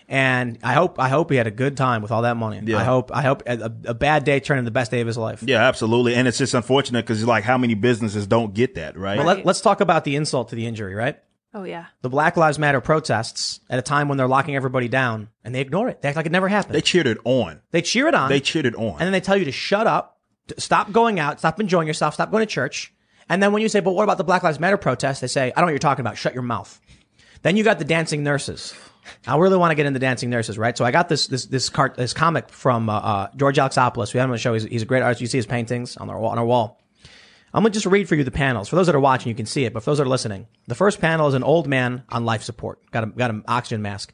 And I hope I hope he had a good time with all that money. Yeah. I hope I hope a, a bad day turned into the best day of his life. Yeah, absolutely. And it's just unfortunate because like how many businesses don't get that, right? But let, let's talk about the insult to the injury, right? Oh yeah. the Black Lives Matter protests at a time when they're locking everybody down and they ignore it. They act like it never happened. they They, cheered it on. They cheer it on. They cheered it on. and then they tell you to shut up, to stop going out, stop enjoying yourself, stop going to church. And then when you say, but what about the Black Lives Matter protests? They say, I don't know what you're talking about. Shut your mouth. Then you got the dancing nurses. I really want to get into dancing nurses, right? So I got this this this cart this comic from uh, uh, George Alexopoulos. We had him on the show. He's, he's a great artist. You see his paintings on our wall, on our wall. I'm gonna just read for you the panels. For those that are watching, you can see it, but for those that are listening, the first panel is an old man on life support, got a got an oxygen mask,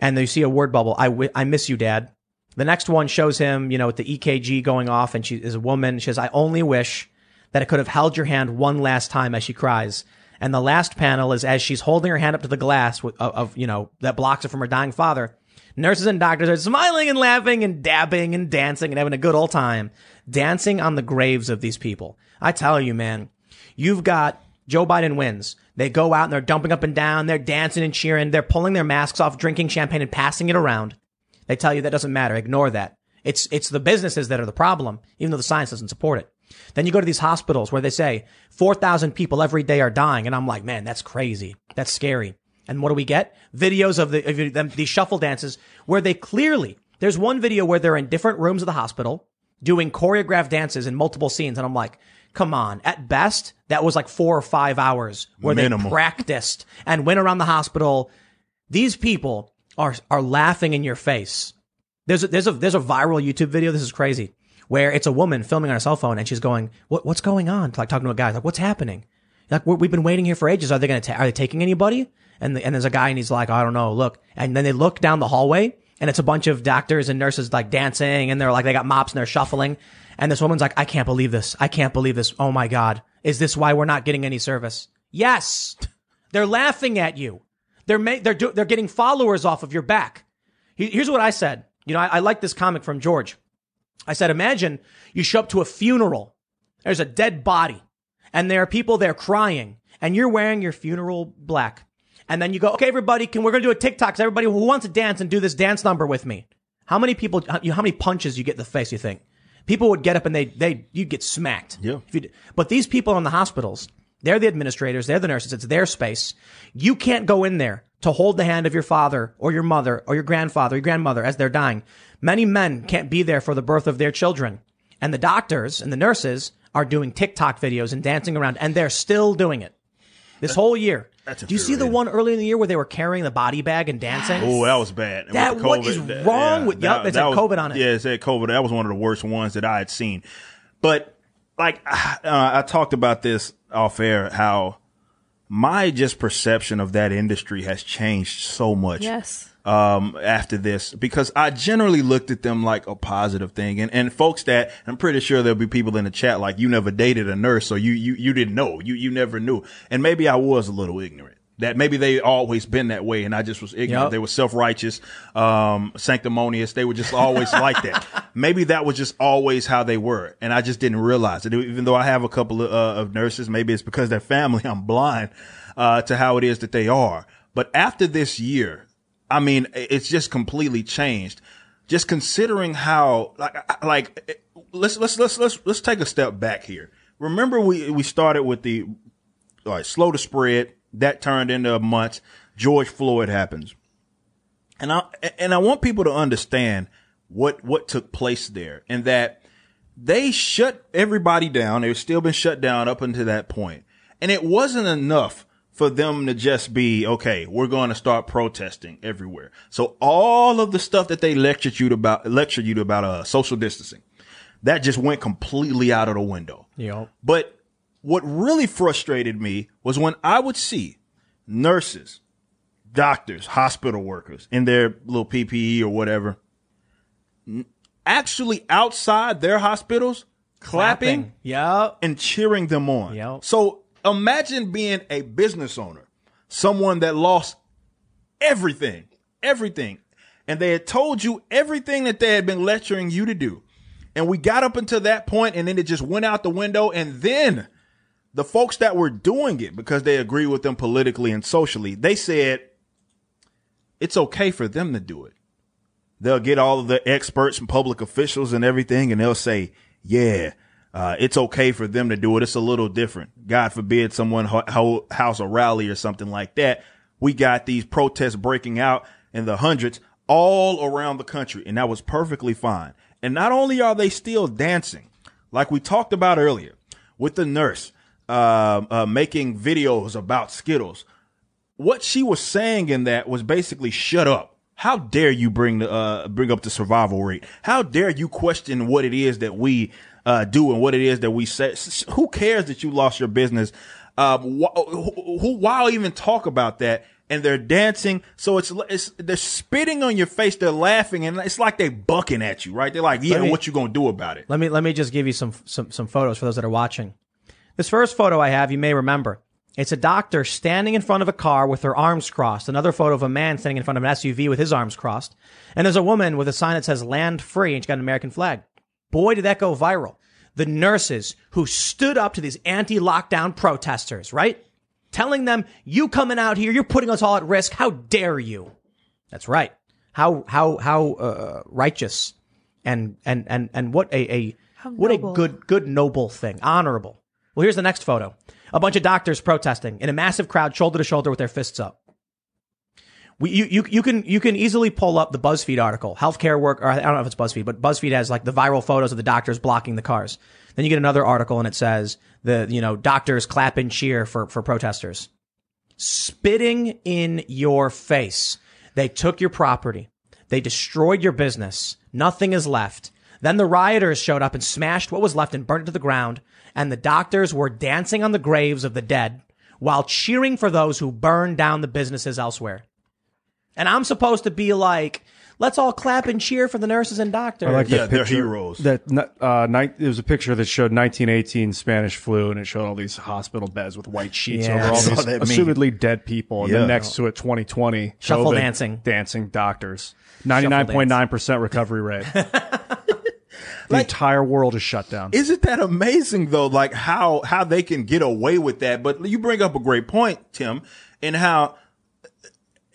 and you see a word bubble. I, I miss you, Dad. The next one shows him, you know, with the EKG going off, and she is a woman. She says, "I only wish that I could have held your hand one last time," as she cries. And the last panel is as she's holding her hand up to the glass of, of you know that blocks it from her dying father. Nurses and doctors are smiling and laughing and dabbing and dancing and having a good old time, dancing on the graves of these people. I tell you, man, you've got Joe Biden wins. They go out and they're dumping up and down. They're dancing and cheering. They're pulling their masks off, drinking champagne and passing it around. They tell you that doesn't matter. Ignore that. It's, it's the businesses that are the problem, even though the science doesn't support it. Then you go to these hospitals where they say 4,000 people every day are dying. And I'm like, man, that's crazy. That's scary. And what do we get? Videos of the, of them, these shuffle dances where they clearly, there's one video where they're in different rooms of the hospital doing choreographed dances in multiple scenes. And I'm like, come on. At best, that was like four or five hours where Minimal. they practiced and went around the hospital. These people are, are laughing in your face. There's a, there's a, there's a viral YouTube video. This is crazy where it's a woman filming on her cell phone and she's going, what, what's going on? Like talking to a guy, like, what's happening? Like, we we've been waiting here for ages. Are they going to, ta- are they taking anybody? And, the, and there's a guy and he's like, I don't know, look. And then they look down the hallway and it's a bunch of doctors and nurses like dancing and they're like, they got mops and they're shuffling. And this woman's like, I can't believe this. I can't believe this. Oh my God. Is this why we're not getting any service? Yes. They're laughing at you. They're ma- they're do- they're getting followers off of your back. Here's what I said. You know, I, I like this comic from George. I said, imagine you show up to a funeral. There's a dead body and there are people there crying and you're wearing your funeral black. And then you go, okay, everybody, can, we're going to do a TikTok. 'cause Everybody who wants to dance and do this dance number with me. How many people, how many punches you get in the face, you think? People would get up and they, they, you'd get smacked. Yeah. But these people in the hospitals, they're the administrators, they're the nurses, it's their space. You can't go in there to hold the hand of your father or your mother or your grandfather, or your grandmother as they're dying. Many men can't be there for the birth of their children. And the doctors and the nurses are doing TikTok videos and dancing around and they're still doing it. This whole year. That's Do you see the infuriating. one early in the year where they were carrying the body bag and dancing? Oh, that was bad. And That- with the what is that- wrong with- yup, it said was- COVID on it. Yeah, it said COVID. That was one of the worst ones that I had seen. But like uh, I talked about this off air, how my just perception of that industry has changed so much Yes. Um, after this because I generally looked at them like a positive thing. And, and folks that I'm pretty sure there'll be people in the chat like you never dated a nurse, so you, you, you didn't know. You, you never knew. And maybe I was a little ignorant. That maybe they always been that way and I just was ignorant. Yup. They were self-righteous, um, sanctimonious. They were just always like that. Maybe that was just always how they were. And I just didn't realize it. Even though I have a couple of, uh, of nurses, maybe it's because they're family. I'm blind, uh, to how it is that they are. But after this year, I mean, it's just completely changed. Just considering how, like, like, eh, let's let's let's let's let's take a step back here. Remember, we we started with the like slow to spread that turned into a month. George Floyd happens, and I and I want people to understand what what took place there, and that they shut everybody down. They've still been shut down up until that point, and it wasn't enough for them to just be okay. We're going to start protesting everywhere. So all of the stuff that they lectured you about lectured you about uh, social distancing, that just went completely out of the window. Yup. But what really frustrated me was when I would see nurses, doctors, hospital workers in their little PPE or whatever, actually outside their hospitals clapping, Yeah. and cheering them on. Yep. So imagine being a business owner, someone that lost everything, everything, and they had told you everything that they had been lecturing you to do. And we got up until that point and then it just went out the window. And then the folks that were doing it because they agree with them politically and socially, they said it's okay for them to do it. They'll get all of the experts and public officials and everything, and they'll say, yeah, uh, it's okay for them to do it. It's a little different. God forbid someone ho- ho- house a rally or something like that. We got these protests breaking out in the hundreds all around the country, and that was perfectly fine. And not only are they still dancing, like we talked about earlier, with the nurse uh, uh, making videos about Skittles, what she was saying in that was basically shut up. How dare you bring the uh bring up the survival rate? How dare you question what it is that we uh do and what it is that we say? Who cares that you lost your business? Wh- who, who why even talk about that? And they're dancing, so it's it's they're spitting on your face, they're laughing, and it's like they bucking at you, right? They're like, "Yeah, me- what you gonna do about it?" Let me let me just give you some some some photos for those that are watching. This first photo I have, you may remember. It's a doctor standing in front of a car with her arms crossed. Another photo of a man standing in front of an SUV with his arms crossed. And there's a woman with a sign that says land free and she's got an American flag. Boy, did that go viral. The nurses who stood up to these anti-lockdown protesters, right? Telling them, you coming out here, you're putting us all at risk. How dare you? That's right. How, how, how, uh, righteous and, and, and, and what a, a, How what a good, good, noble thing. Honorable. Well, here's the next photo. A bunch of doctors protesting in a massive crowd, shoulder to shoulder with their fists up. We, you, you, you can, you can easily pull up the BuzzFeed article, healthcare work, or I don't know if it's BuzzFeed, but BuzzFeed has like the viral photos of the doctors blocking the cars. Then you get another article and it says the, you know, doctors clap and cheer for, for protesters. Spitting in your face. They took your property. They destroyed your business. Nothing is left. Then the rioters showed up and smashed what was left and burnt it to the ground. And the doctors were dancing on the graves of the dead while cheering for those who burned down the businesses elsewhere. And I'm supposed to be like, let's all clap and cheer for the nurses and doctors. I like Yeah, that they're heroes. That uh, night, it was a picture that showed 1918 Spanish flu, and it showed all these hospital beds with white sheets Yeah. over all saw these that meme. assumedly dead people, and Yeah. then next to it, 2020 Shuffle COVID, dancing. dancing doctors, 99.9 percent recovery rate. the entire world is shut down. Isn't that amazing though? Like how how they can get away with that. But you bring up a great point, Tim, in how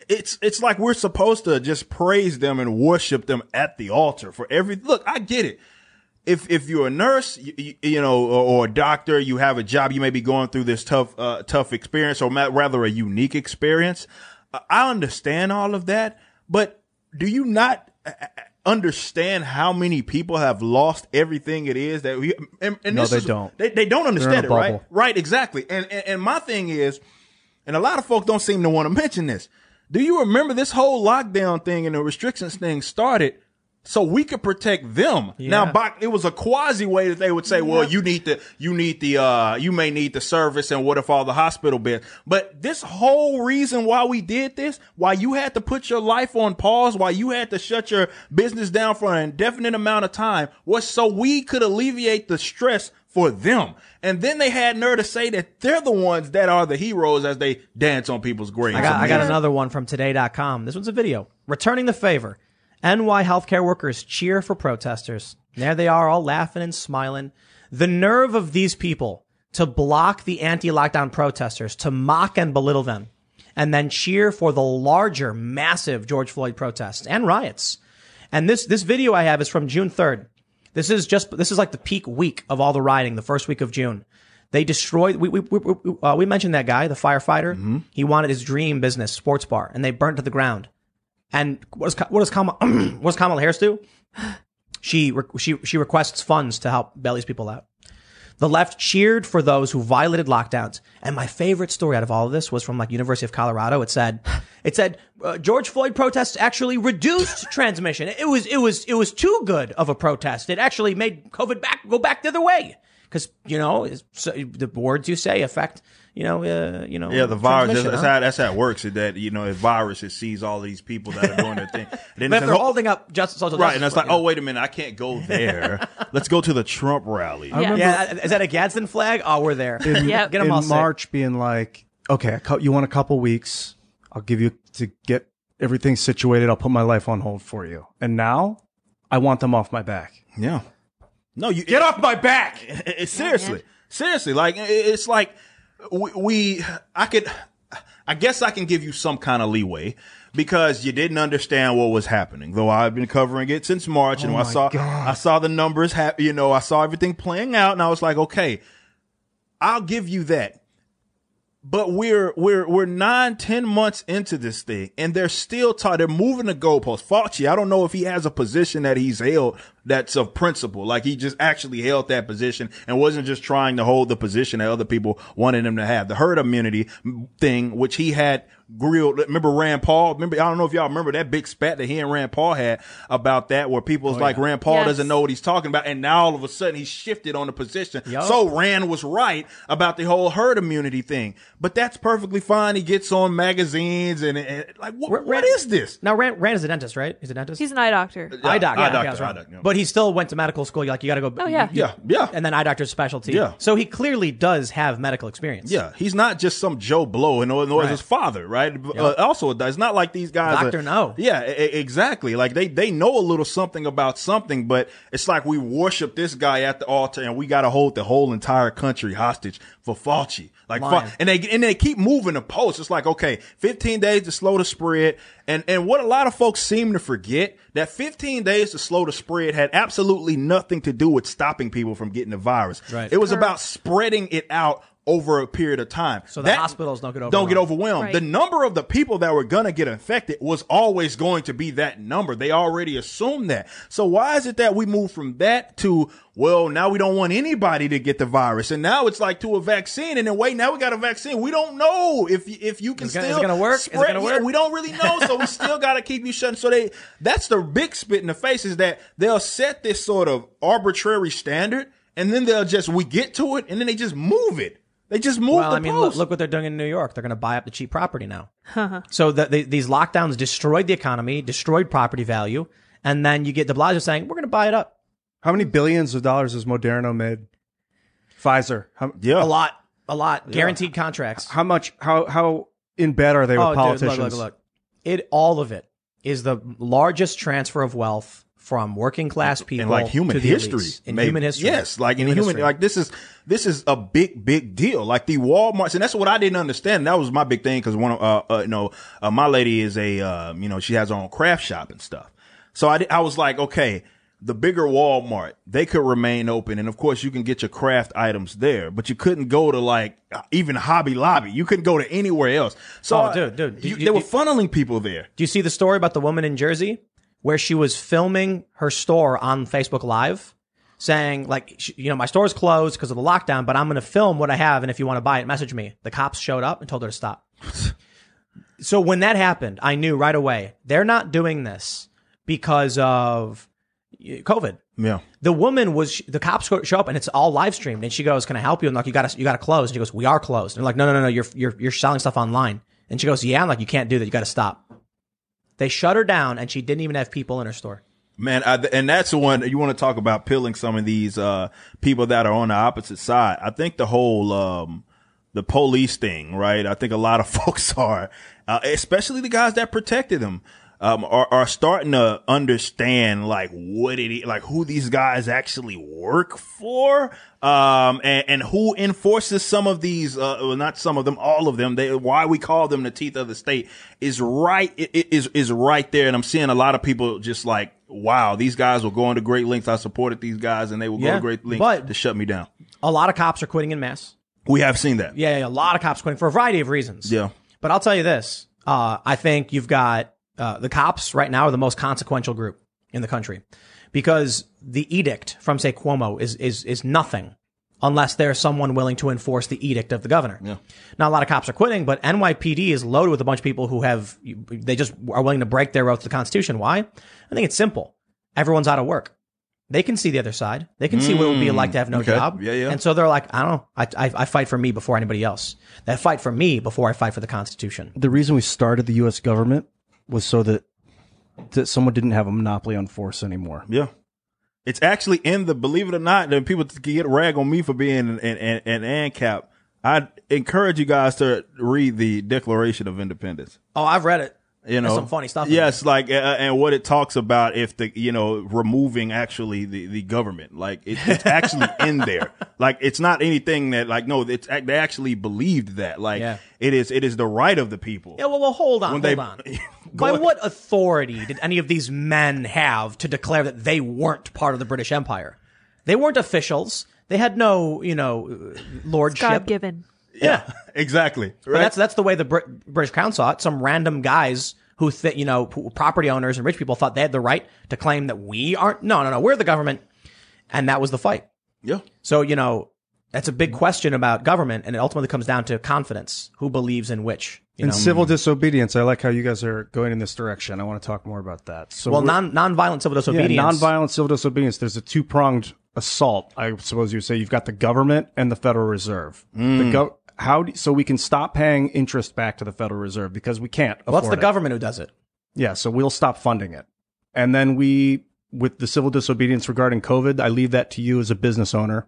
it's it's like we're supposed to just praise them and worship them at the altar for every look. I get it. If if you're a nurse, you, you, you know, or, or a doctor, you have a job, you may be going through this tough uh, tough experience, or rather a unique experience. I understand all of that, but do you not uh, uh, understand how many people have lost everything it is that we? And, and No, this they is- don't. They, they don't understand it, right? Right, exactly. And, and and my thing is, and a lot of folk don't seem to want to mention this. Do you remember this whole lockdown thing and the restrictions thing started so we could protect them? Now, by, it was a quasi way that they would say, "Well, you need the you need the uh you may need the service, and what if all the hospital beds?" But this whole reason why we did this, why you had to put your life on pause, why you had to shut your business down for an indefinite amount of time, was so we could alleviate the stress for them. And then they had nerve to say that they're the ones that are the heroes as they dance on people's graves. I got, I got another one from today.com. This one's a video. Returning the favor. NY healthcare workers cheer for protesters. There they are, all laughing and smiling. The nerve of these people to block the anti lockdown protesters, to mock and belittle them, and then cheer for the larger, massive George Floyd protests and riots. And this, this video I have is from June 3rd. This is just, this is like the peak week of all the rioting, the first week of June. They destroyed, we, we, we, we, uh, we mentioned that guy, the firefighter. He wanted his dream business, sports bar, and they burnt to the ground. And what does, what does Kamala, what does Kamala Harris do? She, she, she requests funds to help bail these people out. The left cheered for those who violated lockdowns. And my favorite story out of all of this was from like University of Colorado. It said, it said, uh, George Floyd protests actually reduced transmission. It was, it was, it was too good of a protest. It actually made COVID back, go back the other way. Cause, you know, so the words you say affect, you know, uh, you know, Yeah, the virus. That's, huh? how that's how it works. Is that you know, a virus it sees all these people that are doing their thing. And then But it if says, they're oh, holding up justice, social right, justice and it's like, it, oh wait a minute, I can't go there. Let's go to the Trump rally. Yeah. yeah, is that a Gadsden flag? Oh, we're there. Yep. Get them in all set. March being like, okay, you want a couple weeks? I'll give you to get everything situated. I'll put my life on hold for you. And now I want them off my back. Yeah. No, you Get off my back. It- it- seriously, seriously, like it- it's like we, we, I could, I guess I can give you some kind of leeway because you didn't understand what was happening. Though I've been covering it since March, and oh I saw, God. I saw the numbers, ha- you know, I saw everything playing out, and I was like, okay, I'll give you that. But we're we're we're nine ten months into this thing, and they're still taught. They're moving the goalposts. Fauci, I don't know if he has a position that he's held that's of principle, like he just actually held that position and wasn't just trying to hold the position that other people wanted him to have. The herd immunity thing, which he had grilled. Remember Rand Paul? Remember I don't know if y'all remember that big spat that he and Rand Paul had about that, where people was oh, like Rand Paul Yes. doesn't know what he's talking about, and now all of a sudden he shifted on the position. Yup. So Rand was right about the whole herd immunity thing, but that's perfectly fine. He gets on magazines and, and like, what, Rand- what is this? Now, Rand, Rand is a dentist, right? He's a dentist. He's an eye doctor. eye doctor. eye yeah, okay, doctor, I eye doctor, yeah. But he still went to medical school. Like you got to go. Oh, yeah. Yeah, yeah, And then eye doctor's specialty. Yeah. So he clearly does have medical experience. yeah. He's not just some Joe Blow, and nor, nor is Right. his father, right? Uh, also, it's not like these guys. Doctor are, no. Yeah, e- e- exactly. Like they they know a little something about something, but it's like we worship this guy at the altar, and we got to hold the whole entire country hostage for Fauci. Like, Lying. Fa- and they and they keep moving the post. It's like okay, 15 days to slow the spread, and and what a lot of folks seem to forget that 15 days to slow the spread had absolutely nothing to do with stopping people from getting the virus. Right. It was about spreading it out over a period of time. So the hospitals don't get overwhelmed. Don't get overwhelmed. overwhelmed. Right. The number of the people that were gonna get infected was always going to be that number. They already assumed that. So why is it that we move from that to well, now we don't want anybody to get the virus, and now it's like to a vaccine, and then wait, now we got a vaccine. We don't know if if you can Is it gonna- still is it gonna work? Is it gonna yeah, work? we don't really know, so we still got to keep you shut. So they that's the big spit in the face is that they'll set this sort of arbitrary standard, and then they'll just we get to it, and then they just move it. They just move Well, the I mean, look, post. look what they're doing in New York. They're going to buy up the cheap property now. Uh-huh. so the, the, these lockdowns destroyed the economy, destroyed property value, and then you get De Blasio saying, "We're going to buy it up." How many billions of dollars has Moderna made? Pfizer. How, yeah, A lot, a lot, guaranteed contracts. how much? How how in bed are they with Oh, dude, politicians? look, look, look. It all of it is the largest transfer of wealth from working class people in like human history, in maybe. human history. Yes, like in Human like this is this is a big big deal. Like the Walmarts, and that's what I didn't understand. That was my big thing because one of uh, uh you know uh, my lady is a uh, you know she has her own craft shop and stuff. So I I was like, okay, the bigger Walmart they could remain open, and of course you can get your craft items there, but you couldn't go to like uh, even Hobby Lobby. You couldn't go to anywhere else. So Oh, dude, dude, you- you- they were funneling people there. Do you see the story about the woman in Jersey where she was filming her store on Facebook Live? Saying like, you know, my store's closed because of the lockdown, but I'm going to film what I have, and if you want to buy it, message me. The cops showed up and told her to stop. so when that happened, I knew right away they're not doing this because of COVID. Yeah. The woman was the cops show up and it's all live streamed, and she goes, "Can I help you?" And like, "You got to, you got to close." And she goes, "We are closed." And they're like, "No, no, no, no, you're you're you're selling stuff online." And she goes, "Yeah." I'm like, "You can't do that. You got to stop." They shut her down, and she didn't even have people in her store. Man, I, and that's the one you want to talk about pilling some of these uh, people that are on the opposite side. I think the whole um, the police thing, right? I think a lot of folks are, uh, especially the guys that protected them, um, are, are starting to understand like what it is, like who these guys actually work for, um, and, and who enforces some of these, uh, well, not some of them, all of them. They, why we call them the teeth of the state is right, is, is right there. And I'm seeing a lot of people just like, wow, these guys will going to great lengths. I supported these guys and they will go to great lengths but- to shut me down. A lot of cops are quitting in mass. We have seen that. Yeah, yeah, a lot of cops quitting for a variety of reasons. Yeah. But I'll tell you this: uh, I think you've got uh, the cops right now are the most consequential group in the country because the edict from say Cuomo is is is nothing unless there's someone willing to enforce the edict of the governor. Yeah. Now a lot of cops are quitting, but NYPD is loaded with a bunch of people who have they just are willing to break their oath to the Constitution. Why? I think it's simple. Everyone's out of work. They can see the other side. They can see what it would be like to have no okay. job. Yeah, yeah. And so they're like, I don't know. I, I, I fight for me before anybody else. They fight for me before I fight for the Constitution. The reason we started the U.S. government was so that that someone didn't have a monopoly on force anymore. Yeah. It's actually in the, believe it or not, that people can get rag on me for being an, an, an ANCAP. I encourage you guys to read the Declaration of Independence. Oh, I've read it. You know, There's some funny stuff Yes, like, uh, and what it talks about if the, you know, removing actually the, the government, like it, it's actually in there. Like it's not anything that, like, no, it's they actually believed that. Like Yeah. it is, it is the right of the people. Yeah, well, well hold on, When hold they- on. Go By ahead. what authority did any of these men have to declare that they weren't part of the British Empire? They weren't officials. They had no, you know, lordship. God given. Yeah. exactly. But that's that's the way the Brit- British Crown saw it. Some random guys who, th- you know, who- property owners and rich people thought they had the right to claim that we aren't. No, no, no, we're the government, and that was the fight. yeah. So you know, that's a big question about government, and it ultimately comes down to confidence. Who believes in which? You And know? civil mm. disobedience. I like how you guys are going in this direction. I want to talk more about that. So well, non nonviolent civil yeah, disobedience. nonviolent civil disobedience. There's a two pronged assault. I suppose you would say you've got the government and the Federal Reserve. Mm. The go- how do, so we can stop paying interest back to the Federal Reserve because we can't. What's the it. government who does it? Yeah, so we'll stop funding it. And then we, with the civil disobedience regarding COVID, I leave that to you as a business owner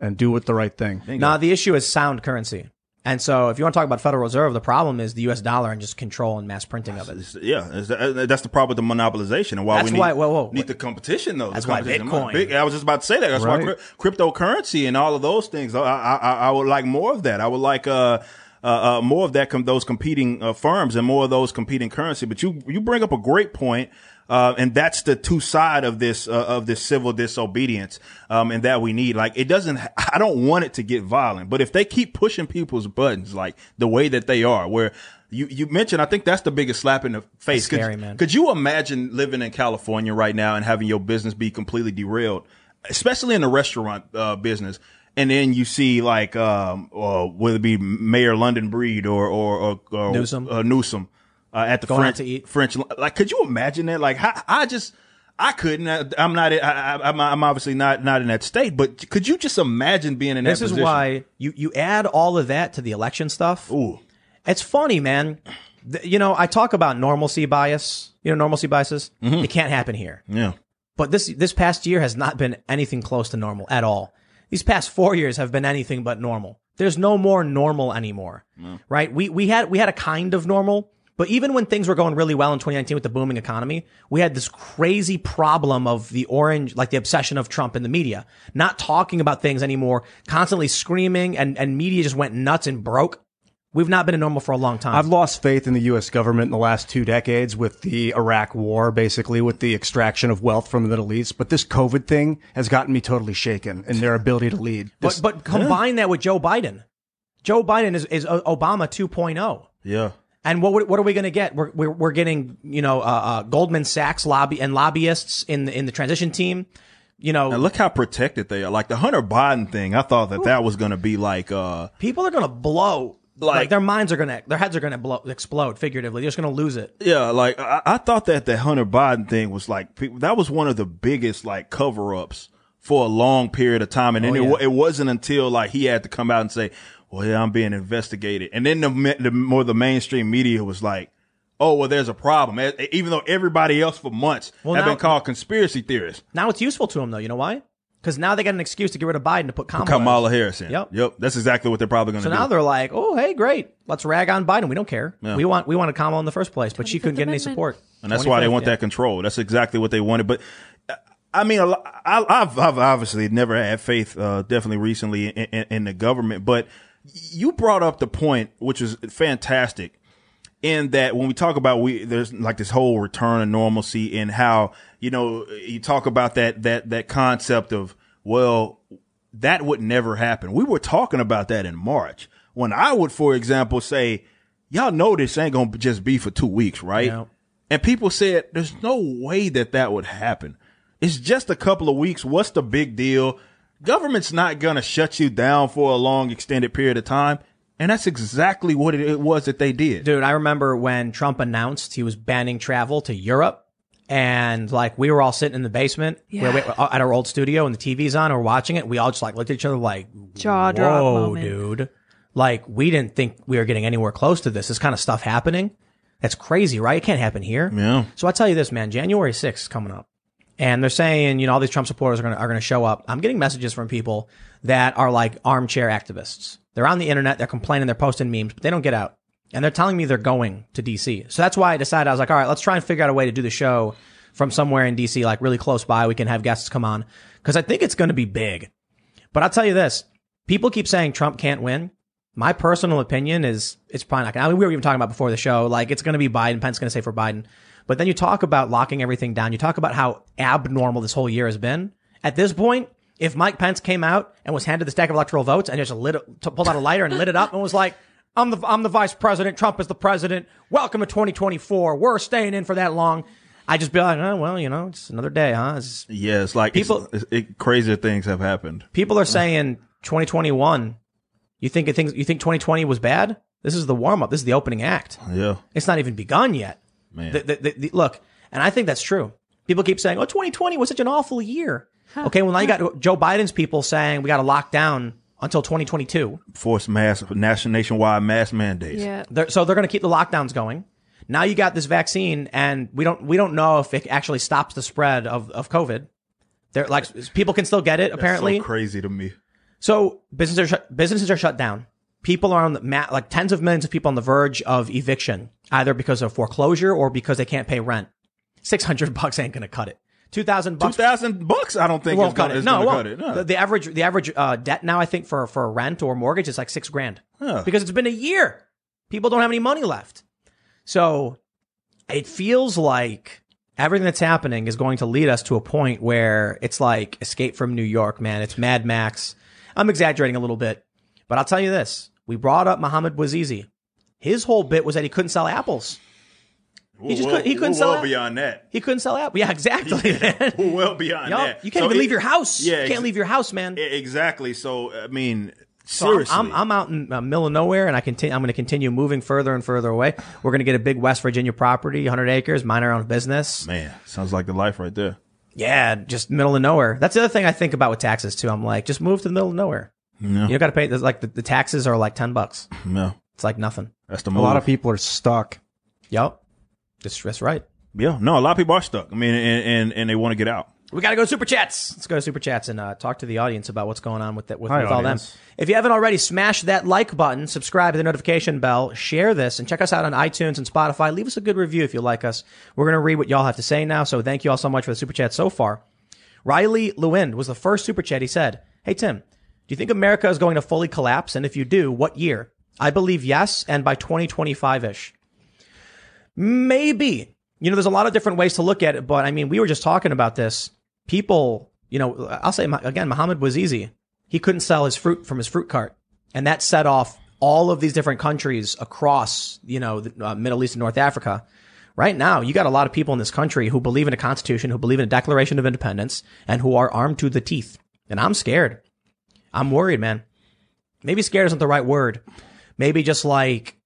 and do it the right thing. Now the issue is sound currency. And so if you want to talk about Federal Reserve, the problem is the US dollar and just control and mass printing of it. Yeah, uh, that's the problem with the monopolization and why That's we need, why- whoa, whoa, need the competition though. That's why. Bitcoin- Big- I was just about to say that. That's why Right. cryp- cryptocurrency and all of those things. I, I, I- I would like more of that. I would like uh, uh, uh, more of that, com- those competing uh, firms and more of those competing currency. But you, you bring up a great point. Uh, and that's the two side of this, uh, of this civil disobedience, um, and that we need. Like, it doesn't, I don't want it to get violent, but if they keep pushing people's buttons, like the way that they are, where you, you mentioned, I think that's the biggest slap in the face. That's scary, could, man. Could you imagine living in California right now and having your business be completely derailed, especially in the restaurant, uh, business? And then you see like, um, uh, whether it be Mayor London Breed or, or, or, or Newsom. uh, Newsom, uh, at the Going French, to eat. French, like, could you imagine that? Like, I, I just, I couldn't, I, I'm not, I, I, I'm, I'm obviously not, not in that state, but could you just imagine being in that? This is position? why you, you add all of that to the election stuff. Ooh. It's funny, man. You know, I talk about normalcy bias. You know, normalcy biases. Mm-hmm. It can't happen here. Yeah. But this this past year has not been anything close to normal at all. These past four years have been anything but normal. There's no more normal anymore, right? We we had we had a kind of normal, but even when things were going really well in 2019 with the booming economy, we had this crazy problem of the orange, like the obsession of Trump in the media, not talking about things anymore, constantly screaming, and and media just went nuts and broke. We've not been in normal for a long time. I've lost faith in the U.S. government in the last two decades with the Iraq war, basically with the extraction of wealth from the Middle East. But this COVID thing has gotten me totally shaken in their ability to lead. This- but but combine that with Joe Biden. Joe Biden is is Obama 2.0. Yeah. And what what are we going to get? We're, we're we're getting you know uh, uh, Goldman Sachs lobby and lobbyists in the in the transition team. You know, And look how protected they are. Like the Hunter Biden thing, I thought that that was going to be like, uh, people are going to blow. Like, Like- their minds are going to their heads are going to blow explode figuratively. They're just going to lose it. yeah, like I, I thought that the Hunter Biden thing was like, that was one of the biggest like cover ups for a long period of time. And then Oh, it, yeah. wa- it wasn't until like he had to come out and say, well, yeah, I'm being investigated. And then the, the more the mainstream media was like, oh, well, there's a problem. Even though everybody else for months Well, have now- been called conspiracy theorists. Now it's useful to them though. You know why? Because now they got an excuse to get rid of Biden to put Kamala. Kamala Harris in. Yep. Yep. That's exactly what they're probably going to So do. So now they're like, oh hey, great, let's rag on Biden. We don't care. We want we wanted Kamala in the first place, but she couldn't get any support. And that's why they want yeah. that control. That's exactly what they wanted. But uh, I mean, I, I've, I've obviously never had faith, uh, definitely recently in, in, in the government. But you brought up the point, which is fantastic, in that when we talk about we, there's like this whole return of normalcy and how you know you talk about that that that concept of well, that would never happen. We were talking about that in March when I would, for example, say, y'all know this ain't gonna just be for two weeks, right? Yeah. And people said, there's no way that that would happen. It's just a couple of weeks. What's the big deal? Government's not going to shut you down for a long extended period of time. And that's exactly what it, it was that they did. Dude, I remember when Trump announced he was banning travel to Europe. And like we were all sitting in the basement where we, uh, at our old studio and the TV's on and we're watching it. We all just like looked at each other like, Jaw drop whoa, dude. Like we didn't think we were getting anywhere close to this. This kind of stuff happening. That's crazy, right? It can't happen here. Yeah. So I tell you this, man, January 6th is coming up. And they're saying, you know, all these Trump supporters are going to, are going to show up. I'm getting messages from people that are like armchair activists. They're on the internet. They're complaining. They're posting memes, but they don't get out. And they're telling me they're going to DC. So that's why I decided I was like, all right, let's try and figure out a way to do the show from somewhere in DC, like really close by. We can have guests come on because I think it's going to be big. But I'll tell you this. People keep saying Trump can't win. My personal opinion is it's probably not to. I mean, we were even talking about before the show, like it's going to be Biden. Pence going to say for Biden. But then you talk about locking everything down. You talk about how abnormal this whole year has been. At this point, if Mike Pence came out and was handed the stack of electoral votes and just lit, it- pulled out a lighter and lit it up and was like, "I'm the I'm the vice president. Trump is the president. Welcome to 2024. We're staying in for that long." I just be like, "Oh well, you know, it's another day, huh?" It's, Yeah. It's like People- it's, it, crazier things have happened. people are saying 2021. You think it thinks you think 2020 was bad? This is the warm up. This is the opening act. Yeah. It's not even begun yet. Man. The- the- the- the- look, and I think that's true. People keep saying, "Oh, 2020 was such an awful year." Okay, well now you got Joe Biden's people saying we got to lock down until 2022. Forced mass, national, nationwide mass mandates. Yeah. They're, so they're going to keep the lockdowns going. Now you got this vaccine, and we don't we don't know if it actually stops the spread of of COVID. They're like people can still get it apparently. So crazy to me. So businesses are shut, businesses are shut down. People are on the mat, like tens of millions of people on the verge of eviction, either because of foreclosure or because they can't pay rent. Six hundred bucks ain't gonna cut it. 2000 bucks. thousand bucks. I don't think won't gonna, cut it. No, gonna it cut won't. it. No. The, the average the average uh, debt now I think for for rent or mortgage is like six grand Huh. because it's been a year. People don't have any money left, so it feels like everything that's happening is going to lead us to a point where it's like Escape from New York, man. It's Mad Max. I'm exaggerating a little bit, but I'll tell you this: we brought up Mohammed Bouazizi. His whole bit was that he couldn't sell apples. We're just well, couldn't- he couldn't sell well beyond that. He couldn't sell apples. Yeah, exactly. man. Well beyond Yup. that. You can't So even it- leave your house. Yeah, you can't ex- leave your house, man. Exactly. So I mean, So I'm- seriously, I'm, I'm, out in uh, middle of nowhere, and I continue. I'm going to continue moving further and further away. We're going to get a big West Virginia property, 100 acres, mind our own business. man, sounds like the life right there. Yeah, just middle of nowhere. That's the other thing I think about with taxes too. I'm like, just move to the middle of nowhere. Yeah. You got to pay. Like the, the taxes are like 10 bucks. No, It's like nothing. that's the A lot of people are stuck. Yup. That's, that's right. Yeah, no, a lot of people are stuck. I mean, and and, and they want to get out. We got to go to super chats. Let's go to super chats and uh, talk to the audience about what's going on with that with, Hi, with all them. If you haven't already, smash that like button, subscribe to the notification bell, share this, and check us out on iTunes and Spotify. Leave us a good review if you like us. We're going to read what y'all have to say now. So thank you all so much for the super chat so far. Riley Lewin was the first super chat. He said, "Hey Tim, do you think America is going to fully collapse? And if you do, what year? I believe yes, and by 2025 ish." Maybe. You know, there's a lot of different ways to look at it, but I mean, we were just talking about this. People, you know, I'll say again, Mohammed Bouazizi. He couldn't sell his fruit from his fruit cart. And that set off all of these different countries across, you know, the uh, Middle East and North Africa. Right now, you got a lot of people in this country who believe in a constitution, who believe in a declaration of independence, and who are armed to the teeth. And I'm scared. I'm worried, man. Maybe scared isn't the right word. Maybe just like,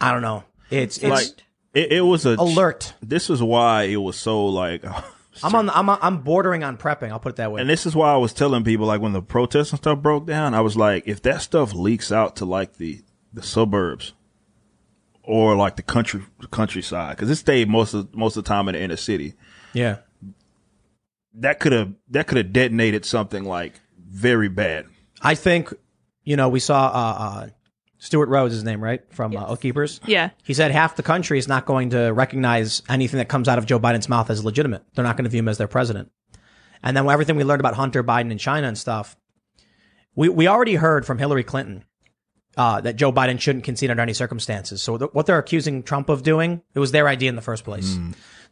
I don't know. It's, it's Like it, it was a alert. This is why it was so like. I'm on. I'm. I'm bordering on prepping. I'll put it that way. And this is why I was telling people, like when the protests and stuff broke down, I was like, if that stuff leaks out to like the the suburbs or like the country the countryside, because it stayed most of most of the time in the inner city, yeah. That could have that could have detonated something like very bad. I think. You know, we saw uh, uh, Stewart Rhodes, his name, right, from uh, Oathkeepers. Yeah. He said half the country is not going to recognize anything that comes out of Joe Biden's mouth as legitimate. They're not going to view him as their president. And then everything we learned about Hunter Biden and China and stuff, we we already heard from Hillary Clinton uh, that Joe Biden shouldn't concede under any circumstances. So th- what they're accusing Trump of doing, it was their idea in the first place.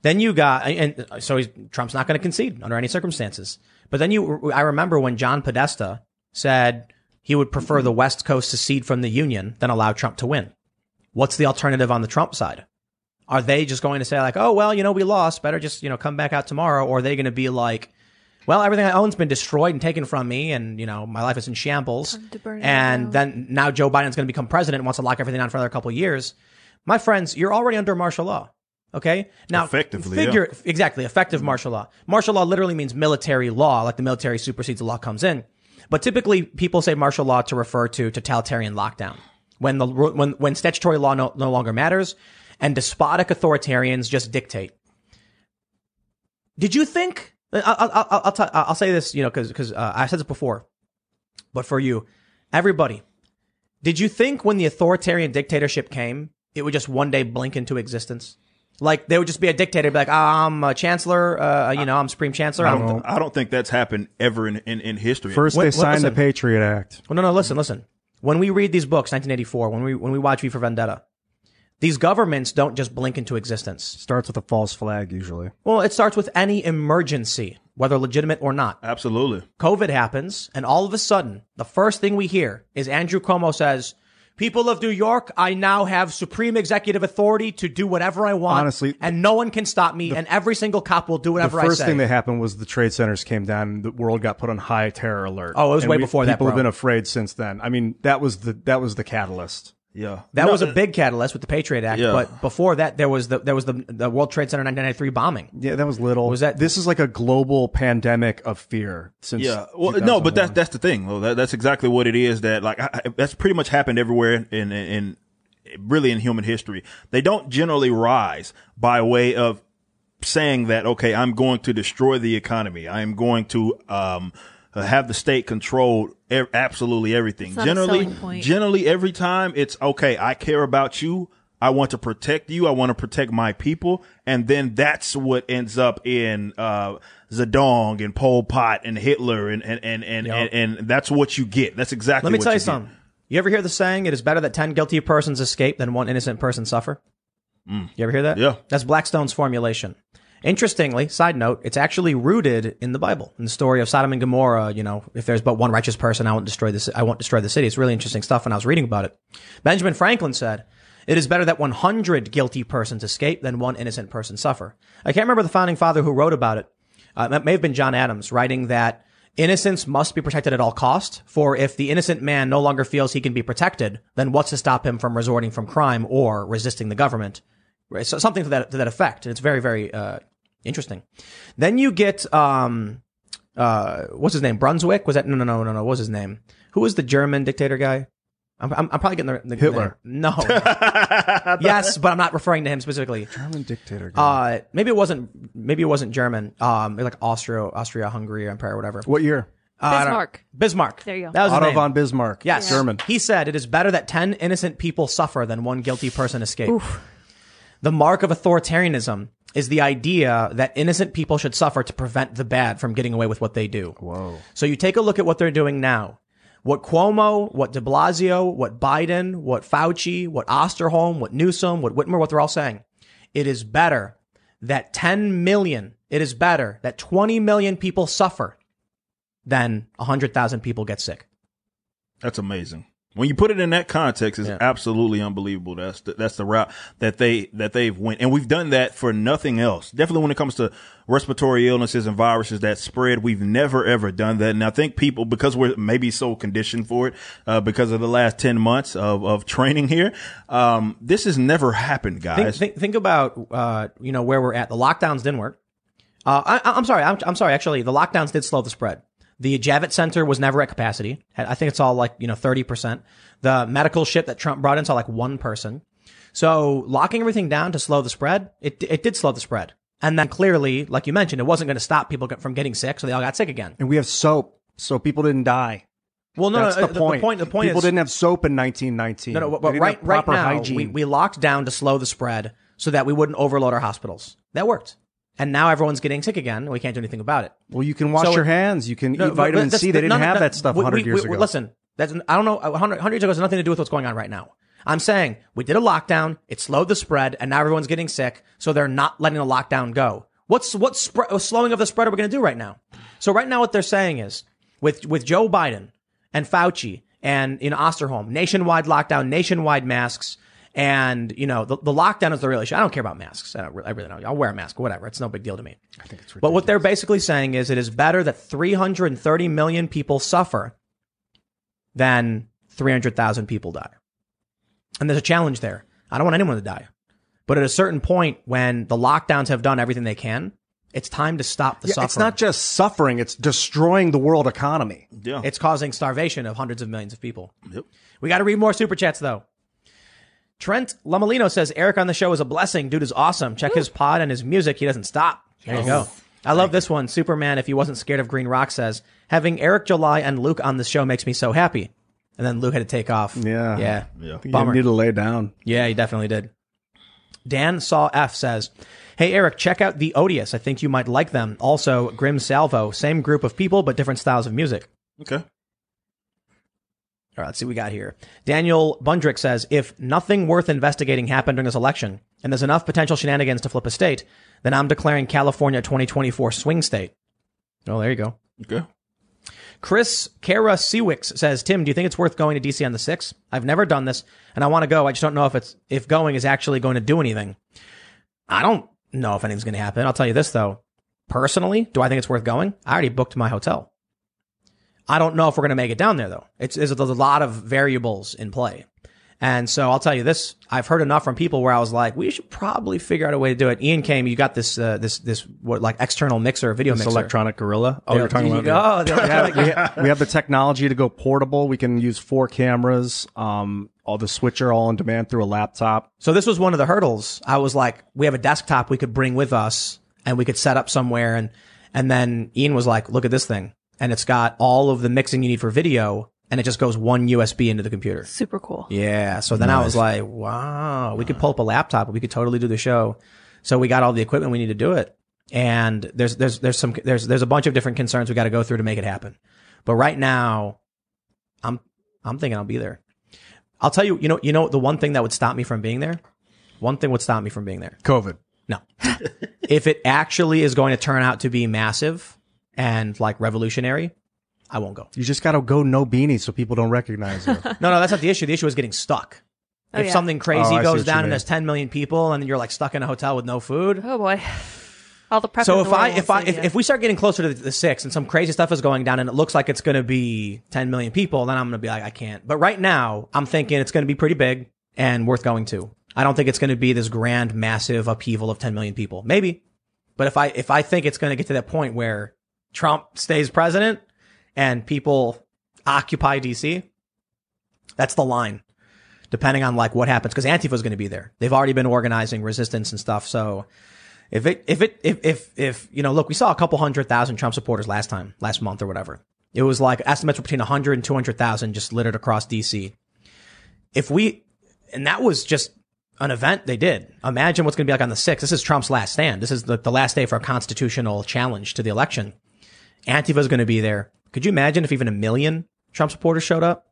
Then you got, and so he's, Trump's not going to concede under any circumstances. But then you, I remember when John Podesta said he would prefer the West Coast to secede from the Union than allow Trump to win. What's the alternative on the Trump side? Are they just going to say like, oh well, you know, we lost, better just you know come back out tomorrow, or are they going to be like, well, everything I own's been destroyed and taken from me, and you know my life is in shambles, Time to burn it and then now Joe Biden's going to become president and wants to lock everything down for another couple of years. My friends, you're already under martial law. Okay, now Effectively, figure exactly effective martial law. Martial law literally means military law, like the military supersedes the law comes in. But typically, people say martial law to refer to totalitarian lockdown when the when when statutory law no, no longer matters and despotic authoritarians just dictate. Did you think? I'll I'll I'll, I'll, t- I'll say this, you know, because because uh, I said this before, but for you, everybody, did you think when the authoritarian dictatorship came, it would just one day blink into existence? Like there would just be a dictator, be like, ah, I'm a chancellor, uh, you know, I'm supreme chancellor. I I'm, don't, I don't think that's happened ever in in, in history. First, What- they what- signed the. Patriot Act. Well, no, no. Listen, listen. When we read these books, 1984, when we when we watch V for Vendetta, these governments don't just blink into existence. Starts with a false flag usually. Well, it starts with any emergency, whether legitimate or not. Absolutely. COVID happens, and all of a sudden, the first thing we hear is Andrew Cuomo says, "People of New York, I now have supreme executive authority to do whatever I want. Honestly, and no one can stop me, and every single cop will do whatever I say." The first thing that happened was the trade centers came down and the world got put on high terror alert. Oh, it was And way before that, People have been afraid since then. I mean, that was the that was the catalyst. Yeah. that No, was a uh, big catalyst with the Patriot Act, Yeah. but before that, there was the there was the, the World Trade Center 1993 bombing. Yeah, that was little. Was that- This is like a global pandemic of fear since. Yeah. Well, no, but that's that's the thing. Though. That, that's exactly what it is. That like I, I- that's pretty much happened everywhere in, in in really in human history. They don't generally rise by way of saying that okay, I'm going to destroy the economy. I am going to um have the state control e- absolutely everything. It's not a generally, generally every time it's okay. I care about you. I want to protect you. I want to protect my people. And then that's what ends up in, uh, Zedong and Pol Pot and Hitler and, and, and, and, Yep. and, and that's what you get. That's exactly Let me what tell you you get. something. You ever hear the saying, it is better that 10 guilty persons escape than one innocent person suffer? You ever hear that? Yeah. That's Blackstone's formulation. Interestingly, side note, it's actually rooted in the Bible, in the story of Sodom and Gomorrah. You know, if there's but one righteous person, I won't destroy this. I won't destroy the city. It's really interesting stuff. When I was reading about it, Benjamin Franklin said, "It is better that 100 guilty persons escape than one innocent person suffer." I can't remember the founding father who wrote about it. Uh, it may have been John Adams writing that innocence must be protected at all cost. For if the innocent man no longer feels he can be protected, then what's to stop him from resorting from crime or resisting the government? Right, So something to that to that effect. And it's very very uh, interesting. Then you get um uh what's his name? Brunswick? Was that no no no no no? What was his name? Who was the German dictator guy? I'm, I'm, I'm probably getting the, the Hitler. name. No. yes, but I'm not referring to him specifically. German dictator. guy. Uh, maybe it wasn't. Maybe it wasn't German. Um, like Austria, Austria, Hungary Empire, or whatever. what year? Uh, I Bismarck. Bismarck. There you go. That was Otto von Bismarck. Yes, German. He said it is better that ten innocent people suffer than one guilty person escape. The mark of authoritarianism is the idea that innocent people should suffer to prevent the bad from getting away with what they do. Whoa. So you take a look at what they're doing now. What Cuomo, what de Blasio, what Biden, what Fauci, what Osterholm, what Newsom, what Whitmer, what they're all saying. It is better that 10 million, it is better that 20 million people suffer than 100,000 people get sick. That's amazing. When you put it in that context, it's Yeah. absolutely unbelievable. That's the, that's the route that they that they've went, and we've done that for nothing else. Definitely when it comes to respiratory illnesses and viruses that spread, we've never ever done that. And I think people, because we're maybe so conditioned for it, uh, because of the last ten months of of training here, um, this has never happened, Think, guys. think, think about, uh, you know, where we're at. The lockdowns didn't work. Uh, I, I'm sorry. I'm, I'm sorry. Actually, the lockdowns did slow the spread. The Javits Center was never at capacity. I think it's all like, you know, 30%. The medical ship that Trump brought in saw like one person. So locking everything down to slow the spread, it, it did slow the spread. And then clearly, like you mentioned, it wasn't going to stop people from getting sick. So they all got sick again. And we have soap, so people didn't die. Well, no, That's uh, no, the, point. The point, the point people is, didn't have soap in 1919. No, no, but right, right now, hygiene. we, we locked down to slow the spread so that we wouldn't overload our hospitals. That worked. And now everyone's getting sick again. and We can't do anything about it. well, you can wash So- your hands. You can No, eat vitamin C. They didn't no, no, have that stuff 100 we- years we- ago. Listen, that's, I don't know. 100, 100 years ago has nothing to do with what's going on right now. I'm saying we did a lockdown. It slowed the spread and now everyone's getting sick. So they're not letting the lockdown go. What's, what spre- uh, slowing of the spread are we going to do right now? So right now what they're saying is with, with Joe Biden and Fauci and, in Osterholm, nationwide lockdown, nationwide masks. And, you know, the, the lockdown is the real issue. I don't care about masks. I, don't, I really don't. I'll wear a mask, whatever. It's no big deal to me. I think it's But what they're basically saying is it is better that 330 million people suffer than 300,000 people die. And there's a challenge there. I don't want anyone to die. But at a certain point, when the lockdowns have done everything they can, it's time to stop the Yeah, suffering. it's not just suffering; it's destroying the world economy. yeah. It's causing starvation of hundreds of millions of people. Yep. We got to read more super chats though. Trent Lamalino says Eric on the show is a blessing. Dude is awesome. Check his pod and his music. He doesn't stop. There you go. I love this one. Superman, if he wasn't scared of Green Rock, says having Eric July and Luke on the show makes me so happy. And then Luke had to take off. Yeah. Yeah. Yeah. You Bummer. need to lay down. Yeah, he definitely did. Dan Saw F says, Hey Eric, check out the Odious. I think you might like them. Also, Grim Salvo, same group of people, but different styles of music. Okay. All right, let's see what we got here. Daniel Bundrick says, if nothing worth investigating happened during this election, and there's enough potential shenanigans to flip a state, then I'm declaring California 2024 swing state. Oh, there you go. Okay. Chris Kara Seawicks says, Tim, do you think it's worth going to DC on the 6th? I've never done this and I want to go. I just don't know if it's, if going is actually going to do anything. I don't know if anything's going to happen. I'll tell you this though. Personally, do I think it's worth going? I already booked my hotel. I don't know if we're going to make it down there though. It's, there's a lot of variables in play. And so I'll tell you this, I've heard enough from people where I was like, we should probably figure out a way to do it. Ian came, you got this, uh, this, this, what, like external mixer, video This mixer. electronic gorilla. Oh, you're talking about. oh, we, have, we, have, we have the technology to go portable. We can use four cameras. Um, all the switcher all on demand through a laptop. So this was one of the hurdles. I was like, we have a desktop we could bring with us and we could set up somewhere. And, and then Ian was like, look at this thing. And it's got all of the mixing you need for video and it just goes one USB into the computer. Super cool. Yeah. So then I was like, wow, we could pull up a laptop. We could totally do the show. So we got all the equipment we need to do it. And there's, there's, there's some, there's, there's a bunch of different concerns we got to go through to make it happen. But right now, I'm, I'm thinking I'll be there. I'll tell you, you know, you know, the one thing that would stop me from being there, one thing would stop me from being there. COVID. No. if it actually is going to turn out to be massive and like revolutionary, I won't go. You just gotta go no beanie so people don't recognize you. No, no, that's not the issue. The issue is getting stuck. Oh, if yeah. something oh, crazy Oh, I see goes what you down mean. and there's 10 million people and then you're like stuck in a hotel with no food. Oh boy. All the prep. So in the if I world if I will if, save if we start getting closer to the, the six and some crazy stuff is going down and it looks like it's going to be 10 million people, then I'm going to be like I can't. But right now, I'm thinking it's going to be pretty big and worth going to. I don't think it's going to be this grand, massive upheaval of 10 million people. Maybe, but if I if I think it's going to get to that point where Trump stays president and people occupy DC, that's the line. Depending on like what happens, because Antifa is going to be there. They've already been organizing resistance and stuff. So if it, if it, if, if, if, you know, look, we saw a couple hundred thousand Trump supporters last time, last month or whatever. It was like estimates were between 100 and 200,000 just littered across DC. If we, and that was just an event they did. Imagine what's going to be like on the 6th. This is Trump's last stand. This is the, the last day for a constitutional challenge to the election. Antifa is going to be there. Could you imagine if even a million Trump supporters showed up?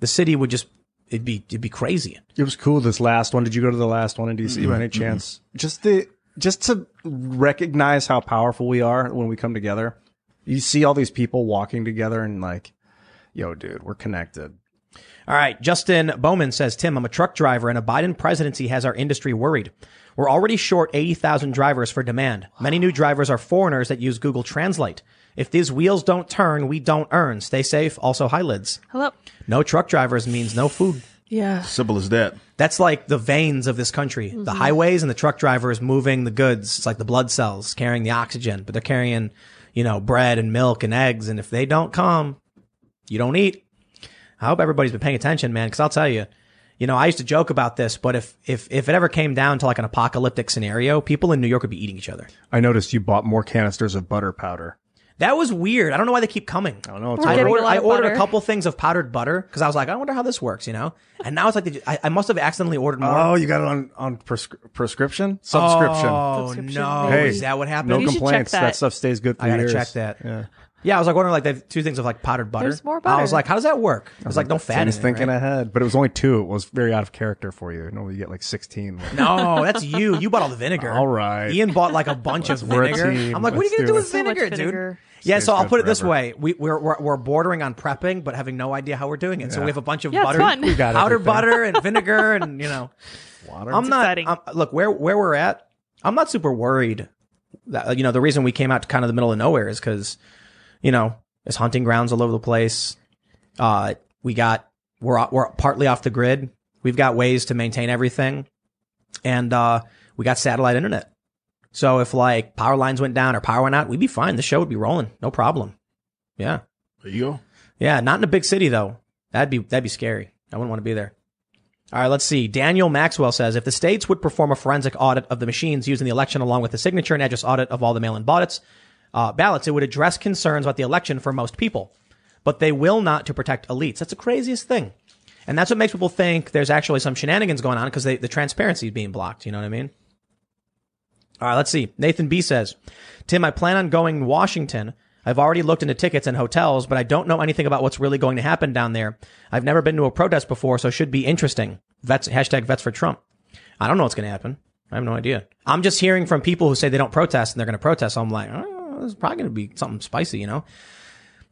The city would just, it'd be, it'd be crazy. it was cool. This last one. Did you go to the last one in DC by mm-hmm. any mm-hmm. chance? Just the just to recognize how powerful we are when we come together. You see all these people walking together and like, yo, dude, we're connected. All right. Justin Bowman says, Tim, I'm a truck driver and a Biden presidency has our industry worried. We're already short 80,000 drivers for demand. Many new drivers are foreigners that use Google Translate. If these wheels don't turn, we don't earn. Stay safe. Also, high lids. Hello. No truck drivers means no food. Yeah. Simple as that. That's like the veins of this country. The mm-hmm. highways and the truck drivers moving the goods. It's like the blood cells carrying the oxygen, but they're carrying, you know, bread and milk and eggs. And if they don't come, you don't eat. I hope everybody's been paying attention, man, because I'll tell you, you know, I used to joke about this, but if, if, if it ever came down to like an apocalyptic scenario, people in New York would be eating each other. I noticed you bought more canisters of butter powder. That was weird. I don't know why they keep coming. I don't know. It's We're I getting ordered, a I ordered a couple things of powdered butter because I was like, I wonder how this works, you know? And now it's like, they I, I must have accidentally ordered more. oh, you got it on on prescri- prescription subscription. Oh, Subscription, no. maybe. Is that what happened? no You should check complaints. that. That. stuff stays good for I gotta years. check that. Yeah. Yeah, I was like wondering like they have two things of like powdered butter. There's more butter. I was like, how does that work? I was like, no fat in Tim's it, thinking right? ahead, but it was only two. It was very out of character for you. Normally you get like sixteen. No, that's you. You bought all the vinegar. All right. Ian bought like a bunch of We're a vinegar. team. I'm like, what are you Let's gonna do do it. with So much vinegar, dude? vinegar. Yeah, so I'll good put it this forever. way: we, we're, we're we're bordering on prepping, but having no idea how we're doing it. So we have a bunch of Yeah, it's butter, fun. We got powdered everything. butter and vinegar, and you know, Water. I'm not. exciting. I'm, look where where we're at. I'm not super worried. That, you know, the reason we came out to kind of the middle of nowhere is because, you know, there's hunting grounds all over the place. Uh, we got we're we're partly off the grid. We've got ways to maintain everything, and uh, we got satellite internet. So if like power lines went down or power went out, we'd be fine. The show would be rolling, no problem. Yeah, There you go. yeah. Not in a big city though. That'd be that'd be scary. I wouldn't want to be there. All right, let's see. Daniel Maxwell says if the states would perform a forensic audit of the machines used in the election, along with the signature and address audit of all the mail-in ballots, uh, ballots, it would address concerns about the election for most people. But they will not to protect elites. That's the craziest thing, and that's what makes people think there's actually some shenanigans going on because the transparency is being blocked. You know what I mean? All right, let's see. Nathan B says, Tim, I plan on going to Washington. I've already looked into tickets and hotels, but I don't know anything about what's really going to happen down there. I've never been to a protest before, so should be interesting. Vets, hashtag vets for Trump. I don't know what's going to happen. I have no idea. I'm just hearing from people who say they don't protest and they're going to protest. So I'm like, oh, is probably going to be something spicy, you know?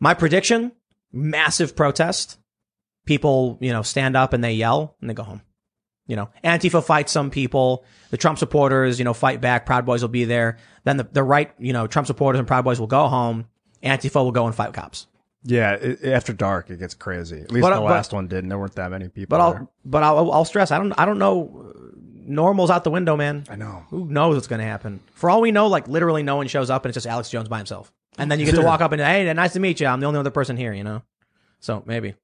My prediction, massive protest. People, you know, stand up and they yell and they go home. You know, Antifa fights some people. The Trump supporters, you know, fight back. Proud Boys will be there. Then the, the right, you know, Trump supporters and Proud Boys will go home. Antifa will go and fight cops. Yeah, it, after dark it gets crazy. At least But, the but- last one didn't. There weren't that many people. But there. I'll, but I'll, I'll stress. I don't, I don't know. Normal's out the window, man. I know. Who knows what's going to happen? For all we know, like literally no one shows up and it's just Alex Jones by himself. And then you get to walk up and, hey, nice to meet you. I'm the only other person here, you know? So maybe.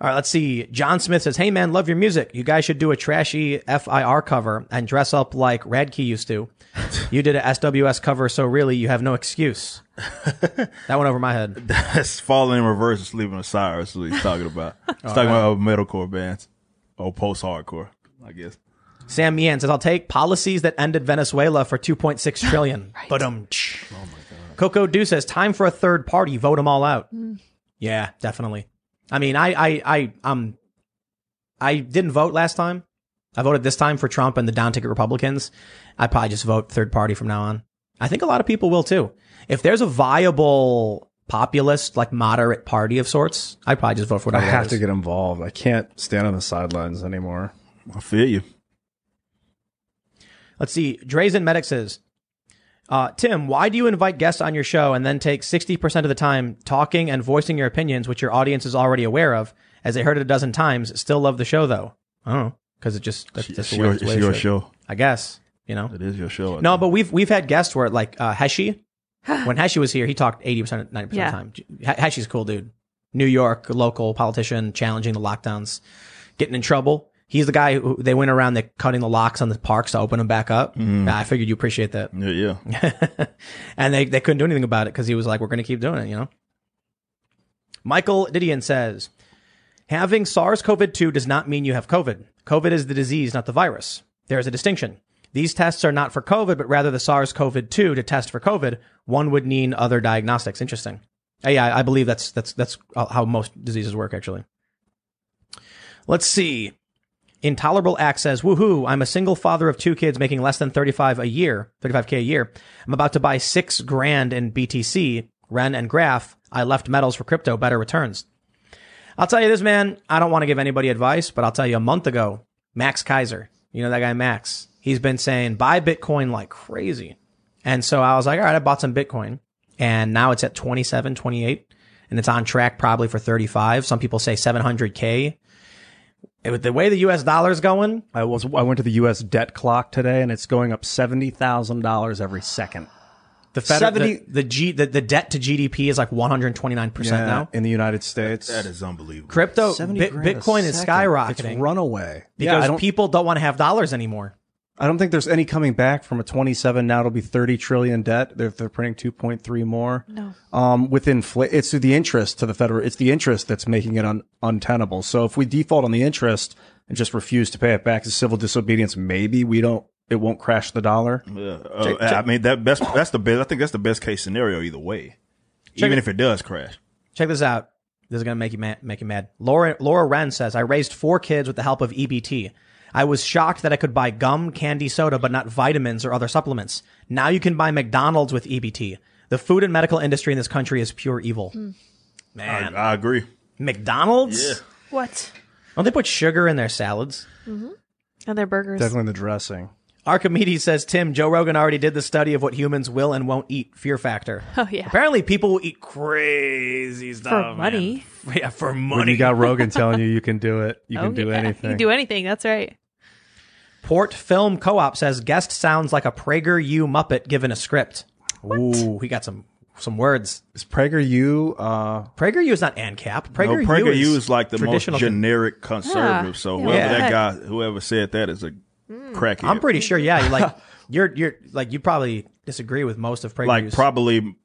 All right, let's see. John Smith says, Hey man, love your music. You guys should do a trashy FIR cover and dress up like Radke used to. You did a SWS cover, so really you have no excuse. that went over my head. That's falling in reverse and sleeping with Sirens. What he's talking about. He's talking about metalcore bands or post hardcore, I guess. Sam Meehan says, I'll take policies that ended Venezuela for 2.6 trillion. But um, oh my God. Coco Du says, time for a third party. Vote them all out. Yeah, definitely. I mean, I, I, I, um, I didn't vote last time. I voted this time for Trump and the down ticket Republicans. I'd probably just vote third party from now on. I think a lot of people will too. If there's a viable populist, like moderate party of sorts, I'd probably just vote for it. I have it to get involved. I can't stand on the sidelines anymore. I feel you. Let's see. Drazen Medic says, uh, Tim, why do you invite guests on your show and then take 60% of the time talking and voicing your opinions, which your audience is already aware of, as they heard it a dozen times, still love the show though? Oh, because it just, that's just It's the your, way, it's your show. I guess, you know? It is your show. I No, think. but we've, we've had guests where like, uh, Heshi, when Heshi was here, he talked 80%, 90% of the time. He- Heshi's a cool dude. New York, local politician, challenging the lockdowns, getting in trouble. He's the guy who they went around, they cutting the locks on the parks to open them back up. Yeah, I figured you appreciate that. yeah, yeah. and they, they couldn't do anything about it because he was like, we're going to keep doing it, you know? Michael Didion says, having SARS CoV 2 does not mean you have COVID. COVID is the disease, not the virus. There is a distinction. These tests are not for COVID, but rather the SARS CoV 2 to test for COVID. One would need other diagnostics. Interesting. Uh, yeah, I believe that's, that's, that's how most diseases work, actually. Let's see. Intolerable Act says, woohoo, I'm a single father of two kids making less than 35 a year, 35k a year. I'm about to buy six grand in BTC, Ren and Graph. I left metals for crypto, better returns. I'll tell you this, man. I don't want to give anybody advice, but I'll tell you a month ago, Max Keiser, you know that guy Max, he's been saying buy Bitcoin like crazy. And so I was like, all right, I bought some Bitcoin and now it's at 27, 28 and it's on track probably for 35. Some people say 700k. And With the way the US dollar is going, I was I went to the U.S. debt clock today, and it's going up seventy thousand dollars every second. the Fed, 70 the, the G, the, the debt to GDP is like 129% now. in the United States. That is unbelievable. Crypto, 70 Bit, grand a Bitcoin is skyrocketing It's runaway. because yeah, people don't want to have dollars anymore. I don't think there's any coming back from a 27. Now it'll be 30 trillion debt. They're, they're printing 2.3 more. No. Um, with infl- it's the interest to the federal. It's the interest that's making it un- untenable. So if we default on the interest and just refuse to pay it back as civil disobedience, maybe we don't. It won't crash the dollar. Yeah, uh, I mean that best. That's the best. I think that's the best case scenario either way. Even it- if it does crash. Check this out. This is going to make you mad, make you mad. Laura, Laura Wren says, I raised four kids with the help of EBT. I was shocked that I could buy gum, candy, soda, but not vitamins or other supplements. Now you can buy McDonald's with EBT. The food and medical industry in this country is pure evil. Man, I agree. McDonald's? Yeah. What? Don't they put sugar in their salads? Mhm. And their burgers. Definitely in the dressing. Archimedes says, Tim, Joe Rogan already did the study of what humans will and won't eat. Fear factor. Oh yeah. Apparently, people will eat crazy stuff. For man. money. Yeah, for When money. you got Rogan telling you you can do it, you Oh, can do yeah. anything. You can do anything. That's right. Port Film Co-op says guest sounds like a PragerU Muppet given a script. Ooh, he got some some words. Is PragerU? Uh, PragerU is not ANCAP. No, PragerU, PragerU is, is like the most generic conservative. So whoever Yeah. that guy, whoever said that, is a crackhead. I'm pretty sure. Yeah, you like you're you're like you probably disagree with most of PragerU's. like probably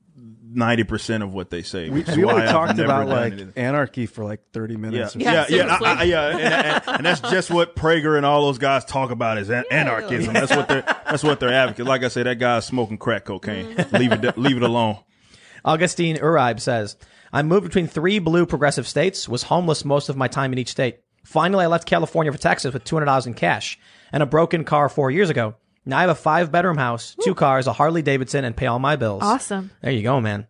ninety percent of what they say. we which is we why only I've talked never about done like anything. anarchy for like 30 Yeah, minutes. or yeah, Yeah, yeah, seriously. I, I, yeah, and, and, and that's just what Prager and all those guys talk about is an- anarchism. That's what they're that's what they're advocating. Like I said, that guy's smoking crack cocaine. Mm-hmm. leave it, leave it alone. Augustine Uribe says, I moved between three blue progressive states, was homeless most of my time in each state. Finally, I left California for Texas with $200 in cash and a broken car four years ago. Now I have a five bedroom house, two cars, a Harley Davidson, and pay all my bills. Awesome. There you go, man.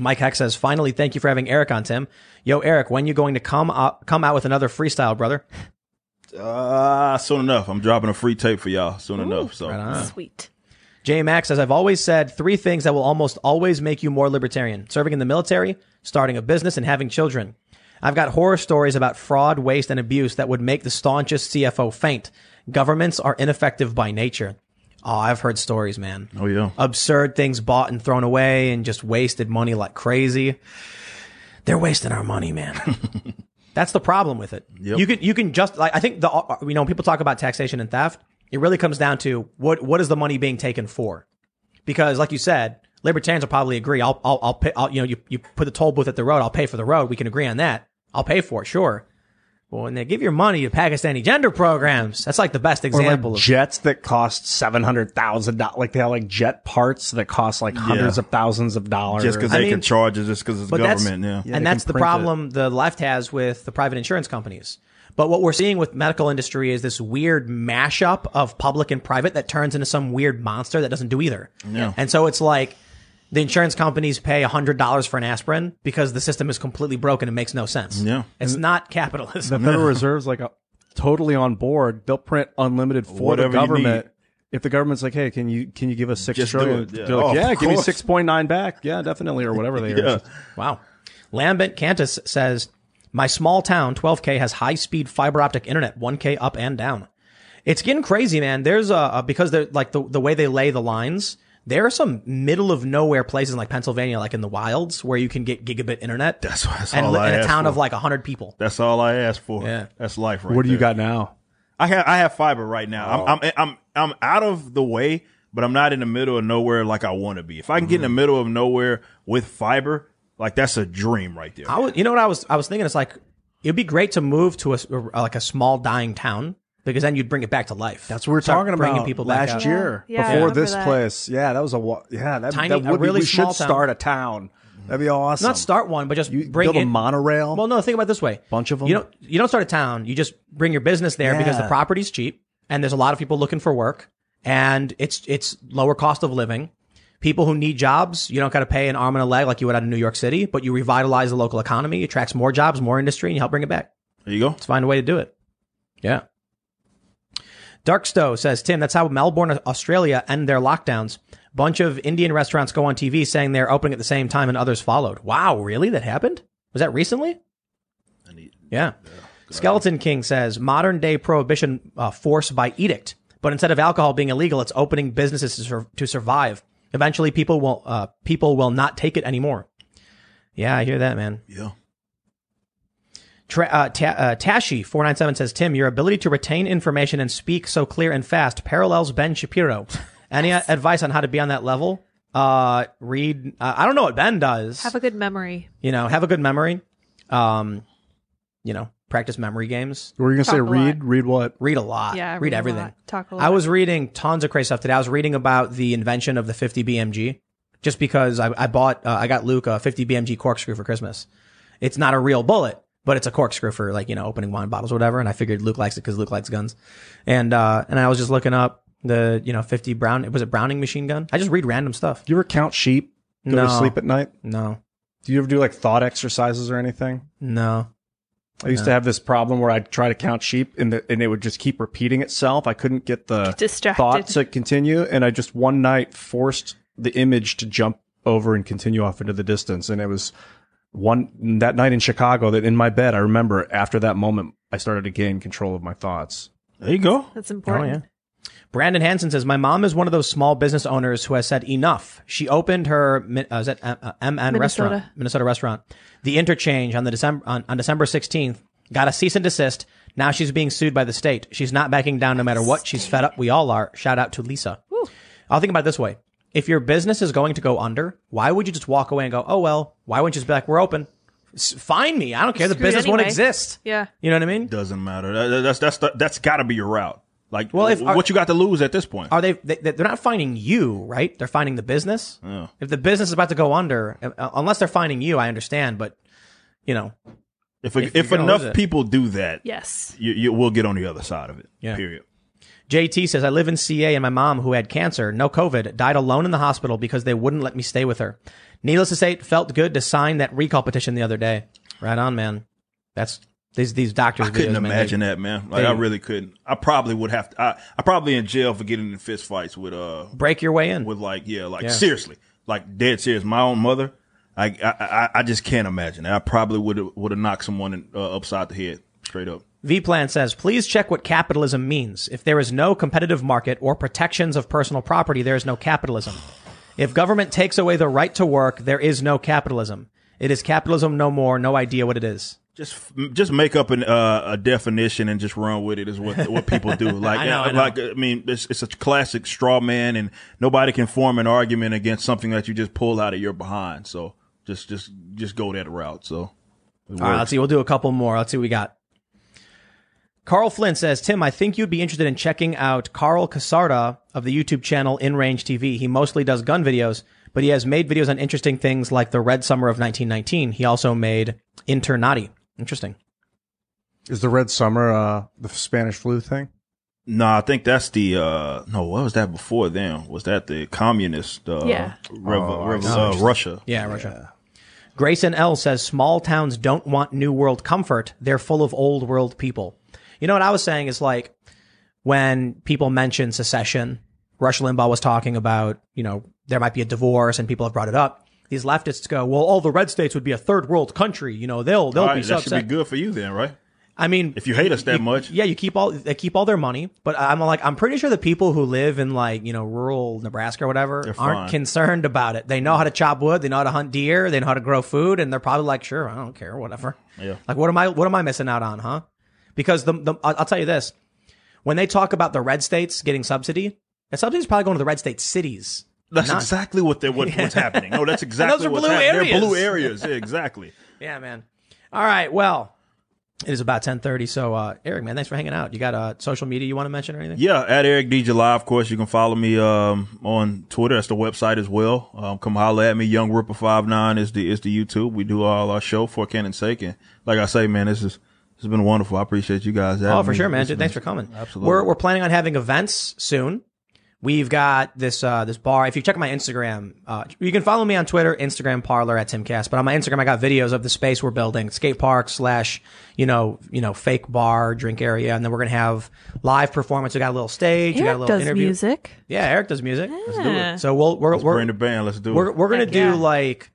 Mike Heck says, finally, thank you for having Eric on, Tim. Yo, Eric, when you going to come up, come out with another freestyle, brother? Uh, soon enough. I'm dropping a free tape for y'all soon enough. So Right. Sweet. J Max says, I've always said three things that will almost always make you more libertarian serving in the military, starting a business, and having children. I've got horror stories about fraud, waste, and abuse that would make the staunchest CFO faint. Governments are ineffective by nature. Oh, I've heard stories, man. Oh yeah. Absurd things bought and thrown away and just wasted money like crazy. They're wasting our money, man. That's the problem with it. Yep. You can you can just like I think the you know people talk about taxation and theft, it really comes down to what what is the money being taken for? Because like you said, libertarians will probably agree. I'll I'll, I'll pay. I'll, you know you you put the toll booth at the road. I'll pay for the road. We can agree on that. I'll pay for it. Sure. Well, when they give your money to Pakistani gender programs, that's like the best Or example like of jets that cost seven hundred thousand dollars. Like they have like jet parts that cost like hundreds Yeah. of thousands of dollars. Just because I they mean, can charge it, just because it's But that's- government. Yeah. Yeah, and they that's can the print it. problem the left has with the private insurance companies. But what we're seeing with medical industry is this weird mashup of public and private that turns into some weird monster that doesn't do either. Yeah. And so it's like the insurance companies pay $100 for an aspirin because the system is completely broken and makes no sense. Yeah. It's not capitalism. the Federal Reserve's like uh, totally on board. They'll print unlimited for Whatever the you government. need. If the government's like, hey, can you can you give us six Just do trillion? it. Yeah. They're like, Oh, yeah, of give me course. six point nine back. Yeah, definitely, or whatever they Yeah. are. Wow. Lambent Cantus says, my small town, 12K, has high speed fiber optic internet, 1K up and down. It's getting crazy, man. There's a, a because they're like the, the way they lay the lines. There are some middle of nowhere places like Pennsylvania, like in the wilds, where you can get gigabit internet. That's- that's and all li- I in a town for. of like 100 people. That's all I ask for. Yeah. That's life right What do you got now? I have I have fiber right now. Oh. I'm, I'm I'm I'm out of the way, but I'm not in the middle of nowhere like I want to be. If I can get in the mm-hmm. middle of nowhere with fiber, like that's a dream right there. I was, you know what I was, I was thinking? It's like, it'd be great to move to a, s- like a small dying town because then you'd bring it back to life. That's what we we're Start talking bringing about people back last out. year Yeah, I before remember this that. place. Yeah, that was a wa- yeah. That, Tiny- that a would really be, we should town. start a town. That'd be awesome. Not start one, but just You bring build a monorail. Well, no, think about it this way. Bunch of 'em? You don't you don't start a town. You just bring your business there because the property's cheap and there's a lot of people looking for work and it's it's lower cost of living. People who need jobs, you don't got to pay an arm and a leg like you would out of New York City, but you revitalize the local economy, attracts more jobs, more industry, and you help bring it back. There you go. Let's find a way to do it. Yeah. Darkstow says, Tim, that's how Melbourne, Australia end their lockdowns. Bunch of Indian restaurants go on TV saying they're opening at the same time and others followed. Wow, really? That happened? Was that recently? Yeah. Skeleton King says, modern day prohibition uh, forced by edict. But instead of alcohol being illegal, it's opening businesses to, sur- to survive. Eventually, people will uh, people will not take it anymore. Yeah, I hear that, man. Yeah. Tra- uh, Ta- uh, Tashi four nine seven says, Tim, your ability to retain information and speak so clear and fast parallels Ben Shapiro. Any uh, advice on how to be on that level? Uh, read. Uh, I don't know what Ben does. Have a good memory. you know, have a good memory. Um, you know, practice memory games. Were you gonna say Talk a read? lot. Read what? Read a lot. Yeah, read, read a everything. lot, talk a lot. I was reading tons of crazy stuff today. I was reading about the invention of the 50 BMG, just because I, I bought, uh, I got Luke a 50 BMG corkscrew for Christmas. It's not a real bullet, but it's a corkscrew for like you know opening wine bottles or whatever. And I figured Luke likes it because Luke likes guns. And uh, and I was just looking up the you know 50 Brown. Was it Browning machine gun? I just read random stuff. Do you ever count sheep? Go No. to sleep at night? No, Do you ever do like thought exercises or anything? no. I used to have this problem where I'd try to count sheep and the, and it would just keep repeating itself. I couldn't get the distracted. thought to continue, and I just one night forced the image to jump over and continue off into the distance. And it was one that night in Chicago that in my bed, I remember after that moment, I started to gain control of my thoughts. There you go. That's Oh important. yeah. Brandon Hansen says, "My mom is one of those small business owners who has said enough. She opened her mi- uh, is that uh, uh, MN Minnesota. restaurant, Minnesota restaurant, the Interchange on the December on, on December 16th. Got a cease and desist. Now she's being sued by the state. She's not backing down no matter what. She's fed up. We all are. Shout out to Lisa. I'll think about it this way: if your business is going to go under, why would you just walk away and go, "Oh well"? Why wouldn't you just be like, "We're open, S- fine me. I don't care. The Screwed business won't anyway." exist." Yeah. You know what I mean? Doesn't matter. That- that's that's the, that's got to be your route. Like, Well, if- what you got to lose at this point? are they, they they're not finding you right they're finding the business if the business is about to go under uh, unless they're finding you i understand but you know if if if, you're gonna enough it. people do that, Yes. you, you will get on the other side of it. Yeah. Period. jt says i live in ca and my mom who had cancer no covid died alone in the hospital because they wouldn't let me stay with her needless to say it felt good to sign that recall petition the other day right on man that's these these doctors I couldn't videos, man, they- imagine that, man. Like, they- I really couldn't. I probably would have to. I, I probably in jail for getting in fist fights with uh break your way in with like yeah like Yeah. seriously like dead serious. My own mother. I I I, I just can't imagine. it. I probably would have would have knocked someone in, uh, upside the head straight up. V-Plan says, please check what capitalism means. If there is no competitive market or protections of personal property, there is no capitalism. If government takes away the right to work, there is no capitalism. It is capitalism no more, no idea what it is. Just just make up an, uh, a definition and just run with it is what what people do. Like I know, I know. like I mean, it's, it's a classic straw man, and nobody can form an argument against something that you just pull out of your behind. So just just just go that route. So All right, let's see. We'll do a couple more. Let's see what we got. Carl Flynn says, Tim, I think you'd be interested in checking out Karl Kasarda of the YouTube channel In Range TV. He mostly does gun videos, but he has made videos on interesting things like the Red Summer of 1919. He also made Internati. Interesting. Is the Red Summer uh, the Spanish flu thing? No, I think that's the uh no. What was that before then? Was that the communist? Uh, Yeah. rev- Oh, rev- uh, Russia. Yeah, Russia. Grayson L says small towns don't want new world comfort. They're full of old world people. You know what I was saying is like when people mention secession, Rush Limbaugh was talking about, you know, there might be a divorce and people have brought it up. These leftists go, well, all the red states would be a third world country. You know, they'll, they'll All be right, that should be good for you then, right? I mean, If you hate us that much, yeah, you keep all they keep all their money, but I'm like I'm pretty sure the people who live in like you know rural Nebraska or whatever They're aren't fine. concerned about it. They know how to chop wood, they know how to hunt deer, they know how to grow food, and they're probably like, sure, I don't care, whatever. Yeah. Like what am I what am I missing out on, huh? Because the, the I'll tell you this, when they talk about the red states getting subsidy, the subsidy is probably going to the red state cities. that's Not- exactly what they what, what's happening. No, that's exactly those are blue happening. areas. They're blue areas. Yeah, exactly. Yeah, man. All right, well. It is about ten thirty, so uh, Eric, man, thanks for hanging out. You got uh, social media you want to mention or anything? Yeah, at Eric D July, of course, you can follow me um, on Twitter. That's the website as well. Um, come holler at me. Young Ripper five nine is the is the YouTube. We do all our show for Canon's sake, and like I say, man, this is this has been wonderful. I appreciate you guys. Oh, for me. sure, man. This Thanks been- for coming. Absolutely. We're we're planning on having events soon. We've got this uh, this bar. If you check my Instagram, uh, you can follow me on Twitter, Instagram, Parler at Timcast. But on my Instagram, I got videos of the space we're building, skate park slash you know you know fake bar drink area, and then we're gonna have live performance. We got a little stage. we got a Eric little does interview. music. Yeah, Eric does music. Yeah. So we'll we're Let's we're, bring the band. Let's do we're, it. we're gonna Heck do yeah. like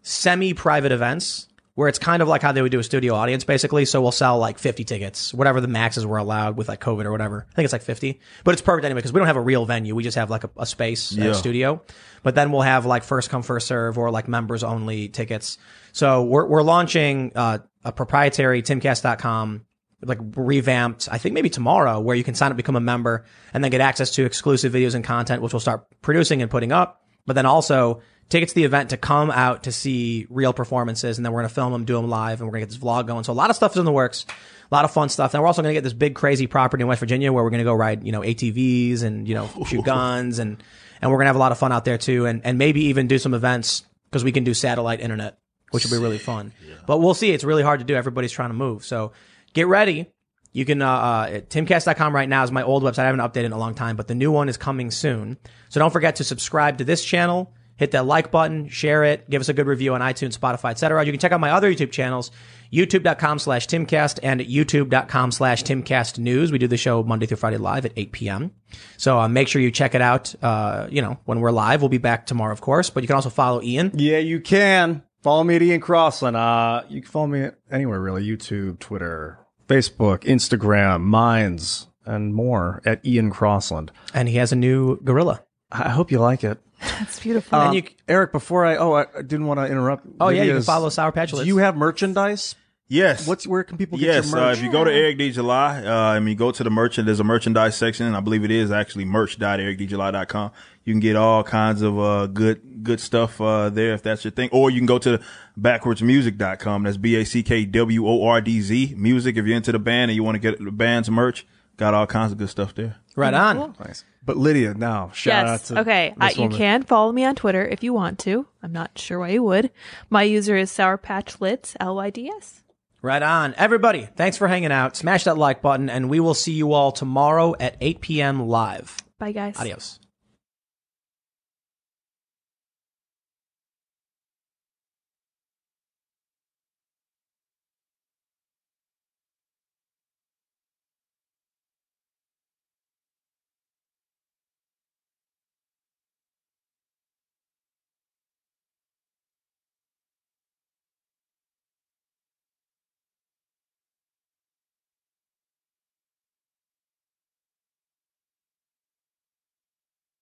semi-private events where it's kind of like how they would do a studio audience basically. So we'll sell like 50 tickets whatever the maxes were allowed with like covid or whatever. I think it's like 50 but it's perfect anyway because we don't have a real venue. We just have like a, a space Yeah. a studio. But then we'll have like first come first serve or like members only tickets. So we're, we're launching uh, a proprietary timcast.com like revamped, I think maybe tomorrow, where you can sign up, become a member, and then get access to exclusive videos and content, which we'll start producing and putting up. But then also tickets to the event to come out to see real performances, and then we're gonna film them, do them live, and we're gonna get this vlog going. So a lot of stuff is in the works, a lot of fun stuff. And we're also gonna get this big crazy property in West Virginia where we're gonna go ride, you know, ATVs and you know shoot guns, and and we're gonna have a lot of fun out there too, and and maybe even do some events because we can do satellite internet, which will be really fun. But we'll see. It's really hard to do. Everybody's trying to move, so get ready. You can, uh, uh, timcast.com right now is my old website. I haven't updated in a long time, but the new one is coming soon. So don't forget to subscribe to this channel, hit that like button, share it, give us a good review on iTunes, Spotify, etc. You can check out my other YouTube channels, youtube.com slash timcast and youtube.com slash timcast news. We do the show Monday through Friday live at 8 p.m. So uh, make sure you check it out. Uh, you know, when we're live, we'll be back tomorrow, of course, but you can also follow Ian. Yeah, you can. Follow me at Ian Crossland. Uh, you can follow me anywhere really. YouTube, Twitter, Facebook, Instagram, Minds, and more at Ian Crossland. And he has a new gorilla. I hope you like it. That's beautiful. And Um, you- Eric, before I oh I I didn't want to interrupt. Oh, yeah, you can follow Sour Patch Do Lyds. you have merchandise? Yes. What's where can people get Yes, your uh, merch? if you go to Eric D July, uh, and you go to the merchant, there's a merchandise section, and I believe it is actually merch.ericdjuly.com. You can get all kinds of uh, good good stuff uh, there if that's your thing, or you can go to backwordzmusic.com. That's b a c k w o r d z music. If you're into the band and you want to get the band's merch, got all kinds of good stuff there. right on. nice. But Lydia, now shout yes. out to Okay. Uh, this you woman. can follow me on Twitter if you want to. I'm not sure why you would. My user is Sour Patch Lyds, L Y D S. Right on. Everybody, thanks for hanging out. Smash that like button, and we will see you all tomorrow at 8 p.m. live. Bye, guys. Adios.